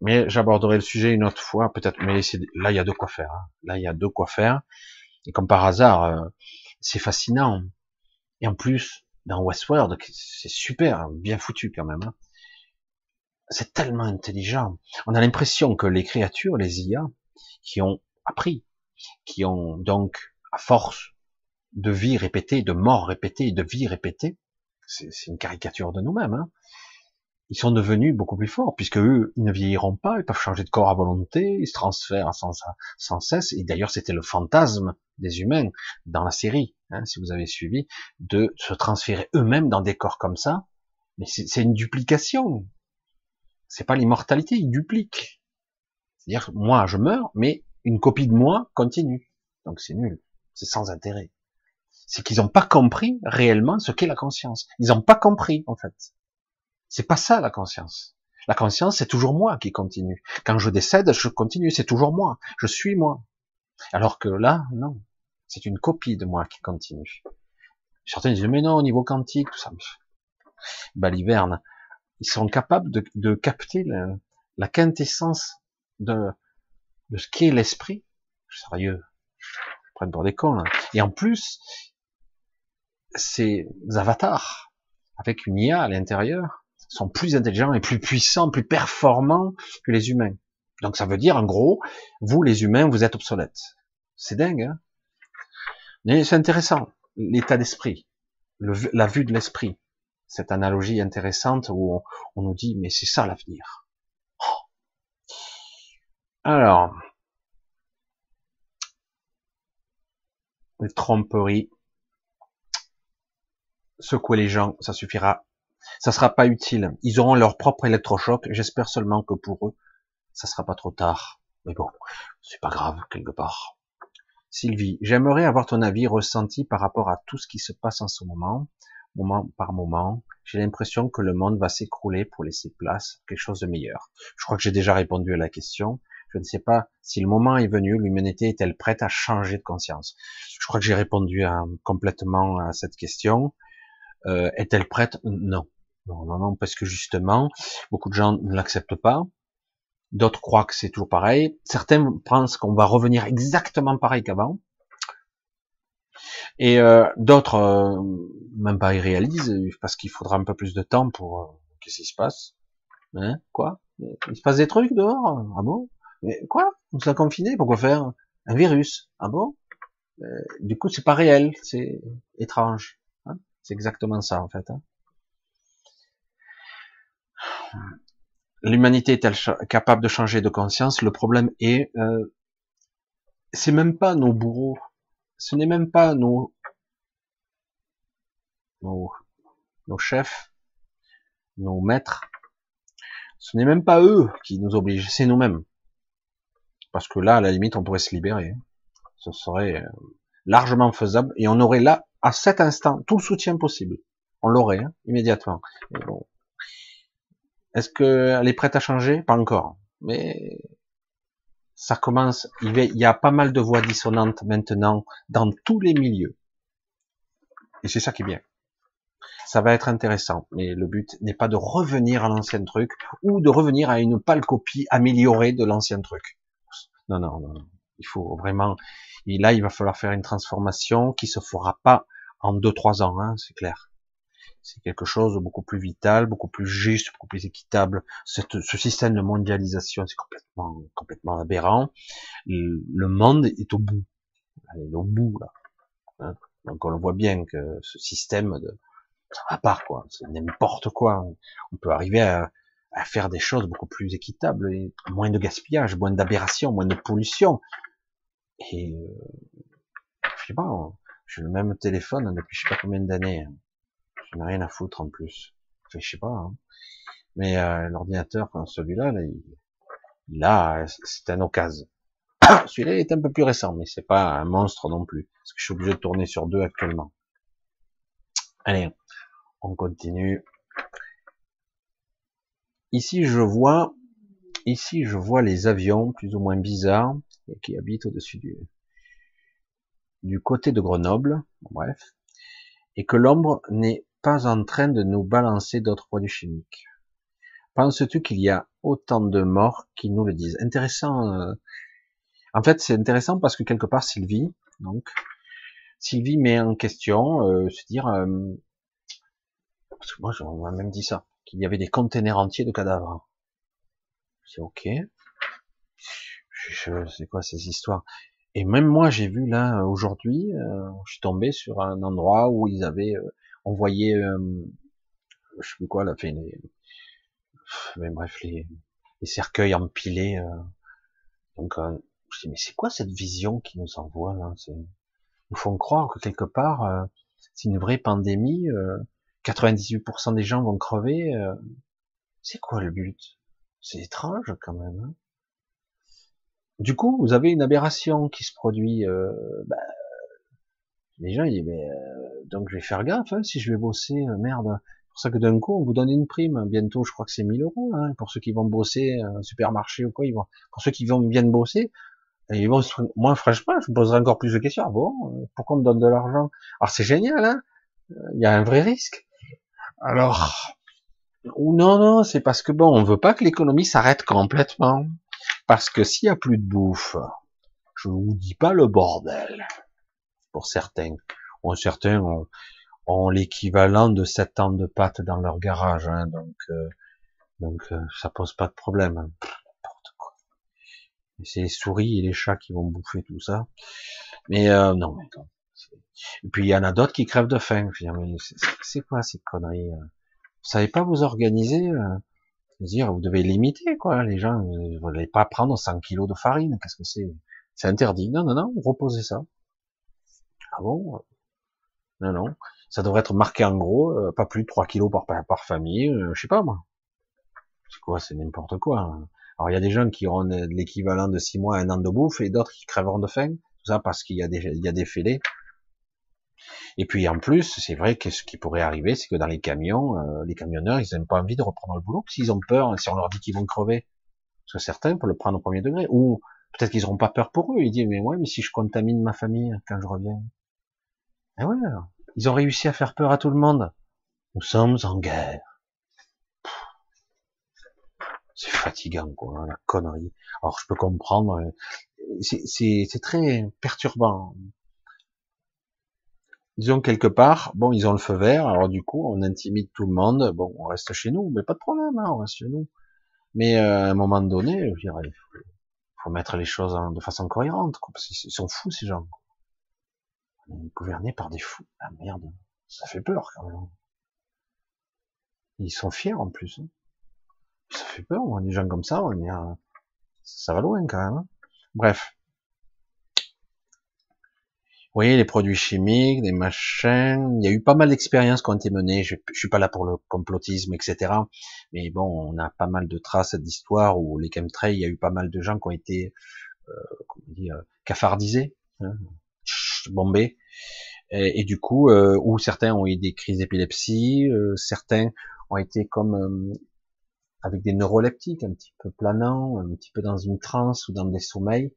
Mais j'aborderai le sujet une autre fois, peut-être. Mais là, il y a de quoi faire. Hein. Là, il y a de quoi faire. Et comme par hasard, euh, c'est fascinant. Et en plus, dans Westworld, c'est super, bien foutu quand même. Hein. C'est tellement intelligent. On a l'impression que les créatures, les IA, qui ont appris, qui ont donc, à force de vie répétée, de mort répétée, de vie répétée, c'est une caricature de nous-mêmes, hein. Ils sont devenus beaucoup plus forts, puisque eux, ils ne vieilliront pas, ils peuvent changer de corps à volonté, ils se transfèrent sans, cesse, et d'ailleurs c'était le fantasme des humains dans la série, hein, si vous avez suivi, de se transférer eux-mêmes dans des corps comme ça, mais c'est une duplication, c'est pas l'immortalité, ils dupliquent, C'est-à-dire, moi, je meurs, mais une copie de moi continue. Donc c'est nul. C'est sans intérêt. C'est qu'ils n'ont pas compris réellement ce qu'est la conscience. Ils n'ont pas compris, en fait. C'est pas ça, la conscience. La conscience, c'est toujours moi qui continue. Quand je décède, je continue, c'est toujours moi. Je suis moi. Alors que là, non. C'est une copie de moi qui continue. Certains disent, mais non, au niveau quantique, tout ça. Baliverne, ils sont capables de, capter la, quintessence de, de ce qu'est l'esprit. Sérieux. Je prends pour des cons, là. Et en plus, ces avatars, avec une IA à l'intérieur, sont plus intelligents et plus puissants, plus performants que les humains. Donc ça veut dire, en gros, vous les humains, vous êtes obsolètes. C'est dingue, hein? Mais c'est intéressant, l'état d'esprit, la vue de l'esprit. Cette analogie intéressante où on, nous dit, mais c'est ça l'avenir. Oh. Alors, les tromperies, secouer les gens, ça suffira. Ça sera pas utile. Ils auront leur propre électrochoc. J'espère seulement que pour eux, ça sera pas trop tard. Mais bon, c'est pas grave, quelque part. Sylvie, j'aimerais avoir ton avis ressenti par rapport à tout ce qui se passe en ce moment, moment par moment. J'ai l'impression que le monde va s'écrouler pour laisser place à quelque chose de meilleur. Je crois que j'ai déjà répondu à la question. Je ne sais pas si le moment est venu, l'humanité est-elle prête à changer de conscience? Je crois que j'ai répondu complètement à cette question. Euh, est-elle prête? Non. Non, non, non, parce que justement, beaucoup de gens ne l'acceptent pas. D'autres croient que c'est toujours pareil. Certains pensent qu'on va revenir exactement pareil qu'avant. Et euh, d'autres, euh, même pas y réalisent, parce qu'il faudra un peu plus de temps pour... Euh, qu'est-ce qui se passe? Hein? Quoi? Il se passe des trucs dehors? Ah bon? Mais quoi? On s'est confiné? Pourquoi faire Un virus? Ah bon? Du coup, c'est pas réel, c'est étrange. C'est exactement ça en fait. Hein. L'humanité est-elle capable de changer de conscience? Le problème est, euh, c'est même pas nos bourreaux, ce n'est même pas nos, nos, nos chefs, nos maîtres, ce n'est même pas eux qui nous obligent, c'est nous-mêmes. Parce que là, à la limite, on pourrait se libérer. Hein. Ce serait euh, largement faisable et on aurait là à cet instant tout le soutien possible. On l'aurait hein, immédiatement. Est-ce qu'elle est prête à changer? Pas encore. Mais ça commence. Il y a pas mal de voix dissonantes maintenant dans tous les milieux. Et c'est ça qui est bien. Ça va être intéressant. Mais le but n'est pas de revenir à l'ancien truc ou de revenir à une pâle copie améliorée de l'ancien truc. Non, non, non. Il faut vraiment et là, il va falloir faire une transformation qui se fera pas en deux trois ans, hein, c'est clair. C'est quelque chose de beaucoup plus vital, beaucoup plus juste, beaucoup plus équitable. Ce système de mondialisation, c'est complètement, complètement aberrant. Le, monde est au bout. Il est au bout là. Hein? Donc on le voit bien que ce système de à part quoi, c'est n'importe quoi. On peut arriver à, faire des choses beaucoup plus équitables moins de gaspillage, moins d'aberration, moins de pollution, et euh, je sais pas, hein. j'ai le même téléphone depuis je sais pas combien d'années. Je n'ai rien à foutre en plus. Enfin, je sais pas. Hein. Mais euh, l'ordinateur, celui-là, là, c'est un occasion. celui-là est un peu plus récent, mais c'est pas un monstre non plus, parce que je suis obligé de tourner sur deux actuellement. Allez, on continue. Ici, je vois, ici, je vois les avions plus ou moins bizarres qui habite au-dessus du, côté de Grenoble, bref, et que l'ombre n'est pas en train de nous balancer d'autres produits chimiques. Penses-tu qu'il y a autant de morts qui nous le disent? Intéressant. Euh, en fait, c'est intéressant parce que quelque part, Sylvie, donc, Sylvie met en question, euh, se dire, euh, parce que moi, on même dit ça, qu'il y avait des containers entiers de cadavres. C'est ok c'est quoi ces histoires? Et même moi, j'ai vu là aujourd'hui, euh, je suis tombé sur un endroit où ils avaient euh, envoyé, euh, je sais plus quoi, là, fait mais bref, les, les cercueils empilés. Euh. donc, je dis mais c'est quoi cette vision qui nous envoie là? C'est, Nous font croire que quelque part, c'est une vraie pandémie. 98% des gens vont crever. c'est quoi le but? C'est étrange quand même. Hein du coup, vous avez une aberration qui se produit. Euh, bah, les gens ils disent, mais euh, donc je vais faire gaffe hein, si je vais bosser, euh, merde. C'est pour ça que d'un coup, on vous donne une prime. Bientôt, je crois que c'est 1000 euros hein, pour ceux qui vont bosser un supermarché ou quoi. Ils vont, pour ceux qui vont bien bosser, ils vont. Moi, franchement, je poserai encore plus de questions. Ah bon, pourquoi on me donne de l'argent? Alors c'est génial, hein Il y a un vrai risque. Alors, ou non, non, c'est parce que bon, on veut pas que l'économie s'arrête complètement. Parce que s'il y a plus de bouffe, je vous dis pas le bordel. Pour certains, ou certains ont, ont l'équivalent de 7 ans de pâtes dans leur garage, hein, donc euh, donc euh, ça pose pas de problème. Hein. C'est les souris et les chats qui vont bouffer tout ça. Mais euh, non. Et puis il y en a d'autres qui crèvent de faim. C'est quoi ces conneries Vous savez pas vous organiser dire, vous devez limiter, quoi. Les gens, vous n'allez pas prendre 100 kilos de farine. Qu'est-ce que c'est? C'est interdit. Non, non, non, reposez ça. Ah bon? Non, non. Ça devrait être marqué en gros, euh, pas plus de 3 kilos par, par famille, euh, je sais pas moi. C'est quoi? C'est n'importe quoi. Hein. Alors il y a des gens qui auront l'équivalent de 6 mois, un an de bouffe, et d'autres qui crèveront de faim. Tout ça parce qu'il y a des, il y a des fêlés. Et puis en plus, c'est vrai que ce qui pourrait arriver, c'est que dans les camions, euh, les camionneurs, ils n'ont pas envie de reprendre le boulot, s'ils ont peur, si on leur dit qu'ils vont crever. Parce que certains peuvent le prendre au premier degré. Ou peut-être qu'ils n'auront pas peur pour eux. Ils disent, mais ouais, mais si je contamine ma famille quand je reviens. Eh ouais, ils ont réussi à faire peur à tout le monde. Nous sommes en guerre. C'est fatigant, quoi, hein, la connerie. Alors je peux comprendre. Euh, c'est très perturbant disons quelque part, bon, ils ont le feu vert, alors du coup, on intimide tout le monde, bon, on reste chez nous, mais pas de problème, hein, on reste chez nous. Mais euh, à un moment donné, je dirais, il faut, mettre les choses de façon cohérente, quoi, parce qu'ils sont fous ces gens. On est gouverné par des fous. Ah merde, ça fait peur quand même. Ils sont fiers en plus. Hein. Ça fait peur, des gens comme ça, on est, ça va loin quand même. Hein. Bref. Oui, les produits chimiques, des machins. Il y a eu pas mal d'expériences qui ont été menées. Je, je suis pas là pour le complotisme, etc. Mais bon, on a pas mal de traces d'histoire où les chemtrails, il y a eu pas mal de gens qui ont été, euh, comment dire, cafardisés, hein, bombés. Et, du coup, euh, où certains ont eu des crises d'épilepsie, euh, certains ont été comme euh, avec des neuroleptiques, un petit peu planants, un petit peu dans une transe ou dans des sommeils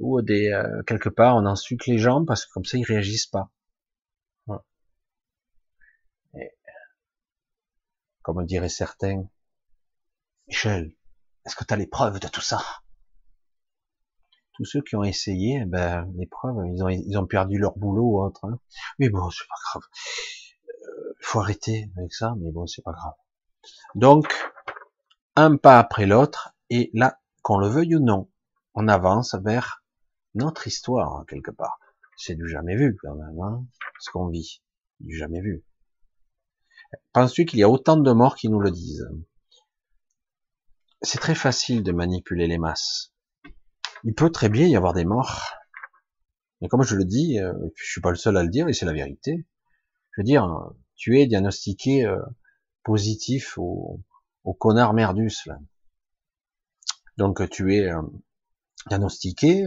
ou des euh, quelque part on insulte les gens parce que comme ça ils réagissent pas. Et, comme diraient certains, Michel, est-ce que tu as les preuves de tout ça? Tous ceux qui ont essayé, eh ben les preuves, ils ont ils ont perdu leur boulot ou autre. Hein. Mais bon, c'est pas grave. Euh, faut arrêter avec ça, mais bon, c'est pas grave. Donc un pas après l'autre, et là, qu'on le veuille ou non, on avance vers notre histoire, hein, quelque part. C'est du jamais vu, quand même, hein, ce qu'on vit. Du jamais vu. Penses-tu qu'il y a autant de morts qui nous le disent? C'est très facile de manipuler les masses. Il peut très bien y avoir des morts. Mais comme je le dis, euh, je suis pas le seul à le dire, et c'est la vérité. Je veux dire, tu es diagnostiqué euh, positif au, au connard merdus, là. Donc tu es euh, diagnostiqué,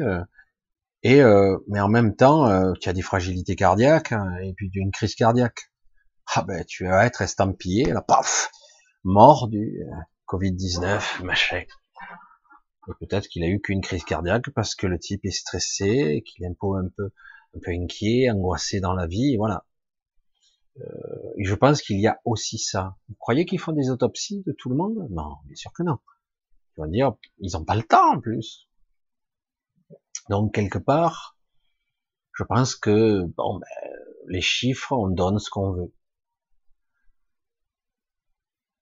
et euh, mais en même temps, euh, tu as des fragilités cardiaques hein, et puis une crise cardiaque. Ah ben tu vas être estampillé, là, paf, mort du euh, Covid-19, machin. Et peut-être qu'il a eu qu'une crise cardiaque parce que le type est stressé, qu'il est un peu, un peu, inquiet, angoissé dans la vie, voilà. Euh, je pense qu'il y a aussi ça. Vous croyez qu'ils font des autopsies de tout le monde? Non, bien sûr que non. Ils vont dire, ils n'ont pas le temps en plus. Donc quelque part, je pense que bon, ben, les chiffres, on donne ce qu'on veut.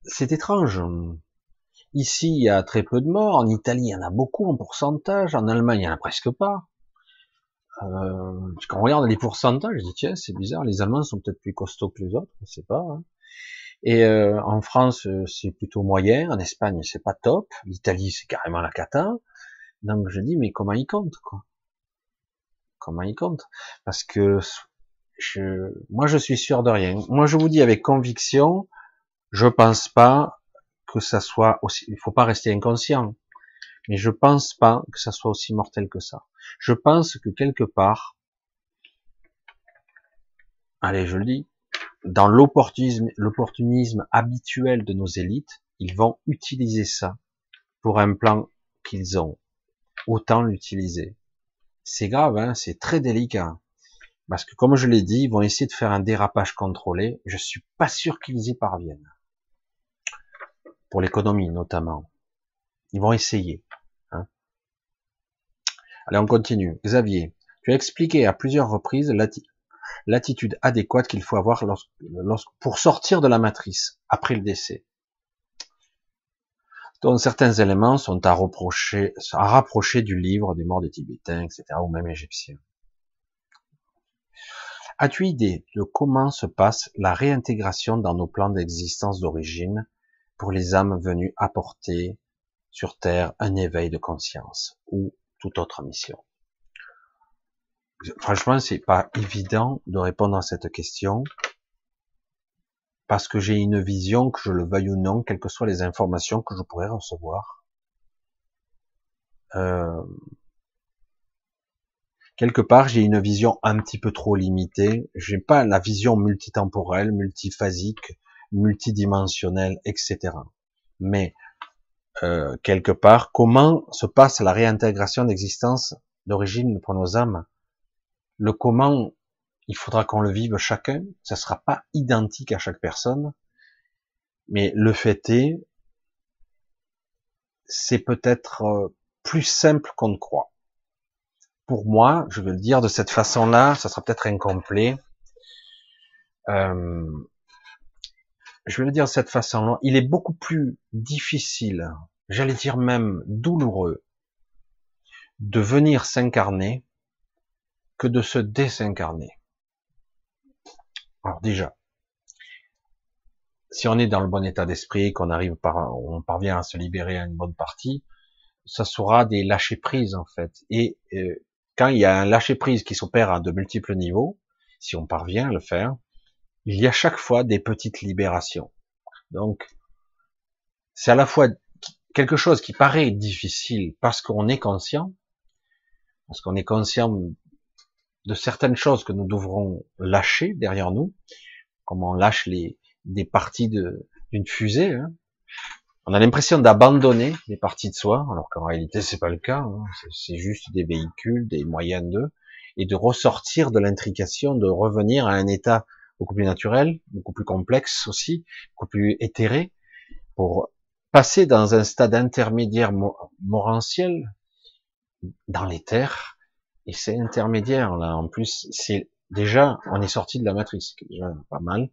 C'est étrange. Ici, il y a très peu de morts. En Italie, il y en a beaucoup en pourcentage. En Allemagne, il n'y en a presque pas. Euh, quand on regarde les pourcentages, je dis tiens, c'est bizarre. Les Allemands sont peut-être plus costauds que les autres, on ne sait pas. Hein. Et euh, en France, c'est plutôt moyen. En Espagne, c'est pas top. L'Italie, c'est carrément la cata. Donc je dis, mais comment il compte, quoi? Comment il compte? Parce que je, moi, je suis sûr de rien. Moi, je vous dis avec conviction, je pense pas que ça soit aussi. Il faut pas rester inconscient. Mais je pense pas que ça soit aussi mortel que ça. Je pense que quelque part, allez, je le dis, dans l'opportunisme, l'opportunisme habituel de nos élites, ils vont utiliser ça pour un plan qu'ils ont. Autant l'utiliser. C'est grave, hein, c'est très délicat. Parce que comme je l'ai dit, ils vont essayer de faire un dérapage contrôlé. Je suis pas sûr qu'ils y parviennent. Pour l'économie notamment. Ils vont essayer. Hein. Allez, on continue. Xavier, tu as expliqué à plusieurs reprises l'attitude adéquate qu'il faut avoir pour sortir de la matrice après le décès. Dont certains éléments sont à rapprocher du livre des morts des Tibétains, etc., ou même égyptiens. As-tu idée de comment se passe la réintégration dans nos plans d'existence d'origine pour les âmes venues apporter sur Terre un éveil de conscience ou toute autre mission? Franchement, c'est pas évident de répondre à cette question parce que j'ai une vision, que je le veuille ou non, quelles que soient les informations que je pourrais recevoir. Euh, quelque part, j'ai une vision un petit peu trop limitée. J'ai pas la vision multitemporelle, multiphasique, multidimensionnelle, etc. Mais euh, quelque part, comment se passe la réintégration d'existence d'origine pour nos âmes? Le comment, il faudra qu'on le vive chacun. Ça sera pas identique à chaque personne, mais le fait est, c'est peut-être euh, plus simple qu'on ne croit pour moi, je vais le dire de cette façon-là, ça sera peut-être incomplet. Euh, je vais le dire de cette façon-là, il est beaucoup plus difficile, j'allais dire même douloureux, de venir s'incarner que de se désincarner. Alors déjà, si on est dans le bon état d'esprit, qu'on arrive par, on parvient à se libérer à une bonne partie, ça sera des lâcher prises en fait. Et euh, quand il y a un lâcher prise qui s'opère à de multiples niveaux, si on parvient à le faire, il y a chaque fois des petites libérations. Donc, c'est à la fois quelque chose qui paraît difficile parce qu'on est conscient, parce qu'on est conscient de certaines choses que nous devrons lâcher derrière nous, comme on lâche les, des parties d'une fusée. Hein. On a l'impression d'abandonner des parties de soi, alors qu'en réalité c'est pas le cas. Hein. C'est juste des véhicules, des moyens d'eux, et de ressortir de l'intrication, de revenir à un état beaucoup plus naturel, beaucoup plus complexe aussi, beaucoup plus éthéré, pour passer dans un stade intermédiaire morantiel dans les terres. Et c'est intermédiaire là. En plus, c'est déjà on est sorti de la matrice, qui est déjà pas mal.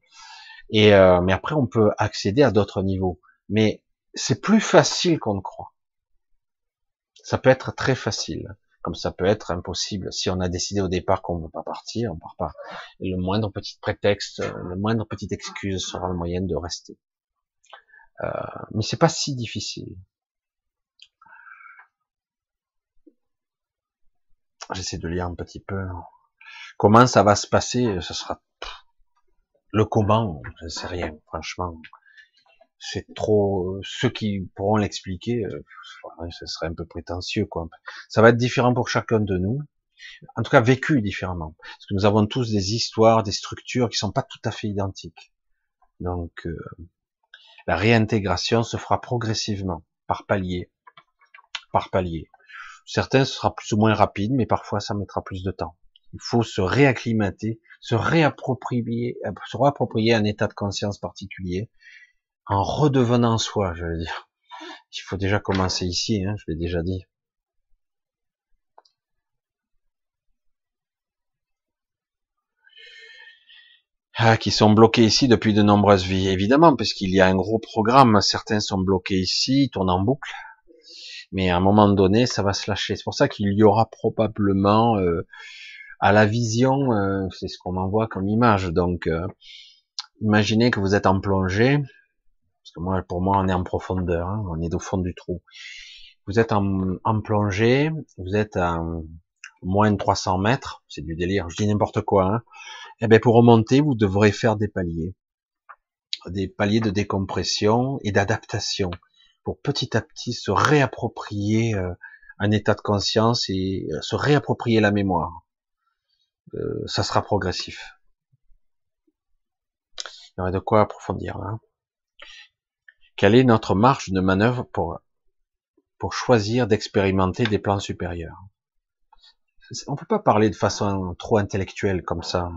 Et euh, mais après on peut accéder à d'autres niveaux. Mais c'est plus facile qu'on ne croit. Ça peut être très facile, comme ça peut être impossible. Si on a décidé au départ qu'on ne veut pas partir, on part pas. Et le moindre petit prétexte, le moindre petite excuse sera le moyen de rester. Euh, mais c'est pas si difficile. J'essaie de lire un petit peu. Comment ça va se passer Ce sera le comment, je ne sais rien, franchement. C'est trop ceux qui pourront l'expliquer euh, ce serait un peu prétentieux quoi. Ça va être différent pour chacun de nous. En tout cas vécu différemment. Parce que nous avons tous des histoires des structures qui sont pas tout à fait identiques. Donc euh, la réintégration se fera progressivement par palier par palier certains ce sera plus ou moins rapide mais parfois ça mettra plus de temps il faut se réacclimater se réapproprier se réapproprier un état de conscience particulier en redevenant soi, je veux dire. Il faut déjà commencer ici, hein, je l'ai déjà dit. Ah, qui sont bloqués ici depuis de nombreuses vies, évidemment, parce qu'il y a un gros programme. Certains sont bloqués ici, tournent en boucle, mais à un moment donné, ça va se lâcher. C'est pour ça qu'il y aura probablement euh, à la vision, euh, c'est ce qu'on envoie comme image. Donc, euh, imaginez que vous êtes en plongée, parce que moi, pour moi, on est en profondeur, hein, on est au fond du trou. Vous êtes en, plongée, vous êtes à moins de 300 mètres, c'est du délire, je dis n'importe quoi. Hein. Et eh bien pour remonter, vous devrez faire des paliers, des paliers de décompression et d'adaptation. Pour petit à petit se réapproprier euh, un état de conscience et euh, se réapproprier la mémoire. Euh, ça sera progressif. Il y aurait de quoi approfondir là. Quelle est notre marge de manœuvre pour, choisir d'expérimenter des plans supérieurs? On peut pas parler de façon trop intellectuelle comme ça.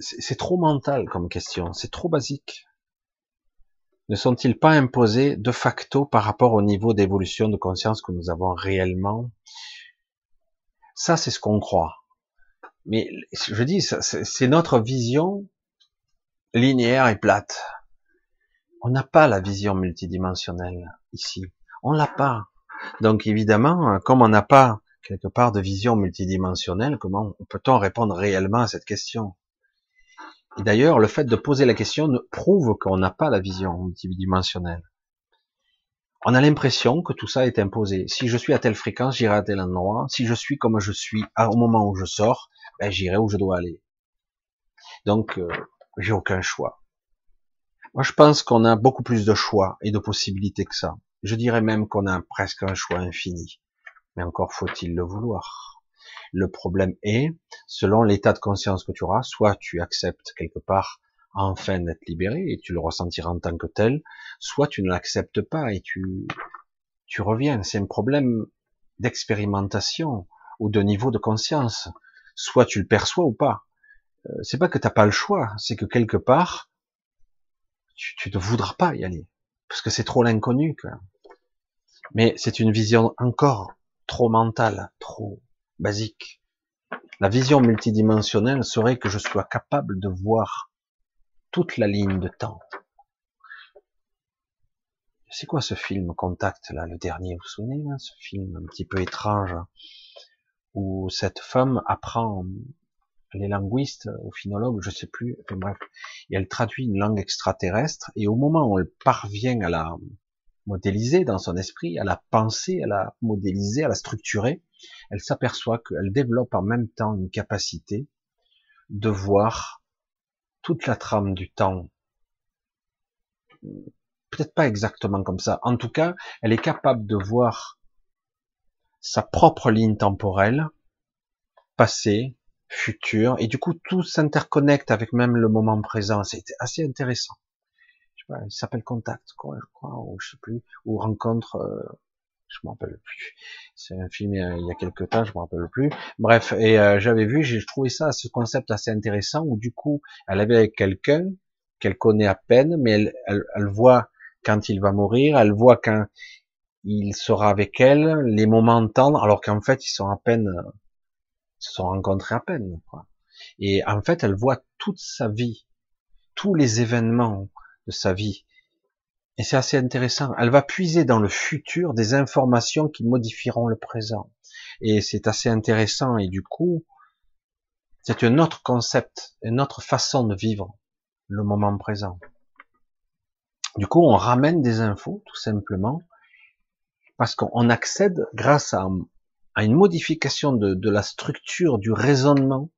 C'est trop mental comme question, c'est trop basique ne sont-ils pas imposés de facto par rapport au niveau d'évolution de conscience que nous avons réellement? Ça, c'est ce qu'on croit. Mais je dis, c'est notre vision linéaire et plate. On n'a pas la vision multidimensionnelle ici. On l'a pas. Donc évidemment, comme on n'a pas quelque part de vision multidimensionnelle, comment peut-on répondre réellement à cette question? Et d'ailleurs, le fait de poser la question prouve qu'on n'a pas la vision multidimensionnelle. On a l'impression que tout ça est imposé. Si je suis à telle fréquence, j'irai à tel endroit. Si je suis comme je suis au moment où je sors, ben, j'irai où je dois aller. Donc, euh, j'ai aucun choix. Moi, je pense qu'on a beaucoup plus de choix et de possibilités que ça. Je dirais même qu'on a presque un choix infini. Mais encore faut-il le vouloir. Le problème est, selon l'état de conscience que tu auras, soit tu acceptes quelque part enfin d'être libéré et tu le ressentiras en tant que tel, soit tu ne l'acceptes pas et tu, tu reviens. C'est un problème d'expérimentation ou de niveau de conscience. Soit tu le perçois ou pas. Euh, c'est pas que t'as pas le choix, c'est que quelque part, tu, tu ne voudras pas y aller. Parce que c'est trop l'inconnu, Mais c'est une vision encore trop mentale, trop, basique. La vision multidimensionnelle serait que je sois capable de voir toute la ligne de temps. C'est quoi ce film Contact là, le dernier, vous vous souvenez ce film un petit peu étrange où cette femme apprend les linguistes ou phonologues, je sais plus, enfin bref, et elle traduit une langue extraterrestre et au moment où elle parvient à la modéliser dans son esprit, à la penser, à la modéliser, à la structurer, elle s'aperçoit qu'elle développe en même temps une capacité de voir toute la trame du temps. Peut-être pas exactement comme ça. En tout cas, elle est capable de voir sa propre ligne temporelle, passé, futur, et du coup tout s'interconnecte avec même le moment présent. C'est assez intéressant. Je sais pas, il s'appelle Contact, quoi, je crois, ou je sais plus, ou Rencontre, euh, je me rappelle plus. C'est un film il y a quelques temps, je me rappelle plus. Bref, et euh, j'avais vu, j'ai trouvé ça, ce concept assez intéressant où du coup, elle avait avec quelqu'un qu'elle connaît à peine, mais elle, elle, elle, voit quand il va mourir, elle voit quand il sera avec elle, les moments tendres, alors qu'en fait, ils sont à peine, ils se sont rencontrés à peine. Quoi. Et en fait, elle voit toute sa vie, tous les événements de sa vie, et c'est assez intéressant. Elle va puiser dans le futur des informations qui modifieront le présent. Et c'est assez intéressant. Et du coup, c'est un autre concept, une autre façon de vivre le moment présent. Du coup, on ramène des infos, tout simplement, parce qu'on accède, grâce à, une modification de la structure du raisonnement,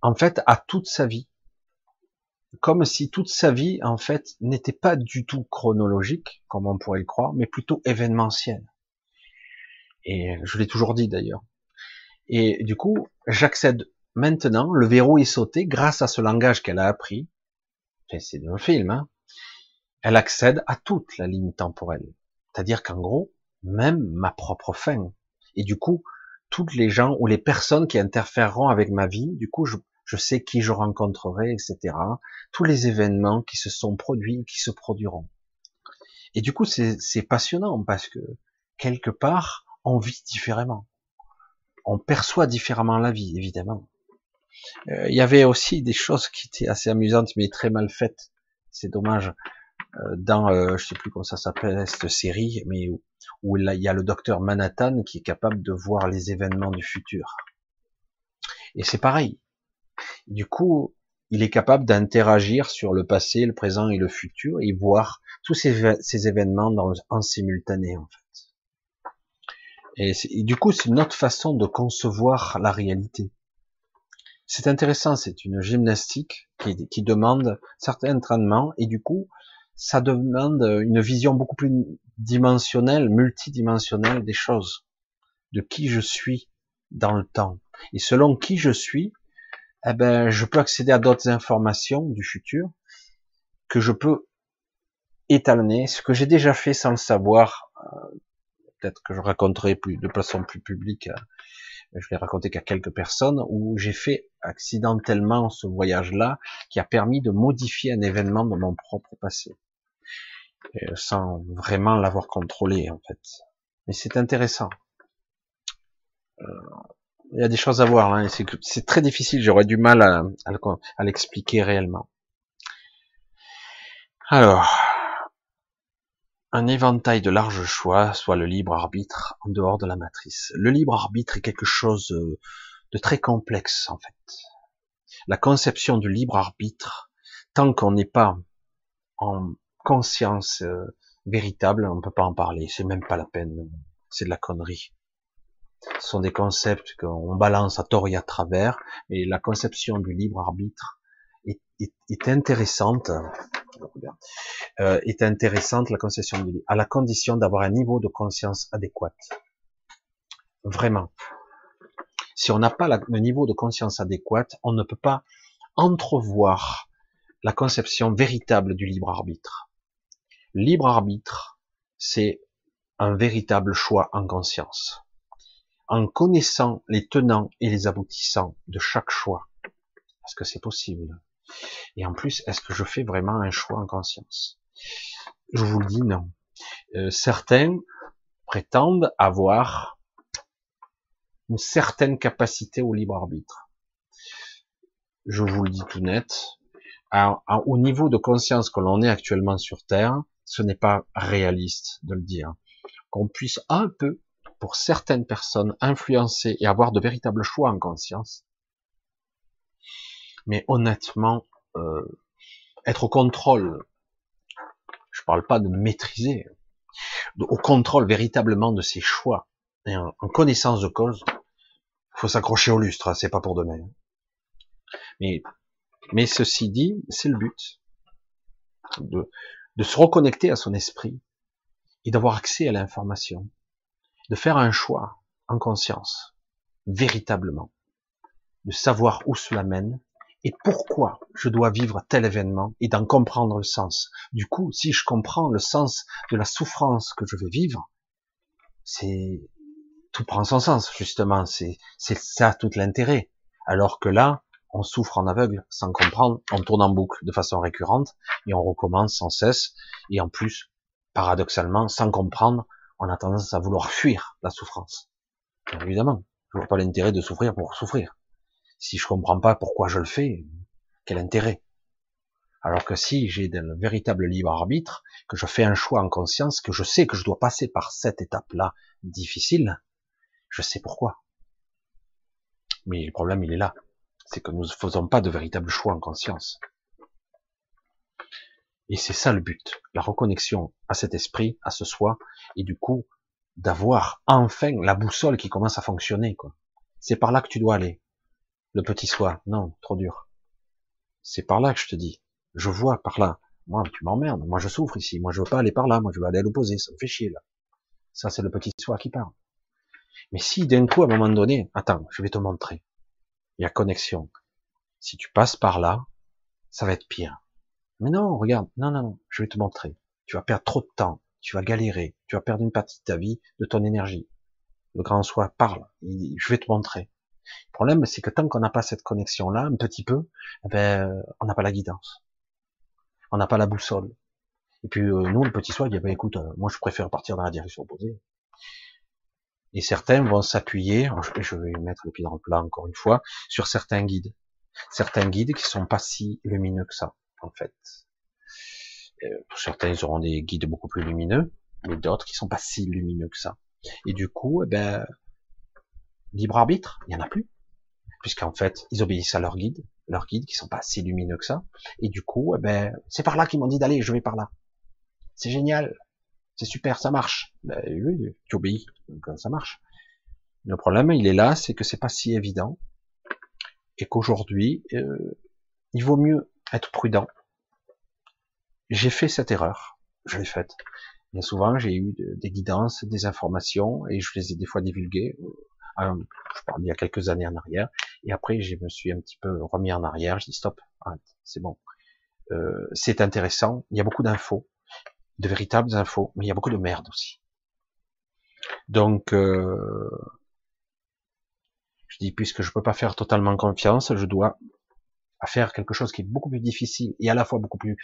en fait, à toute sa vie comme si toute sa vie, en fait, n'était pas du tout chronologique, comme on pourrait le croire, mais plutôt événementielle. Et je l'ai toujours dit d'ailleurs. Et du coup, j'accède maintenant, le verrou est sauté grâce à ce langage qu'elle a appris. C'est un film, hein. Elle accède à toute la ligne temporelle. C'est-à-dire qu'en gros, même ma propre fin. Et du coup, toutes les gens ou les personnes qui interféreront avec ma vie, du coup, je, je sais qui je rencontrerai, etc. Tous les événements qui se sont produits, qui se produiront. Et du coup, c'est passionnant parce que quelque part, on vit différemment. On perçoit différemment la vie, évidemment. Euh, il y avait aussi des choses qui étaient assez amusantes, mais très mal faites. C'est dommage. Euh, dans, euh, je sais plus comment ça s'appelle cette série, mais où, où il y a le docteur Manhattan qui est capable de voir les événements du futur. Et c'est pareil. Du coup, il est capable d'interagir sur le passé, le présent et le futur et voir tous ces, événements dans, en simultané en fait. Et, du coup, c'est une autre façon de concevoir la réalité. C'est intéressant, c'est une gymnastique qui, qui demande certains entraînements, et du coup, ça demande une vision beaucoup plus dimensionnelle, multidimensionnelle des choses, de qui je suis dans le temps. Et selon qui je suis, eh ben, je peux accéder à d'autres informations du futur que je peux étalonner, ce que j'ai déjà fait sans le savoir. Euh, peut-être que je raconterai plus de façon plus publique. Euh, je l'ai raconté qu'à quelques personnes où j'ai fait accidentellement ce voyage-là qui a permis de modifier un événement de mon propre passé, sans vraiment l'avoir contrôlé en fait. Mais c'est intéressant. Il y a des choses à voir. Hein, c'est très difficile. J'aurais du mal à, à l'expliquer réellement. Alors, un éventail de larges choix, soit le libre arbitre en dehors de la matrice. Le libre arbitre est quelque chose euh, de très complexe en fait. La conception du libre arbitre, tant qu'on n'est pas en conscience euh, véritable, on ne peut pas en parler. C'est même pas la peine. C'est de la connerie. Ce sont des concepts qu'on balance à tort et à travers, mais la conception du libre arbitre est, intéressante, euh, est intéressante la conception du à la condition d'avoir un niveau de conscience adéquat. Vraiment. Si on n'a pas le niveau de conscience adéquat, on ne peut pas entrevoir la conception véritable du libre arbitre. Libre arbitre, c'est un véritable choix en conscience en connaissant les tenants et les aboutissants de chaque choix. Est-ce que c'est possible? Et en plus, est-ce que je fais vraiment un choix en conscience? Je vous le dis, non. Euh, certains prétendent avoir une certaine capacité au libre arbitre. Je vous le dis tout net. au niveau de conscience que l'on est actuellement sur Terre, ce n'est pas réaliste de le dire. Qu'on puisse un peu pour certaines personnes influencer et avoir de véritables choix en conscience. Mais honnêtement, euh, être au contrôle, je parle pas de maîtriser, au contrôle véritablement de ses choix et en, connaissance de cause, faut s'accrocher au lustre, hein, c'est pas pour demain. Mais, mais ceci dit, c'est le but de, de se reconnecter à son esprit et d'avoir accès à l'information de faire un choix en conscience, véritablement, de savoir où cela mène et pourquoi je dois vivre tel événement et d'en comprendre le sens. Du coup, si je comprends le sens de la souffrance que je vais vivre, c'est tout prend son sens justement. C'est c'est ça tout l'intérêt. Alors que là, on souffre en aveugle sans comprendre, on tourne en boucle de façon récurrente et on recommence sans cesse. Et en plus, paradoxalement, sans comprendre, on a tendance à vouloir fuir la souffrance. évidemment, je vois pas l'intérêt de souffrir pour souffrir. Si je comprends pas pourquoi je le fais, quel intérêt? Alors que si j'ai un véritable libre arbitre, que je fais un choix en conscience, que je sais que je dois passer par cette étape-là difficile, je sais pourquoi. Mais le problème, il est là. C'est que nous ne faisons pas de véritable choix en conscience. Et c'est ça le but, la reconnexion à cet esprit, à ce soi, et du coup, d'avoir enfin la boussole qui commence à fonctionner. C'est par là que tu dois aller. Le petit soi, non, trop dur. C'est par là que je te dis. Je vois par là. Moi, tu m'emmerdes. Moi, je souffre ici. Moi, je veux pas aller par là. Moi, je veux aller à l'opposé. Ça me fait chier, là. Ça, c'est le petit soi qui parle. Mais si d'un coup, à un moment donné, attends, je vais te montrer. Il y a connexion. Si tu passes par là, ça va être pire. Mais non, regarde, non, non, non, je vais te montrer. Tu vas perdre trop de temps, tu vas galérer, tu vas perdre une partie de ta vie, de ton énergie. Le grand soi parle, je vais te montrer. Le problème, c'est que tant qu'on n'a pas cette connexion-là, un petit peu, eh ben, on n'a pas la guidance. On n'a pas la boussole. Et puis, euh, nous, le petit soi, il dit, ben, écoute, euh, moi, je préfère partir dans la direction opposée. Et certains vont s'appuyer, je vais mettre le pied dans le plat encore une fois, sur certains guides. Certains guides qui sont pas si lumineux que ça en fait. Euh, pour certains, ils auront des guides beaucoup plus lumineux, mais d'autres qui sont pas si lumineux que ça. Et du coup, eh ben, libre arbitre, il y en a plus, puisqu'en fait, ils obéissent à leurs guides, leurs guides qui sont pas si lumineux que ça. Et du coup, eh ben, c'est par là qu'ils m'ont dit d'aller, je vais par là. C'est génial, c'est super, ça marche. Ben oui, tu obéis, donc ça marche. Le problème, il est là, c'est que c'est pas si évident, et qu'aujourd'hui, euh, il vaut mieux être prudent. J'ai fait cette erreur, je l'ai faite. Bien souvent, j'ai eu des guidances, des informations, et je les ai des fois divulguées. Euh, je parle il y a quelques années en arrière, et après, je me suis un petit peu remis en arrière. Je dis stop, c'est bon. Euh, c'est intéressant. Il y a beaucoup d'infos, de véritables infos, mais il y a beaucoup de merde aussi. Donc, euh, je dis puisque je peux pas faire totalement confiance, je dois faire quelque chose qui est beaucoup plus difficile et à la fois beaucoup plus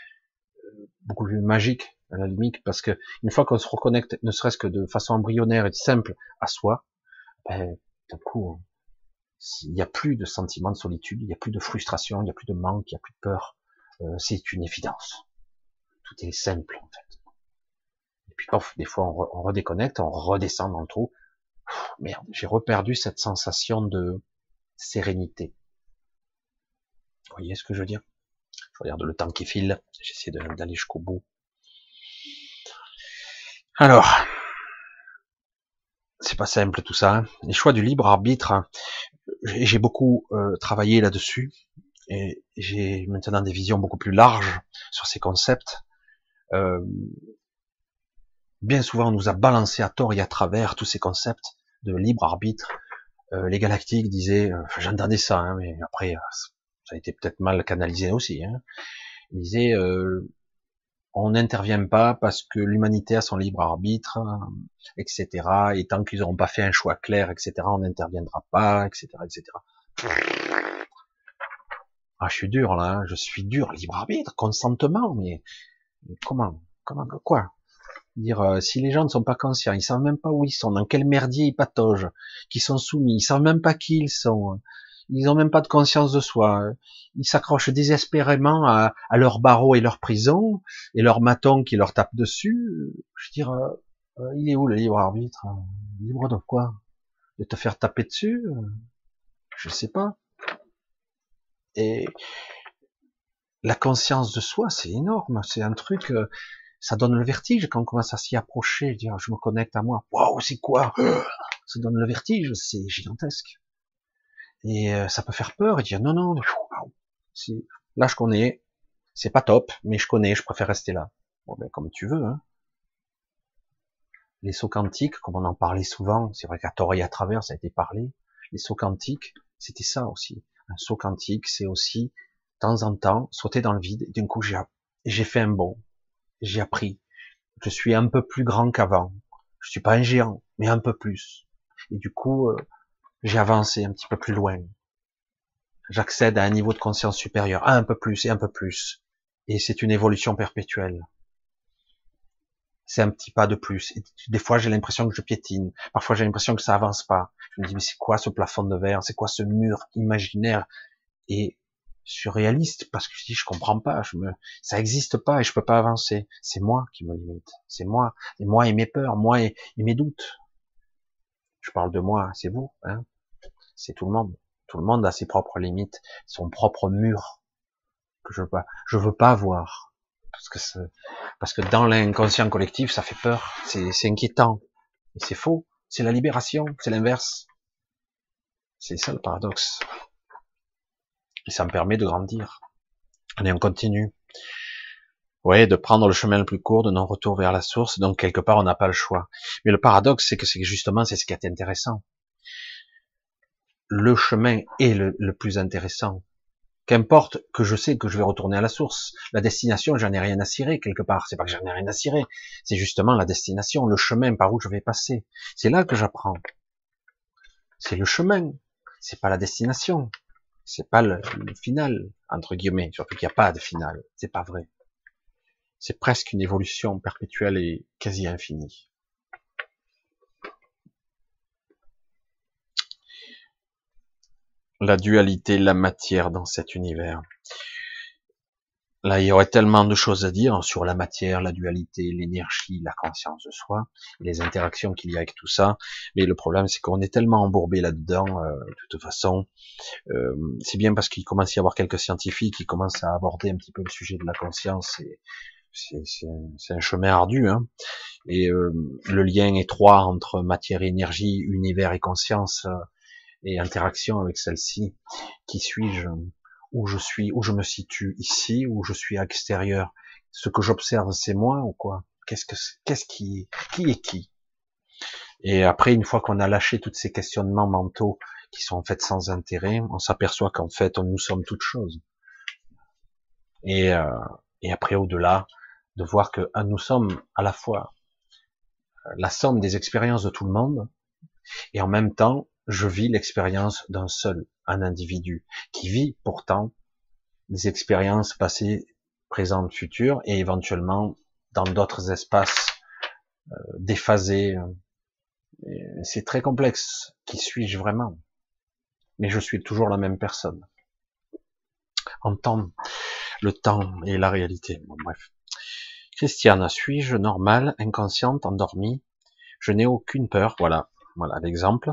euh, beaucoup plus magique à la limite, parce que une fois qu'on se reconnecte, ne serait-ce que de façon embryonnaire et simple à soi, ben, d'un coup, il n'y a plus de sentiment de solitude, il n'y a plus de frustration, il n'y a plus de manque, il n'y a plus de peur. Euh, c'est une évidence. Tout est simple, en fait. Et puis, des fois, on, redéconnecte, on redescend dans le trou. merde, j'ai reperdu cette sensation de sérénité. Vous voyez ce que je veux dire? Je regarde le temps qui file, j'essaie d'aller jusqu'au bout. Alors, c'est pas simple tout ça. Hein. Les choix du libre arbitre, j'ai beaucoup euh, travaillé là-dessus et j'ai maintenant des visions beaucoup plus larges sur ces concepts. Euh, bien souvent, on nous a balancé à tort et à travers tous ces concepts de libre arbitre. Euh, les galactiques disaient, j'entendais ça, hein, mais après, ça a été peut-être mal canalisé aussi. Hein. Ils disaient, on n'intervient pas parce que l'humanité a son libre arbitre, etc. Et tant qu'ils n'auront pas fait un choix clair, etc., on n'interviendra pas, etc., etc. Ah, je suis dur là, hein. je suis dur, libre arbitre, consentement, mais, comment, comment, quoi? Dire euh, si les gens ne sont pas conscients, ils savent même pas où ils sont, dans quel merdier ils patogent, qu'ils sont soumis, ils savent même pas qui ils sont ils ont même pas de conscience de soi. Ils s'accrochent désespérément à, leur barreau et leur prison, et leur maton qui leur tape dessus. Je veux dire, euh, euh, il est où le libre arbitre Libre de quoi? De te faire taper dessus? Je sais pas. Et la conscience de soi, c'est énorme. C'est un truc, euh, ça donne le vertige quand on commence à s'y approcher. Dire, je me connecte à moi. Waouh, c'est quoi? Ça donne le vertige. C'est gigantesque. Et euh, ça peut faire peur et dire non, non, là je connais, c'est pas top, mais je connais, je préfère rester là. Bon, ben, comme tu veux. Hein. Les sauts quantiques, comme on en parlait souvent, c'est vrai qu'à tort et à travers, ça a été parlé. Les sauts quantiques, c'était ça aussi. Un saut quantique, c'est aussi, de temps en temps, sauter dans le vide. Et d'un coup, j'ai, fait un bond. J'ai appris. Je suis un peu plus grand qu'avant. Je suis pas un géant, mais un peu plus. Et du coup, euh, j'ai avancé un petit peu plus loin. J'accède à un niveau de conscience supérieur, un peu plus et un peu plus. Et c'est une évolution perpétuelle. C'est un petit pas de plus. Et des fois, j'ai l'impression que je piétine. Parfois, j'ai l'impression que ça avance pas. Je me dis, mais c'est quoi ce plafond de verre? C'est quoi ce mur imaginaire et surréaliste? Parce que je dis, je comprends pas. Je me, ça existe pas et je peux pas avancer. C'est moi qui me limite. C'est moi. Et moi et mes peurs, moi et mes doutes. Je parle de moi, c'est vous, hein c'est tout le monde. Tout le monde a ses propres limites, son propre mur que je veux pas, je veux pas voir parce que parce que dans l'inconscient collectif, ça fait peur, c'est inquiétant c'est faux. C'est la libération, c'est l'inverse. C'est ça le paradoxe. Et ça me permet de grandir. On continue ouais, de prendre le chemin le plus court, de non-retour vers la source. Donc quelque part, on n'a pas le choix. Mais le paradoxe, c'est que c'est justement c'est ce qui est intéressant. Le chemin est le, plus intéressant. Qu'importe que je sais que je vais retourner à la source. La destination, j'en ai rien à cirer quelque part. C'est pas que j'en ai rien à cirer. C'est justement la destination, le chemin par où je vais passer. C'est là que j'apprends. C'est le chemin. C'est pas la destination. C'est pas le, final, entre guillemets. Surtout qu'il n'y a pas de final. C'est pas vrai. C'est presque une évolution perpétuelle et quasi infinie. La dualité, la matière dans cet univers. Là, il y aurait tellement de choses à dire sur la matière, la dualité, l'énergie, la conscience de soi, les interactions qu'il y a avec tout ça. Mais le problème, c'est qu'on est tellement embourbé là-dedans, euh, de toute façon. Euh, c'est bien parce qu'il commence à y avoir quelques scientifiques qui commencent à aborder un petit peu le sujet de la conscience et c'est un chemin ardu, hein. et euh, le lien étroit entre matière et énergie, univers et conscience, euh, et interaction avec celle-ci, qui suis-je où je suis, où je me situe ici, où je suis extérieur. Ce que j'observe, c'est moi ou quoi? Qu'est-ce que, qu'est-ce qui, qui est qui? Et après, une fois qu'on a lâché tous ces questionnements mentaux qui sont en fait sans intérêt, on s'aperçoit qu'en fait, nous sommes toutes choses. Et, euh, et après, au-delà, de voir que ah, nous sommes à la fois la somme des expériences de tout le monde, et en même temps, je vis l'expérience d'un seul, un individu, qui vit pourtant des expériences passées, présentes, futures, et éventuellement dans d'autres espaces euh, déphasés. C'est très complexe. Qui suis-je vraiment? Mais je suis toujours la même personne. En temps, le temps et la réalité. Bref. Christiane, suis-je normale, inconsciente, endormie? Je n'ai aucune peur. Voilà, voilà l'exemple.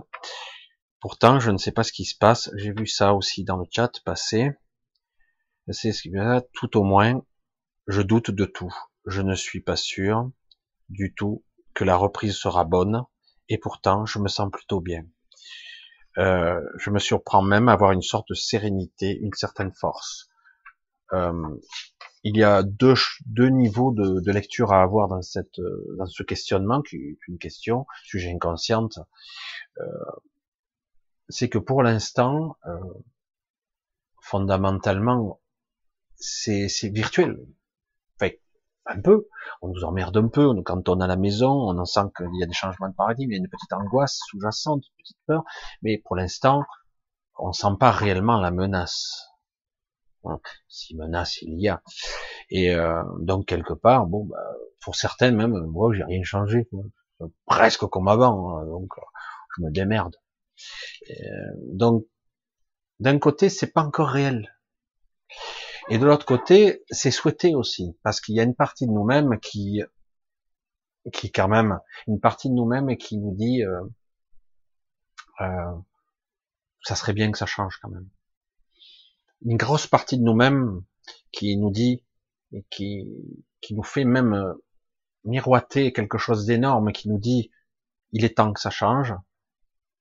Pourtant, je ne sais pas ce qui se passe. J'ai vu ça aussi dans le chat passer. C'est ce qui tout au moins, je doute de tout. Je ne suis pas sûr du tout que la reprise sera bonne, et pourtant, je me sens plutôt bien. Euh, je me surprends même à avoir une sorte de sérénité, une certaine force. Euh, il y a deux, deux niveaux de, de, lecture à avoir dans, cette, dans ce questionnement, qui est une question, sujet inconsciente. Euh, c'est que pour l'instant, euh, fondamentalement, c'est virtuel. Enfin, un peu. On nous emmerde un peu. Quand on est à la maison, on en sent qu'il y a des changements de paradigme, il y a une petite angoisse sous-jacente, une petite peur. Mais pour l'instant, on sent pas réellement la menace. Si menace il y a. Et euh, donc quelque part, bon, bah, pour certaines même, moi j'ai rien changé, presque comme avant, hein, donc je me démerde. Euh, donc, d'un côté, c'est pas encore réel. Et de l'autre côté, c'est souhaité aussi, parce qu'il y a une partie de nous-mêmes qui, qui quand même, une partie de nous-mêmes qui nous dit, euh, euh, ça serait bien que ça change quand même. Une grosse partie de nous-mêmes qui nous dit et qui, qui nous fait même euh, miroiter quelque chose d'énorme, qui nous dit, il est temps que ça change.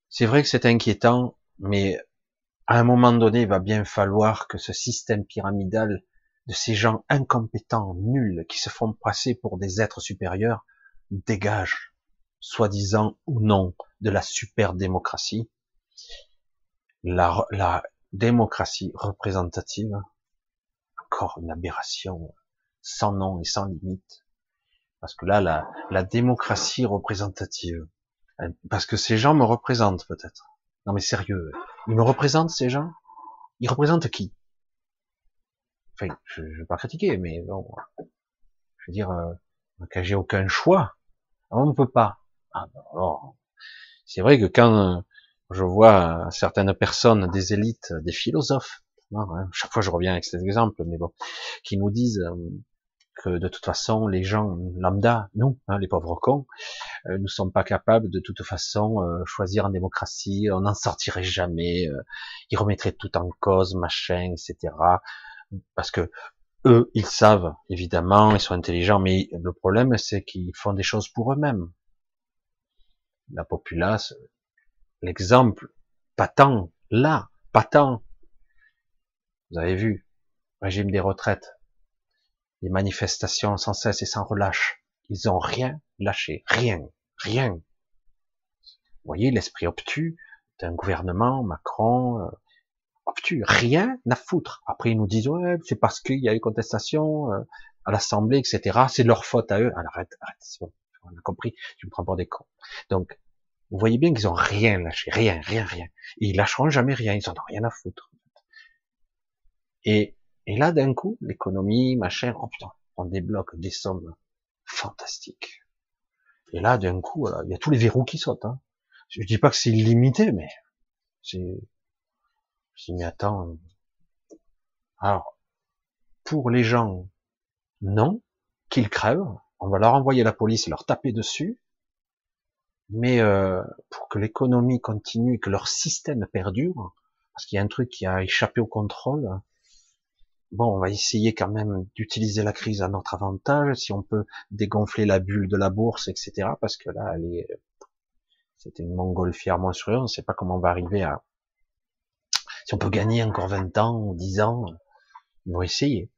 C'est vrai que c'est inquiétant, mais à un moment donné, il va bien falloir que ce système pyramidal de ces gens incompétents, nuls, qui se font passer pour des êtres supérieurs, dégage, soi-disant ou non, de la super démocratie. La, la démocratie représentative, encore une aberration sans nom et sans limite. Parce que là, la, la démocratie représentative, parce que ces gens me représentent peut-être. Non mais sérieux, ils me représentent ces gens? Ils représentent qui? Enfin, je ne vais pas critiquer, mais bon, je veux dire, euh, j'ai aucun choix, on ne peut pas. Ah, ben alors, c'est vrai que quand euh, je vois certaines personnes, des élites, des philosophes, hein, chaque fois je reviens avec cet exemple, mais bon, qui nous disent que de toute façon les gens lambda, nous, hein, les pauvres cons, euh, nous sommes pas capables de toute façon euh, choisir en démocratie, on n'en sortirait jamais, euh, ils remettraient tout en cause, machin, etc. Parce que eux, ils savent, évidemment, ils sont intelligents, mais le problème, c'est qu'ils font des choses pour eux-mêmes. La populace, l'exemple patent, là, patent. Vous avez vu, régime des retraites, les manifestations sans cesse et sans relâche. Ils ont rien lâché, rien, rien. Vous voyez l'esprit obtus d'un gouvernement, Macron, euh, obtus, rien à foutre. Après ils nous disent ouais, c'est parce qu'il y a eu contestation euh, à l'Assemblée, etc. C'est leur faute à eux. Alors arrête, arrête, on a compris. Tu me prends pour des cons. Donc vous voyez bien qu'ils ont rien lâché, rien, rien, rien. Et ils lâcheront jamais rien. Ils en ont rien à foutre. Et et là, d'un coup, l'économie, machin, oh putain, on débloque des sommes fantastiques. Et là, d'un coup, il y a tous les verrous qui sautent. Hein. Je dis pas que c'est illimité, mais c'est... Je dis, mais attends... Alors, pour les gens, non, qu'ils crèvent, on va leur envoyer la police, leur taper dessus, mais euh, pour que l'économie continue, que leur système perdure, parce qu'il y a un truc qui a échappé au contrôle, bon, on va essayer quand même d'utiliser la crise à notre avantage, si on peut dégonfler la bulle de la bourse, etc. Parce que là, elle est, c'était une montgolfière monstrueuse, on ne sait pas comment on va arriver à, Si on peut gagner encore 20 ans ou 10 ans, ils vont essayer.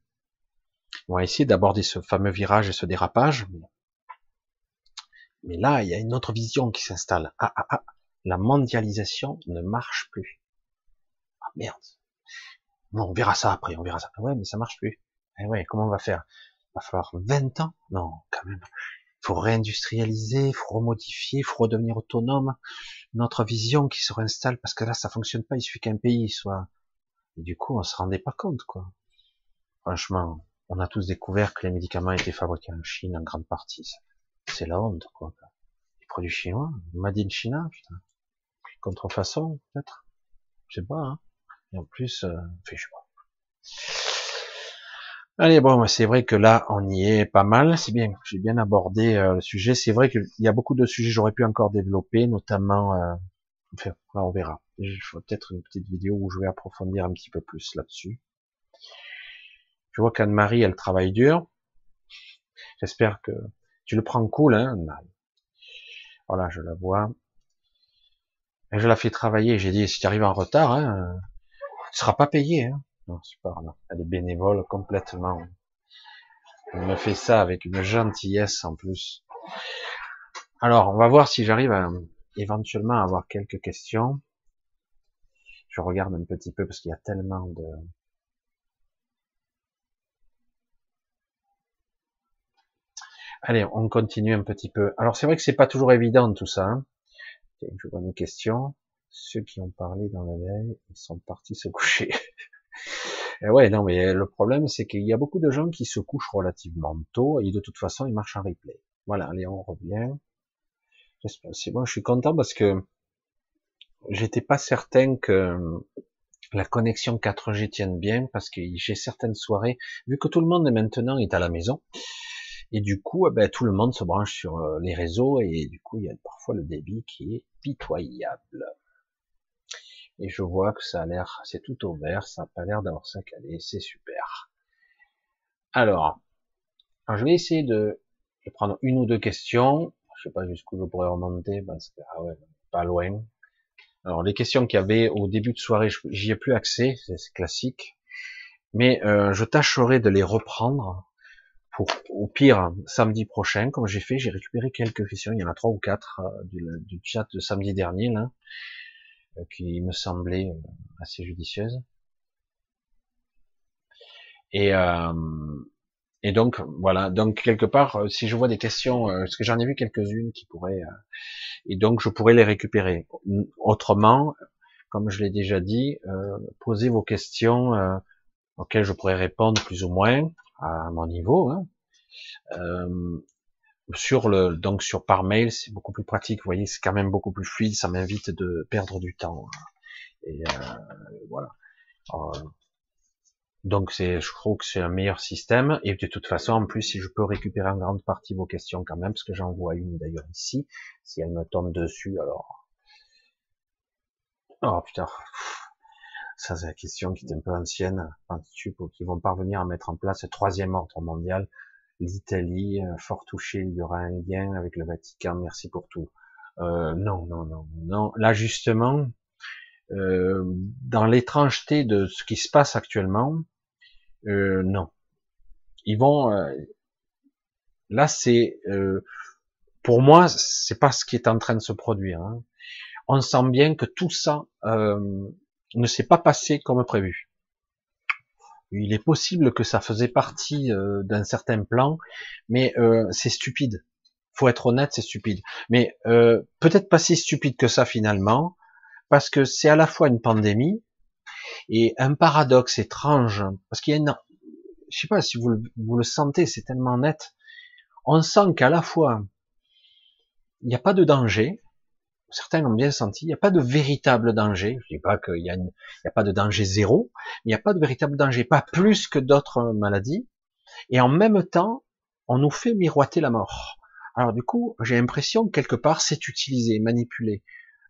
Ils vont essayer d'aborder ce fameux virage et ce dérapage. Là, il y a une autre vision qui s'installe. Ah, ah, ah, la mondialisation ne marche plus. Ah merde. Bon, on verra ça après, on verra ça. Ouais, mais ça marche plus. Eh ouais, comment on va faire? Il va falloir 20 ans? Non, quand même. Faut réindustrialiser, faut remodifier, faut redevenir autonome. Notre vision qui se réinstalle, parce que là, ça fonctionne pas, il suffit qu'un pays soit... Et du coup, on se rendait pas compte, quoi. Franchement, on a tous découvert que les médicaments étaient fabriqués en Chine en grande partie. C'est la honte, quoi. Les produits chinois, made in China, putain. Contrefaçon, peut-être. Je sais pas, hein. Et en plus, euh, je sais pas. Allez, bon, c'est vrai que là, on y est pas mal. C'est bien, j'ai bien abordé euh, le sujet. C'est vrai qu'il y a beaucoup de sujets j'aurais pu encore développer, notamment, euh, enfin, là, on verra. Il faut peut-être une petite vidéo où je vais approfondir un petit peu plus là-dessus. Je vois qu'Anne-Marie, elle travaille dur. J'espère que tu le prends cool, hein. Voilà, je la vois. Et je la fais travailler. J'ai dit, si tu arrives en retard, hein, tu seras pas payé. Hein. Non, super, non. Elle est bénévole complètement. Elle me fait ça avec une gentillesse en plus. Alors, on va voir si j'arrive à éventuellement avoir quelques questions. Je regarde un petit peu parce qu'il y a tellement de, Allez, on continue un petit peu. Alors c'est vrai que c'est pas toujours évident tout ça. Hein. Je vois une question. Ceux qui ont parlé dans la veille, ils sont partis se coucher. et ouais, non, mais le problème, c'est qu'il y a beaucoup de gens qui se couchent relativement tôt et de toute façon, ils marchent en replay. Voilà, allez, on revient. C'est bon, je suis content parce que j'étais pas certain que la connexion 4G tienne bien parce que j'ai certaines soirées, vu que tout le monde est maintenant est à la maison, et du coup, eh ben, tout le monde se branche sur euh, les réseaux et du coup, il y a parfois le débit qui est pitoyable. Et je vois que ça a l'air, c'est tout au vert, ça n'a pas l'air d'avoir ça calé, c'est super. Alors, je vais essayer de, prendre une ou deux questions. Je sais pas jusqu'où je pourrais remonter, parce que, ah ouais, pas loin. Alors, les questions qu'il y avait au début de soirée, j'y ai plus accès, c'est classique. Mais euh, je tâcherai de les reprendre au pire, samedi prochain, comme j'ai fait, j'ai récupéré quelques questions, il y en a trois ou quatre euh, du, chat de samedi dernier, là, euh, qui me semblaient euh, assez judicieuses. Et, et donc, voilà, donc quelque part, si je vois des questions, parce que j'en ai vu quelques-unes qui pourraient, et donc je pourrais les récupérer. Autrement, comme je l'ai déjà dit, posez vos questions auxquelles je pourrais répondre plus ou moins, à mon niveau. Hein. Euh, sur le donc sur par mail, c'est beaucoup plus pratique. Vous voyez, c'est quand même beaucoup plus fluide. Ça m'invite de perdre du temps. Hein. Et euh, voilà. Euh, donc c'est, je trouve que c'est un meilleur système. Et de toute façon, en plus, si je peux récupérer en grande partie vos questions quand même, parce que j'en vois une d'ailleurs ici, si elle me tombe dessus, alors. Oh putain. Ça, c'est la question qui est un peu ancienne, pour qui vont parvenir à mettre en place le troisième ordre mondial. L'Italie, euh, fort touchée, il y aura un lien avec le Vatican, merci pour tout. Euh, non, non, non, non. Là, justement, euh, dans l'étrangeté de ce qui se passe actuellement, euh, non. Ils vont... Euh, là, c'est... pour moi, c'est pas ce qui est en train de se produire. Hein. On sent bien que tout ça ne s'est pas passé comme prévu. Il est possible que ça faisait partie euh, d'un certain plan, mais euh, c'est stupide. Faut être honnête, c'est stupide. Mais euh, peut-être pas si stupide que ça finalement, parce que c'est à la fois une pandémie et un paradoxe étrange, parce qu'il y a une, je sais pas si vous vous le sentez, c'est tellement net. On sent qu'à la fois il n'y a pas de danger, certains l'ont bien senti, il n'y a pas de véritable danger. Je dis pas qu'il y, a pas de danger zéro, mais il n'y a pas de véritable danger, pas plus que d'autres maladies. Et en même temps, on nous fait miroiter la mort. Alors du coup, j'ai l'impression que quelque part c'est utilisé, manipulé,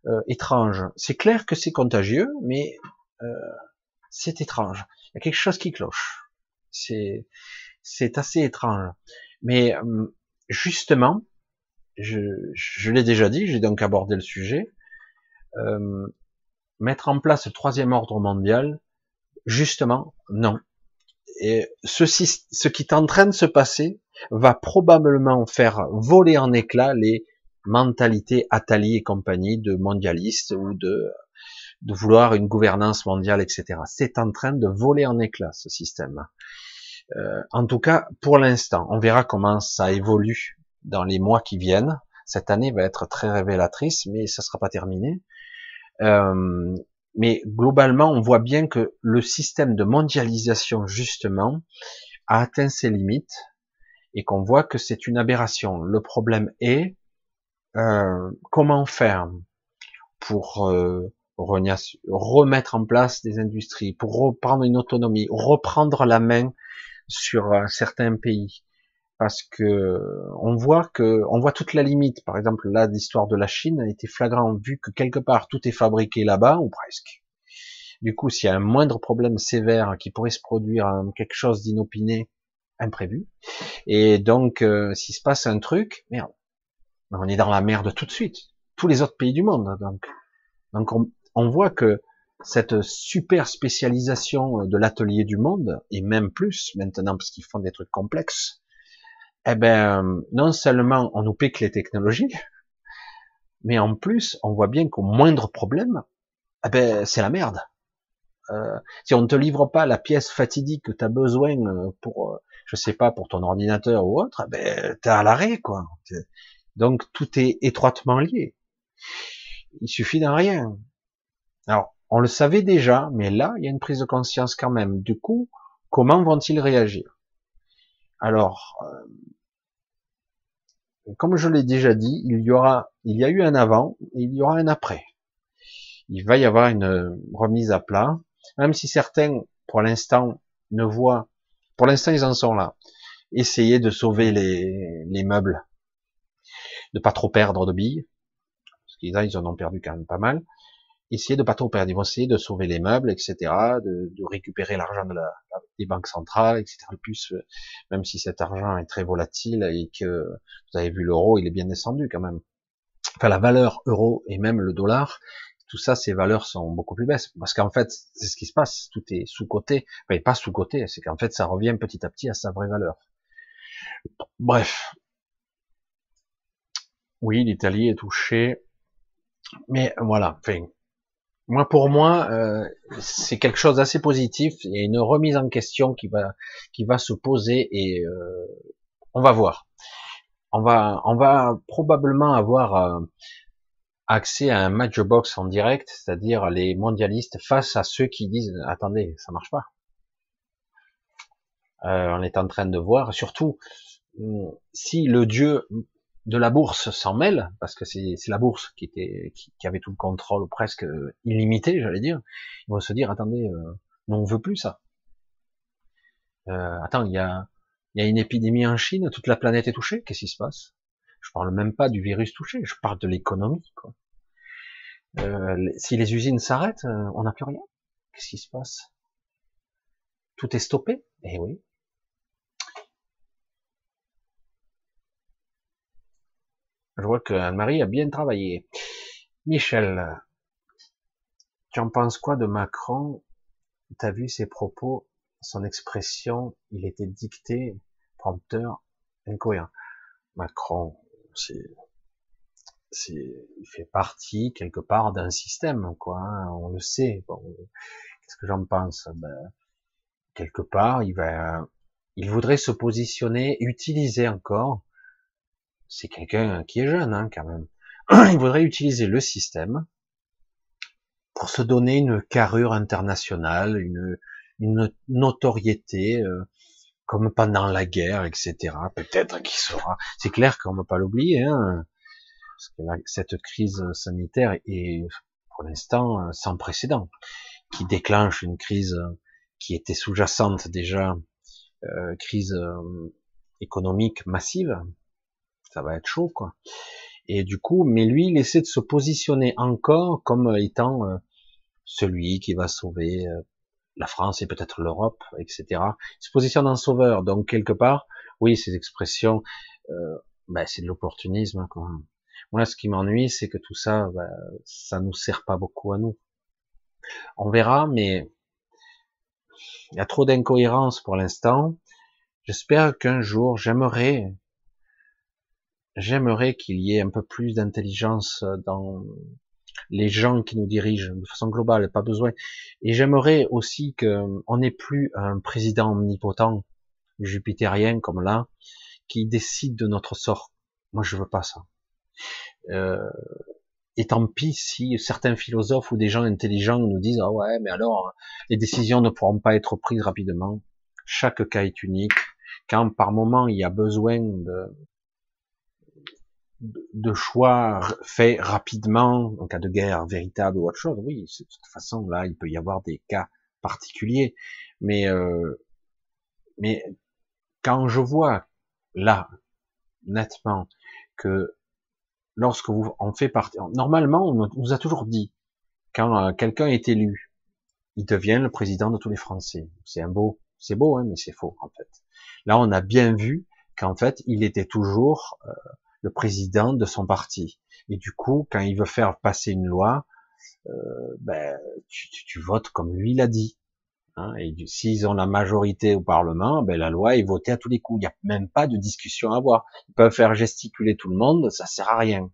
euh, étrange. C'est clair que c'est contagieux, mais euh, c'est étrange. Il y a quelque chose qui cloche. C'est c'est assez étrange. Mais euh, justement, je, je l'ai déjà dit, j'ai donc abordé le sujet. Euh, mettre en place le troisième ordre mondial, justement, non. Et ceci, ce qui est en train de se passer va probablement faire voler en éclats les mentalités Attali et compagnie de mondialistes ou de, de vouloir une gouvernance mondiale, etc. C'est en train de voler en éclats, ce système. Euh, en tout cas, pour l'instant, on verra comment ça évolue dans les mois qui viennent. Cette année va être très révélatrice, mais ça sera pas terminé. Euh, mais globalement, on voit bien que le système de mondialisation, justement, a atteint ses limites et qu'on voit que c'est une aberration. Le problème est euh, comment faire pour euh, remettre en place des industries, pour reprendre une autonomie, reprendre la main sur certains pays, parce que on voit que on voit toute la limite. Par exemple, là, l'histoire de la Chine a été flagrant vu que quelque part tout est fabriqué là-bas ou presque. Du coup, s'il y a un moindre problème sévère qui pourrait se produire, quelque chose d'inopiné, imprévu, et donc euh, s'il se passe un truc, merde, on est dans la merde tout de suite. Tous les autres pays du monde, donc, donc on, on voit que cette super spécialisation de l'atelier du monde, et même plus maintenant parce qu'ils font des trucs complexes, eh ben, non seulement on nous pique les technologies, mais en plus, on voit bien qu'au moindre problème, eh ben, c'est la merde. Euh, si on ne te livre pas la pièce fatidique que tu as besoin euh, pour, euh, je sais pas, pour ton ordinateur ou autre, eh ben, t'es à l'arrêt, quoi. Donc, tout est étroitement lié. Il suffit d'un rien. Alors, on le savait déjà, mais là, il y a une prise de conscience quand même. Du coup, comment vont-ils réagir? Alors, comme je l'ai déjà dit, il y aura, il y a eu un avant, et il y aura un après. Il va y avoir une remise à plat, même si certains, pour l'instant, ne voient, pour l'instant, ils en sont là. Essayer de sauver les, les meubles, de pas trop perdre de billes, parce qu'ils ils en ont perdu quand même pas mal. Essayer de pas trop perdre, ils vont essayer de sauver les meubles, etc., de, de récupérer l'argent de la, des banques centrales, etc. plus, euh, même si cet argent est très volatile et que vous avez vu l'euro, il est bien descendu quand même. Enfin, la valeur euro et même le dollar, tout ça, ces valeurs sont beaucoup plus basses. Parce qu'en fait, c'est ce qui se passe. Tout est sous-côté. Enfin, pas sous-côté. C'est qu'en fait, ça revient petit à petit à sa vraie valeur. Bref. Oui, l'Italie est touchée. Mais voilà. Enfin, moi, pour moi, euh, c'est quelque chose d'assez positif. Il y a une remise en question qui va, qui va se poser et euh, on va voir. On va, on va probablement avoir euh, accès à un match box en direct, c'est-à-dire les mondialistes face à ceux qui disent attendez, ça marche pas. Euh, on est en train de voir, surtout si le dieu de la bourse s'en mêle, parce que c'est la bourse qui était qui, avait tout le contrôle presque illimité, j'allais dire, ils vont se dire attendez, euh, on veut plus ça. Euh, attends, il y a il y a une épidémie en Chine, toute la planète est touchée, qu'est-ce qui se passe? Je parle même pas du virus touché, je parle de l'économie. Euh, si les usines s'arrêtent, euh, on n'a plus rien. Qu'est-ce qui se passe? Tout est stoppé? Eh oui. Je vois que Anne-Marie a bien travaillé. Michel, tu en penses quoi de Macron? T'as vu ses propos, son expression, il était dicté, prompteur, incohérent. Macron, c'est, il fait partie quelque part d'un système, quoi. Hein, on le sait. Qu'est-ce que j'en pense? Ben, Quelque part, il va, il voudrait se positionner, utiliser encore. C'est quelqu'un qui est jeune, hein, quand même. Il voudrait utiliser le système pour se donner une carrure internationale, une, notoriété. Euh, comme pendant la guerre, etc. Peut-être qu'il sera. C'est clair qu'on ne peut pas l'oublier, hein, cette crise sanitaire est pour l'instant sans précédent, qui déclenche une crise qui était sous-jacente déjà, euh, crise euh, économique massive. Ça va être chaud, quoi. Et du coup, mais lui, il essaie de se positionner encore comme étant euh, celui qui va sauver euh, la France et peut-être l'Europe, etc. Il se positionne en sauveur, donc quelque part, oui, ces expressions, euh, ben, c'est de l'opportunisme. Moi, ce qui m'ennuie, c'est que tout ça, ben, ça nous sert pas beaucoup à nous. On verra, mais il y a trop d'incohérences pour l'instant. J'espère qu'un jour, j'aimerais, j'aimerais qu'il y ait un peu plus d'intelligence dans les gens qui nous dirigent de façon globale, pas besoin. Et j'aimerais aussi qu'on n'ait plus un président omnipotent, jupitérien comme là, qui décide de notre sort. Moi, je veux pas ça. Euh, et tant pis si certains philosophes ou des gens intelligents nous disent ah ouais mais alors les décisions ne pourront pas être prises rapidement. Chaque cas est unique. Quand par moment il y a besoin de de choix faits rapidement en cas de guerre véritable ou autre chose, oui, de toute façon là il peut y avoir des cas particuliers, mais euh, mais quand je vois là nettement que lorsque vous en fait partie, normalement, on nous a toujours dit, quand euh, quelqu'un est élu, il devient le président de tous les Français. C'est un beau, c'est beau, hein, mais c'est faux en fait. Là, on a bien vu qu'en fait, il était toujours euh, le président de son parti. Et du coup, quand il veut faire passer une loi, euh, ben, tu, tu, votes comme lui l'a dit. Hein, et s'ils ont la majorité au Parlement, ben la loi est votée à tous les coups. Il n'y a même pas de discussion à avoir. Ils peuvent faire gesticuler tout le monde, ça sert à rien.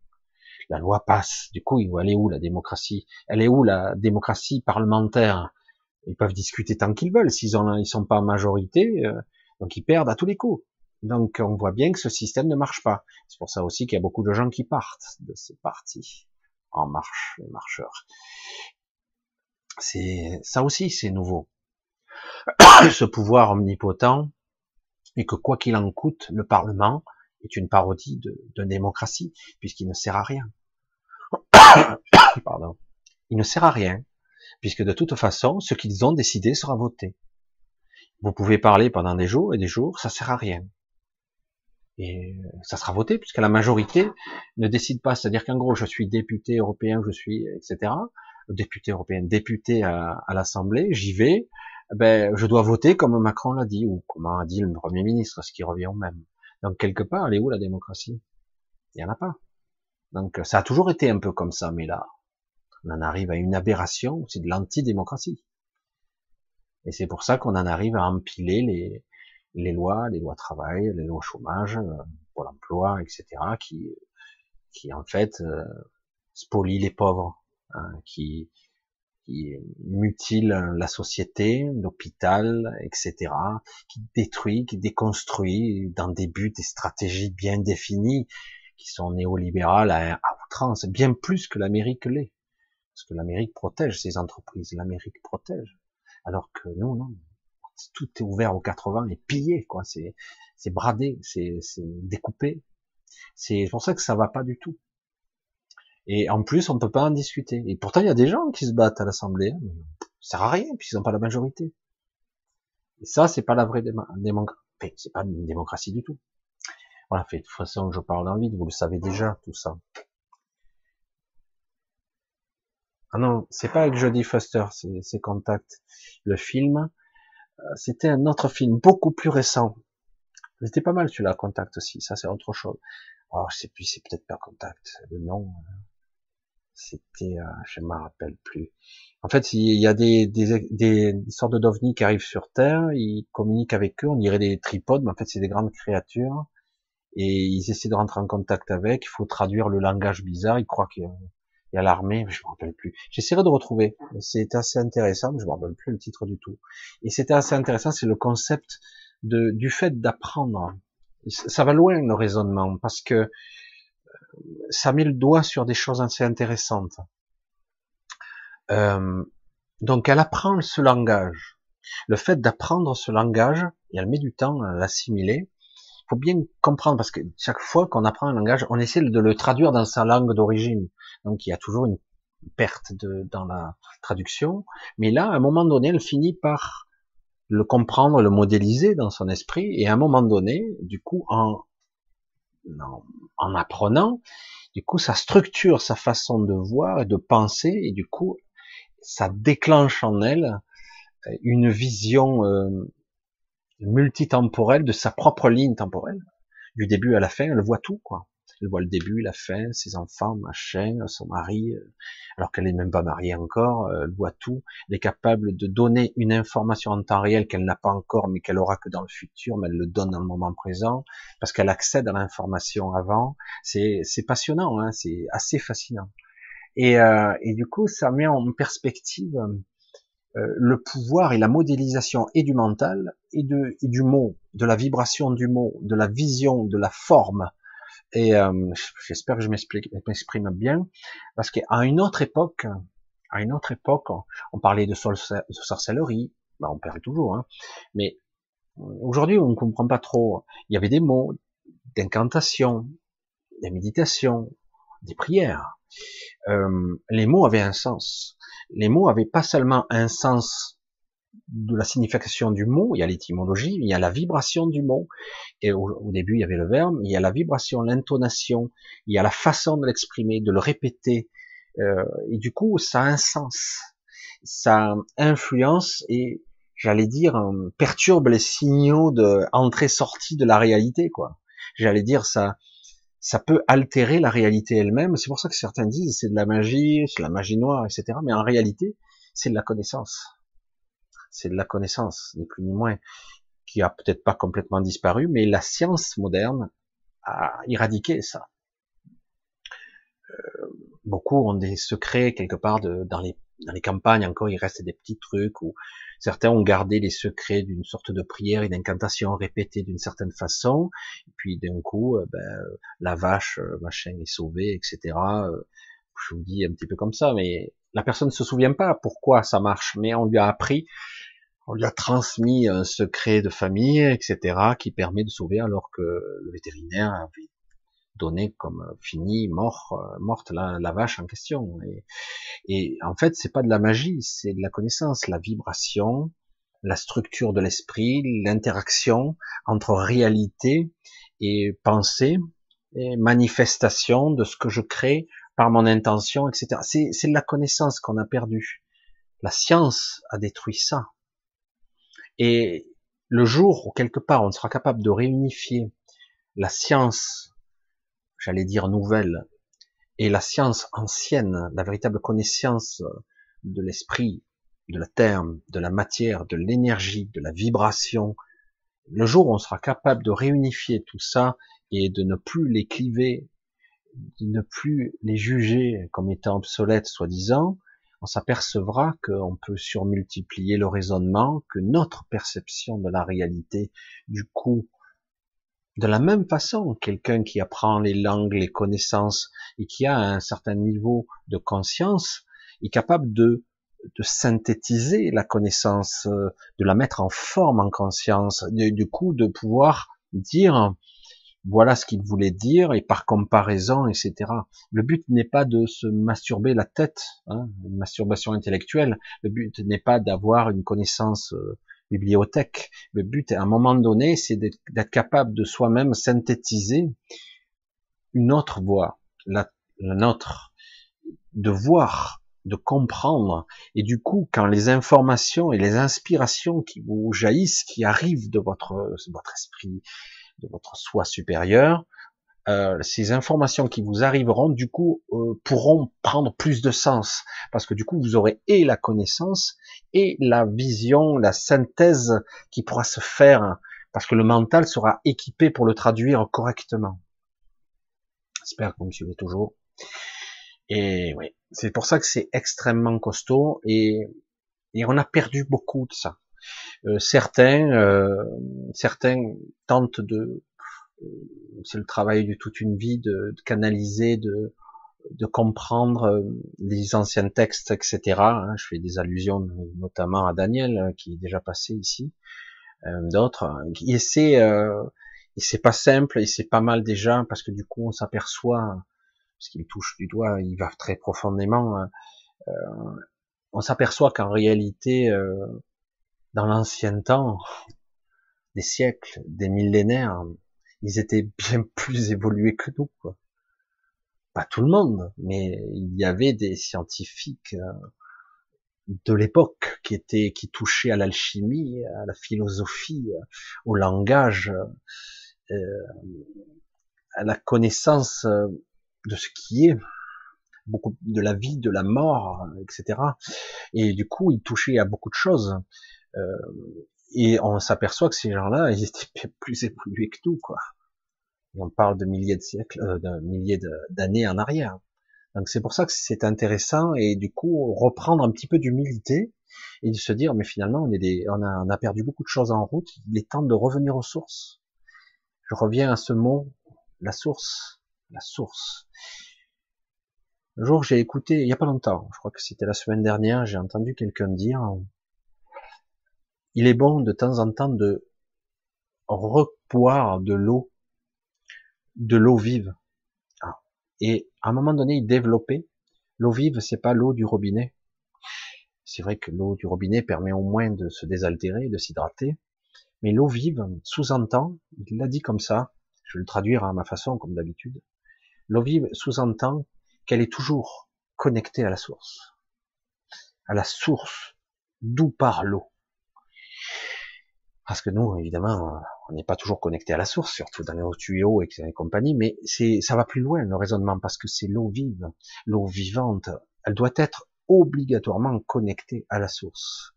La loi passe. Du coup, elle est où la démocratie? Elle est où la démocratie parlementaire? Ils peuvent discuter tant qu'ils veulent. S'ils ont, ils sont pas majorité, euh, donc ils perdent à tous les coups. Donc on voit bien que ce système ne marche pas. C'est pour ça aussi qu'il y a beaucoup de gens qui partent de ces partis en marche, les marcheurs. C'est ça aussi, c'est nouveau. ce pouvoir omnipotent, et que quoi qu'il en coûte, le Parlement est une parodie de, de démocratie, puisqu'il ne sert à rien. Pardon. Il ne sert à rien, puisque de toute façon, ce qu'ils ont décidé sera voté. Vous pouvez parler pendant des jours et des jours, ça sert à rien. Et ça sera voté, puisque la majorité ne décide pas. C'est-à-dire qu'en gros, je suis député européen, je suis, etc. Député européen, député à, l'Assemblée, j'y vais, ben, je dois voter comme Macron l'a dit, ou comme a dit le Premier ministre, ce qui revient au même. Donc, quelque part, elle est où la démocratie? Il n'y en a pas. Donc, ça a toujours été un peu comme ça, mais là, on en arrive à une aberration, c'est de l'antidémocratie. Et c'est pour ça qu'on en arrive à empiler les, les lois, les lois travail, les lois chômage, euh, pour l'emploi, etc., qui, qui en fait euh, spolient les pauvres, hein, qui, qui mutile la société, l'hôpital, etc., qui détruit, qui déconstruit dans des buts, des stratégies bien définies, qui sont néolibérales à, outrance, bien plus que l'Amérique l'est. Parce que l'Amérique protège ses entreprises, l'Amérique protège. Alors que nous, non. Tout est ouvert aux 80 et pillé, quoi. C'est, c'est bradé, c'est, c'est découpé. C'est pour ça que ça va pas du tout. Et en plus, on peut pas en discuter. Et pourtant, il y a des gens qui se battent à l'Assemblée. Hein, ça sert à rien, puisqu'ils n'ont pas la majorité. Et ça, c'est pas la vraie démocratie. C'est pas une démocratie du tout. Voilà, de toute façon, je parle le vide, vous le savez déjà, tout ça. Ah non, c'est pas avec Jodie Foster, c'est Contact. Le film, c'était un autre film, beaucoup plus récent. C'était pas mal celui-là, Contact aussi, ça c'est autre chose. Alors, je sais plus, c'est peut-être pas Contact, le nom. Euh, c'était, euh, je ne me rappelle plus. En fait, il y a des, des, des, sortes d'ovnis qui arrivent sur Terre, ils communiquent avec eux, on dirait des tripodes, mais en fait c'est des grandes créatures, et ils essaient de rentrer en contact avec, il faut traduire le langage bizarre, ils croient qu'il y a l'armée, je me rappelle plus. J'essaierai de retrouver. C'est assez intéressant, mais je me rappelle plus le titre du tout. Et c'était assez intéressant, c'est le concept de, du fait d'apprendre. Ça va loin le raisonnement, parce que ça met le doigt sur des choses assez intéressantes. Euh, donc elle apprend ce langage. Le fait d'apprendre ce langage, et elle met du temps à l'assimiler, il faut bien comprendre, parce que chaque fois qu'on apprend un langage, on essaie de le traduire dans sa langue d'origine. Donc il y a toujours une perte de, dans la traduction. Mais là, à un moment donné, elle finit par le comprendre, le modéliser dans son esprit, et à un moment donné, du coup, en, en, apprenant, du coup, ça structure sa façon de voir et de penser, et du coup, ça déclenche en elle euh, une vision euh, multitemporelle de sa propre ligne temporelle. Du début à la fin, elle voit tout, quoi. Elle voit le début, la fin, ses enfants, machin, son mari, euh, alors qu'elle n'est même pas mariée encore, euh, elle voit tout. Elle est capable de donner une information en temps réel qu'elle n'a pas encore, mais qu'elle aura que dans le futur, mais elle le donne dans le moment présent, parce qu'elle accède à l'information avant. C'est passionnant, hein, c'est assez fascinant. Et, euh, et du coup, ça met en perspective euh, le pouvoir et la modélisation et du mental et, de, et du mot, de la vibration du mot, de la vision, de la forme. Et euh, j'espère que je m'exprime bien, parce qu'à une autre époque, à une autre époque, on parlait de, sorcellerie, ben on perd toujours, hein, mais aujourd'hui on ne comprend pas trop. Il y avait des mots, d'incantation, des méditations, des prières. Euh, les mots avaient un sens les mots avaient pas seulement un sens de la signification du mot, il y a l'étymologie, il y a la vibration du mot, et au, début il y avait le verbe, il y a la vibration, l'intonation, il y a la façon de l'exprimer, de le répéter, euh, et du coup ça a un sens, ça influence et j'allais dire perturbe les signaux de entrée-sortie de la réalité, quoi. J'allais dire ça, ça peut altérer la réalité elle-même. C'est pour ça que certains disent c'est de la magie, c'est de la magie noire, etc. Mais en réalité, c'est de la connaissance. C'est de la connaissance, ni plus ni moins, qui a peut-être pas complètement disparu, mais la science moderne a éradiqué ça. Euh, beaucoup ont des secrets quelque part de, dans les dans les campagnes encore il reste des petits trucs où Certains ont gardé les secrets d'une sorte de prière et d'incantation répétée d'une certaine façon. Et puis d'un coup, euh, ben, la vache, euh, machin est sauvée, etc. Euh, je vous dis un petit peu comme ça, mais la personne ne se souvient pas pourquoi ça marche, mais on lui a appris, on lui a transmis un secret de famille, etc., qui permet de sauver alors que le vétérinaire avait donné comme fini, mort, morte la, vache en question. Et, et en fait, c'est pas de la magie, c'est de la connaissance, la vibration, la structure de l'esprit, l'interaction entre réalité et pensée, et manifestation de ce que je crée par mon intention, etc. C'est de la connaissance qu'on a perdue. La science a détruit ça. Et le jour où quelque part on sera capable de réunifier la science j'allais dire nouvelle, et la science ancienne, la véritable connaissance de l'esprit, de la terre, de la matière, de l'énergie, de la vibration, le jour où on sera capable de réunifier tout ça et de ne plus les cliver, de ne plus les juger comme étant obsolètes soi-disant, on s'apercevra qu'on peut surmultiplier le raisonnement, que notre perception de la réalité, du coup, de la même façon, quelqu'un qui apprend les langues, les connaissances et qui a un certain niveau de conscience est capable de, de synthétiser la connaissance, euh, de la mettre en forme en conscience, du coup de pouvoir dire voilà ce qu'il voulait dire et par comparaison, etc. Le but n'est pas de se masturber la tête, hein, une masturbation intellectuelle. Le but n'est pas d'avoir une connaissance euh, bibliothèque. Le but, à un moment donné, c'est d'être capable de soi-même synthétiser une autre voix, la, nôtre, de voir, de comprendre. Et du coup, quand les informations et les inspirations qui vous jaillissent, qui arrivent de votre, votre esprit, de votre soi supérieur, euh, ces informations qui vous arriveront, du coup, euh, pourront prendre plus de sens, parce que du coup, vous aurez et la connaissance et la vision, la synthèse qui pourra se faire, parce que le mental sera équipé pour le traduire correctement. J'espère que vous me suivez toujours. Et oui, c'est pour ça que c'est extrêmement costaud et, et on a perdu beaucoup de ça. Euh, certains, certains tentent de c'est le travail de toute une vie de, canaliser, de, de comprendre euh, les anciens textes, etc. Hein. Je fais des allusions notamment à Daniel hein, qui est déjà passé ici, euh, d'autres. Et c'est euh, c'est pas simple et c'est pas mal déjà parce que du coup on s'aperçoit, parce qu'il touche du doigt, il va très profondément. Euh, on s'aperçoit qu'en réalité, dans l'ancien temps, des siècles, des millénaires, ils étaient bien plus évolués que nous. Quoi. Pas tout le monde, mais il y avait des scientifiques euh, de l'époque qui étaient qui touchaient à l'alchimie, à la philosophie, au langage, euh, à la connaissance euh, de ce qui est, beaucoup de la vie, de la mort, etc. Et du coup, il touchait à beaucoup de choses. Euh, et on s'aperçoit que ces gens-là, ils étaient plus évolués que nous, quoi. on parle de milliers de siècles, euh, de milliers d'années en arrière. Donc c'est pour ça que c'est intéressant et du coup reprendre un petit peu d'humilité et de se dire mais finalement on a, on a perdu beaucoup de choses en route. Il est temps de revenir aux sources. Je reviens à ce mot, la source, la source. Un jour j'ai écouté, il y a pas longtemps, je crois que c'était la semaine dernière, j'ai entendu quelqu'un dire il est bon de temps en temps de repoire de l'eau, de l'eau vive. Ah. Et à un moment donné, il développait l'eau vive, c'est pas l'eau du robinet. C'est vrai que l'eau du robinet permet au moins de se désaltérer, de s'hydrater. Mais l'eau vive sous-entend, il l'a dit comme ça, je vais le traduire à ma façon, comme d'habitude. L'eau vive sous-entend qu'elle est toujours connectée à la source. À la source d'où part l'eau. Parce que nous, évidemment, on n'est pas toujours connecté à la source, surtout dans les tuyaux et compagnie, mais c'est, ça va plus loin, le raisonnement, parce que c'est l'eau vive, l'eau vivante. Elle doit être obligatoirement connectée à la source.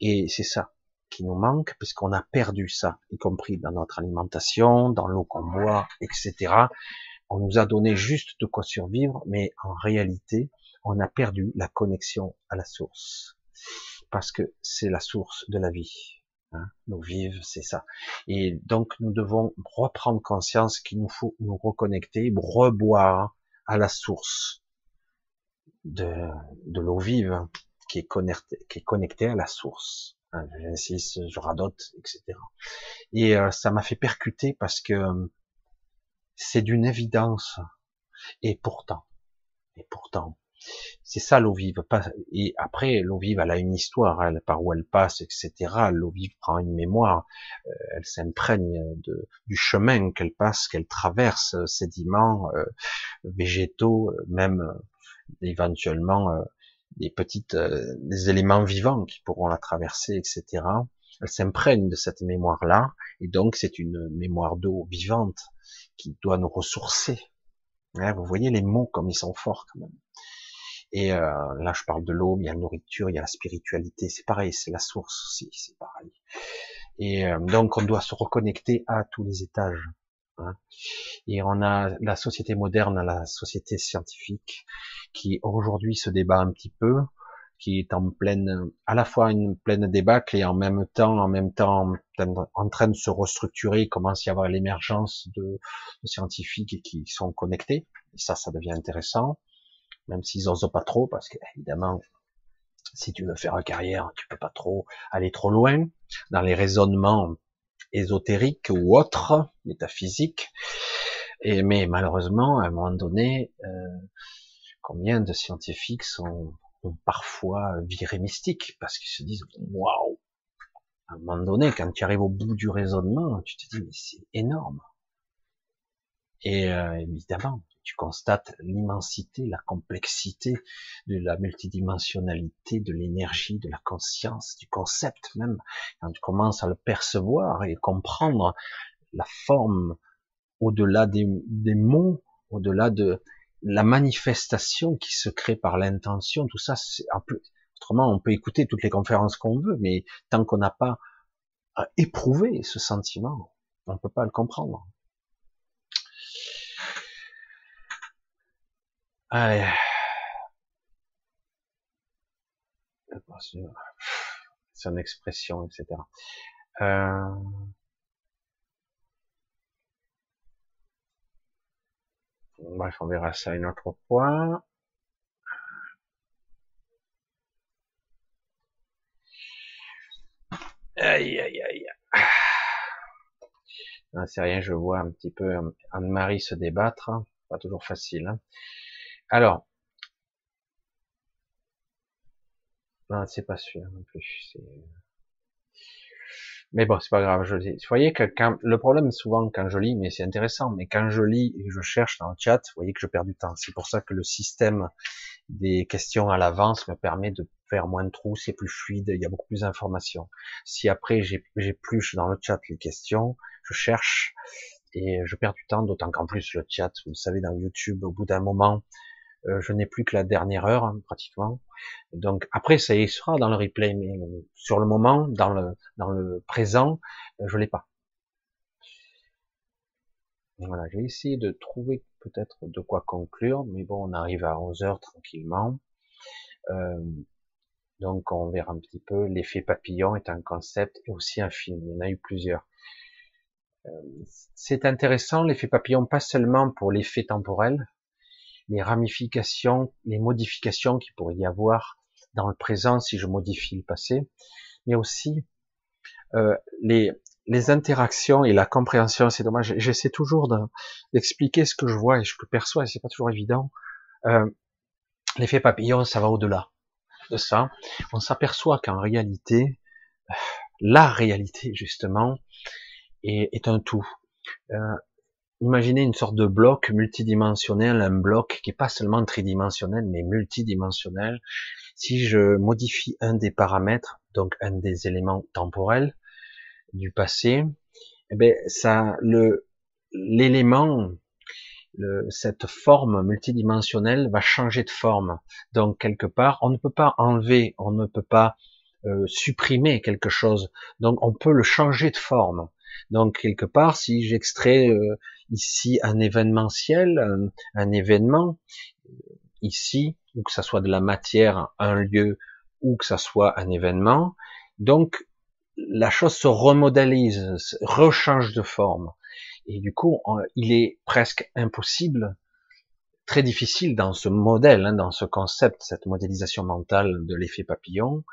Et c'est ça qui nous manque, puisqu'on a perdu ça, y compris dans notre alimentation, dans l'eau qu'on boit, etc. On nous a donné juste de quoi survivre, mais en réalité, on a perdu la connexion à la source. Parce que c'est la source de la vie. Hein, nous vivre, c'est ça. Et donc nous devons reprendre conscience qu'il nous faut nous reconnecter, reboire à la source de, de l'eau vive qui est, connectée, qui est connectée à la source. Hein, J'insiste, je radote, etc. Et euh, ça m'a fait percuter parce que c'est d'une évidence. Et pourtant, et pourtant, c'est ça l'eau vive. Et après, l'eau vive, elle a une histoire, elle, par où elle passe, etc. L'eau vive prend une mémoire, euh, elle s'imprègne du chemin qu'elle passe, qu'elle traverse, euh, sédiments, euh, végétaux, même éventuellement des petites, des éléments vivants qui pourront la traverser, etc. Elle s'imprègne de cette mémoire-là, et donc c'est une mémoire d'eau vivante qui doit nous ressourcer. vous voyez les mots comme ils sont forts quand même. Et euh, là, je parle de l'eau, il y a la nourriture, il y a la spiritualité, c'est pareil, c'est la source aussi, c'est pareil. Et euh, donc, on doit se reconnecter à tous les étages. Hein. Et on a la société moderne, la société scientifique, qui aujourd'hui se débat un petit peu, qui est en pleine, à la fois une pleine débâcle et en même temps, en même temps, en train de se restructurer. Il commence à y avoir l'émergence de, de scientifiques qui sont connectés. Et ça, ça devient intéressant même s'ils osent pas trop, parce que évidemment, si tu veux faire une carrière, tu peux pas trop aller trop loin dans les raisonnements ésotériques ou autres, métaphysiques. Mais malheureusement, à un moment donné, euh, combien de scientifiques sont ont parfois viré mystique parce qu'ils se disent waouh. À un moment donné, quand tu arrives au bout du raisonnement, tu te dis mais c'est énorme. Et euh, évidemment, tu constates l'immensité, la complexité de la multidimensionnalité, de l'énergie, de la conscience, du concept même. Quand tu commences à le percevoir et comprendre la forme au-delà des, mots, au-delà de la manifestation qui se crée par l'intention, tout ça, c'est un peu, autrement, on peut écouter toutes les conférences qu'on veut, mais tant qu'on n'a pas éprouvé ce sentiment, on ne peut pas le comprendre. Allez. Son expression, etc. Euh... Bref, on verra ça une autre fois. Aïe, aïe, aïe. C'est rien, je vois un petit peu Anne-Marie se débattre. Pas toujours facile. Hein. Alors, non, c'est pas sûr non plus. Mais bon, c'est pas grave. Je. Vous voyez que quand le problème souvent quand je lis, mais c'est intéressant, mais quand je lis et je cherche dans le chat, vous voyez que je perds du temps. C'est pour ça que le système des questions à l'avance me permet de faire moins de trous, c'est plus fluide, il y a beaucoup plus d'informations. Si après j'épluche dans le chat les questions, je cherche et je perds du temps, d'autant qu'en plus le chat, vous le savez, dans YouTube, au bout d'un moment, euh, je n'ai plus que la dernière heure hein, pratiquement. Donc après, ça y sera dans le replay, mais sur le moment, dans le dans le présent, je l'ai pas. Voilà, j'ai essayé de trouver peut-être de quoi conclure, mais bon, on arrive à 11 heures tranquillement. Euh, donc on verra un petit peu. L'effet papillon est un concept et aussi un film. Il y en a eu plusieurs. Euh, c'est intéressant l'effet papillon, pas seulement pour l'effet temporel, les ramifications, les modifications qu'il pourrait y avoir dans le présent si je modifie le passé, mais aussi euh, les, les interactions et la compréhension, c'est dommage. J'essaie toujours d'expliquer ce que je vois et ce que je perçois, et c'est pas toujours évident. Euh, L'effet papillon, ça va au-delà de ça. On s'aperçoit qu'en réalité, la réalité justement est, est un tout. Euh, imaginez une sorte de bloc multidimensionnel, un bloc qui est pas seulement tridimensionnel, mais multidimensionnel. Si je modifie un des paramètres, donc un des éléments temporels, du passé, eh ça, le l'élément, cette forme multidimensionnelle va changer de forme. Donc quelque part, on ne peut pas enlever, on ne peut pas euh, supprimer quelque chose. Donc on peut le changer de forme. Donc quelque part, si j'extrais euh, ici un événementiel, un, un événement ici, ou que ça soit de la matière, un lieu, ou que ça soit un événement, donc la chose se remodélise, rechange de forme. Et du coup, il est presque impossible, très difficile dans ce modèle, hein, dans ce concept, cette modélisation mentale de l'effet papillon,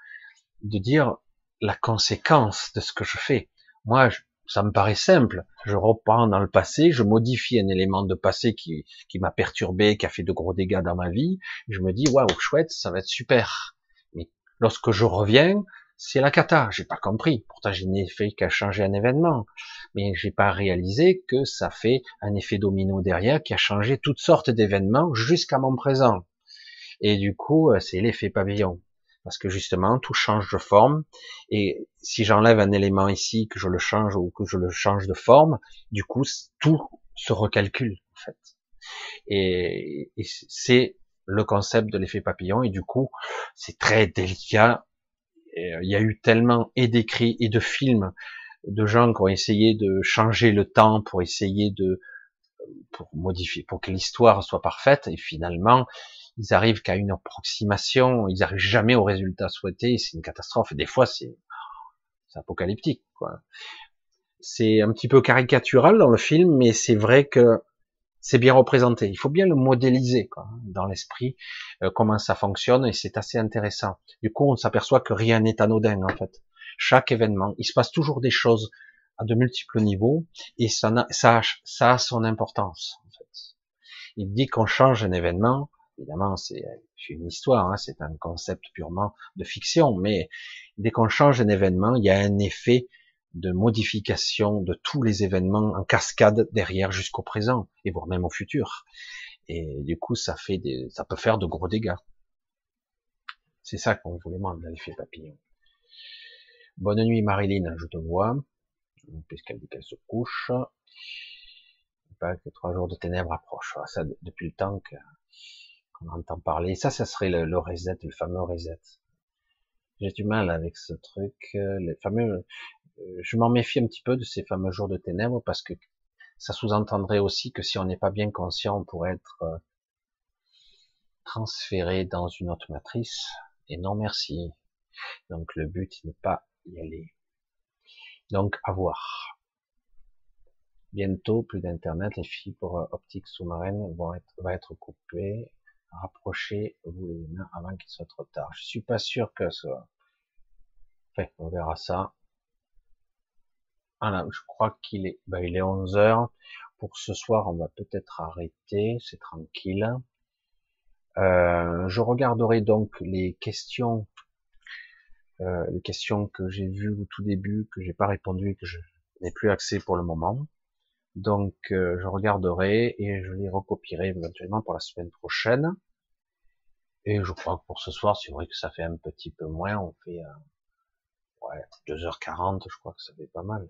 de dire la conséquence de ce que je fais. Moi, ça me paraît simple. Je reprends dans le passé, je modifie un élément de passé qui, qui m'a perturbé, qui a fait de gros dégâts dans ma vie. Je me dis, waouh, chouette, ça va être super. Mais lorsque je reviens, c'est la cata. J'ai pas compris. Pourtant, je n'ai fait qu'à changer un événement, mais j'ai pas réalisé que ça fait un effet domino derrière qui a changé toutes sortes d'événements jusqu'à mon présent. Et du coup, euh, c'est l'effet pavillon. Parce que justement, tout change de forme. Et si j'enlève un élément ici, que je le change ou que je le change de forme, du coup, tout se recalcule, en fait. Et, c'est le concept de l'effet papillon. Et du coup, c'est très délicat euh, il y a eu tellement et d'écrits et de films de gens qui ont essayé de changer le temps pour essayer de pour modifier, pour que l'histoire soit parfaite, et finalement, ils arrivent qu'à une approximation, ils n'arrivent jamais au résultat souhaité, c'est une catastrophe, des fois c'est apocalyptique. C'est un petit peu caricatural dans le film, mais c'est vrai que c'est bien représenté. Il faut bien le modéliser quoi, dans l'esprit, euh, comment ça fonctionne, et c'est assez intéressant. Du coup, on s'aperçoit que rien n'est anodin en fait. Chaque événement, il se passe toujours des choses à de multiples niveaux, et ça, ça, ça a son importance. En fait. Il dit qu'on change un événement, évidemment c'est une histoire, hein, c'est un concept purement de fiction, mais dès qu'on change un événement, il y a un effet de modification de tous les événements en cascade derrière jusqu'au présent et voire même au futur. Et du coup, ça fait des, ça peut faire de gros dégâts. C'est ça qu'on voulait dans l'effet papillon. Bonne nuit Marilyn, je te vois, puisqu'elle dit qu'elle se couche. Pas que trois jours de ténèbres approchent. Ça, depuis le temps qu'on entend parler. Ça, ça serait le, le reset, le fameux reset. J'ai du mal avec ce truc, euh, les fameux, euh, je m'en méfie un petit peu de ces fameux jours de ténèbres parce que ça sous-entendrait aussi que si on n'est pas bien conscient, on pourrait être euh, transféré dans une autre matrice. Et non merci. Donc le but n'est pas y aller. Donc à voir. Bientôt, plus d'internet, les fibres optiques sous-marines vont être, vont être coupées. Rapprochez-vous les mains avant qu'il soit trop tard. Je suis pas sûr que ce soit. Enfin, on verra ça. Voilà, je crois qu'il est, ben, il est 11 heures. Pour ce soir, on va peut-être arrêter, c'est tranquille. Euh, je regarderai donc les questions, euh, les questions que j'ai vues au tout début, que j'ai pas répondu et que je n'ai plus accès pour le moment. Donc, euh, je regarderai et je les recopierai éventuellement pour la semaine prochaine. Et je crois que pour ce soir, c'est vrai que ça fait un petit peu moins. On fait ouais, 2h40, je crois que ça fait pas mal.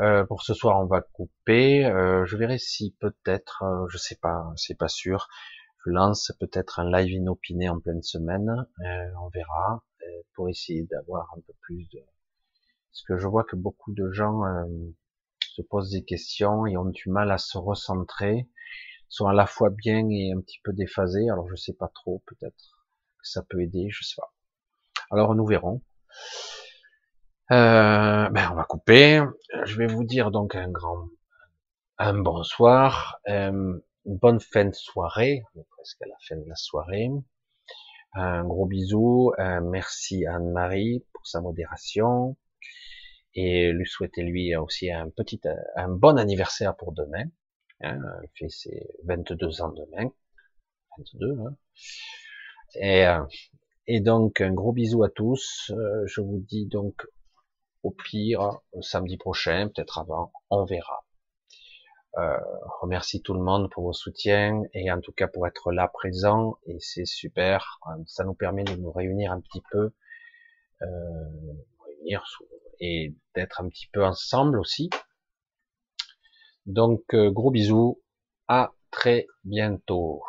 Euh, pour ce soir, on va couper. Euh, je verrai si peut-être, euh, je sais pas, c'est pas sûr. Je lance peut-être un live inopiné en pleine semaine. on verra pour essayer d'avoir un peu plus de. Parce que je vois que beaucoup de gens se posent des questions et ont du mal à se recentrer, sont à la fois bien et un petit peu déphasés. Alors je sais pas trop, peut-être que ça peut aider, je sais pas. Alors nous verrons. Euh, ben on va couper. Je vais vous dire donc un grand, un bonsoir, euh, une bonne fin de soirée. On est presque à la fin de la soirée. Un gros bisou. Euh, merci Anne-Marie pour sa modération et lui souhaiter lui aussi un petit, un bon anniversaire pour demain. Hein, elle fait ses 22 ans demain. 22, hein. Et, euh, et donc un gros bisou à tous. Euh, je vous dis donc au pire samedi prochain, peut-être avant, on verra. Euh, remercie tout le monde pour vos soutiens et en tout cas pour être là présent et c'est super. Ça nous permet de nous réunir un petit peu, euh, réunir et d'être un petit peu ensemble aussi. Donc, euh, gros bisous, à très bientôt.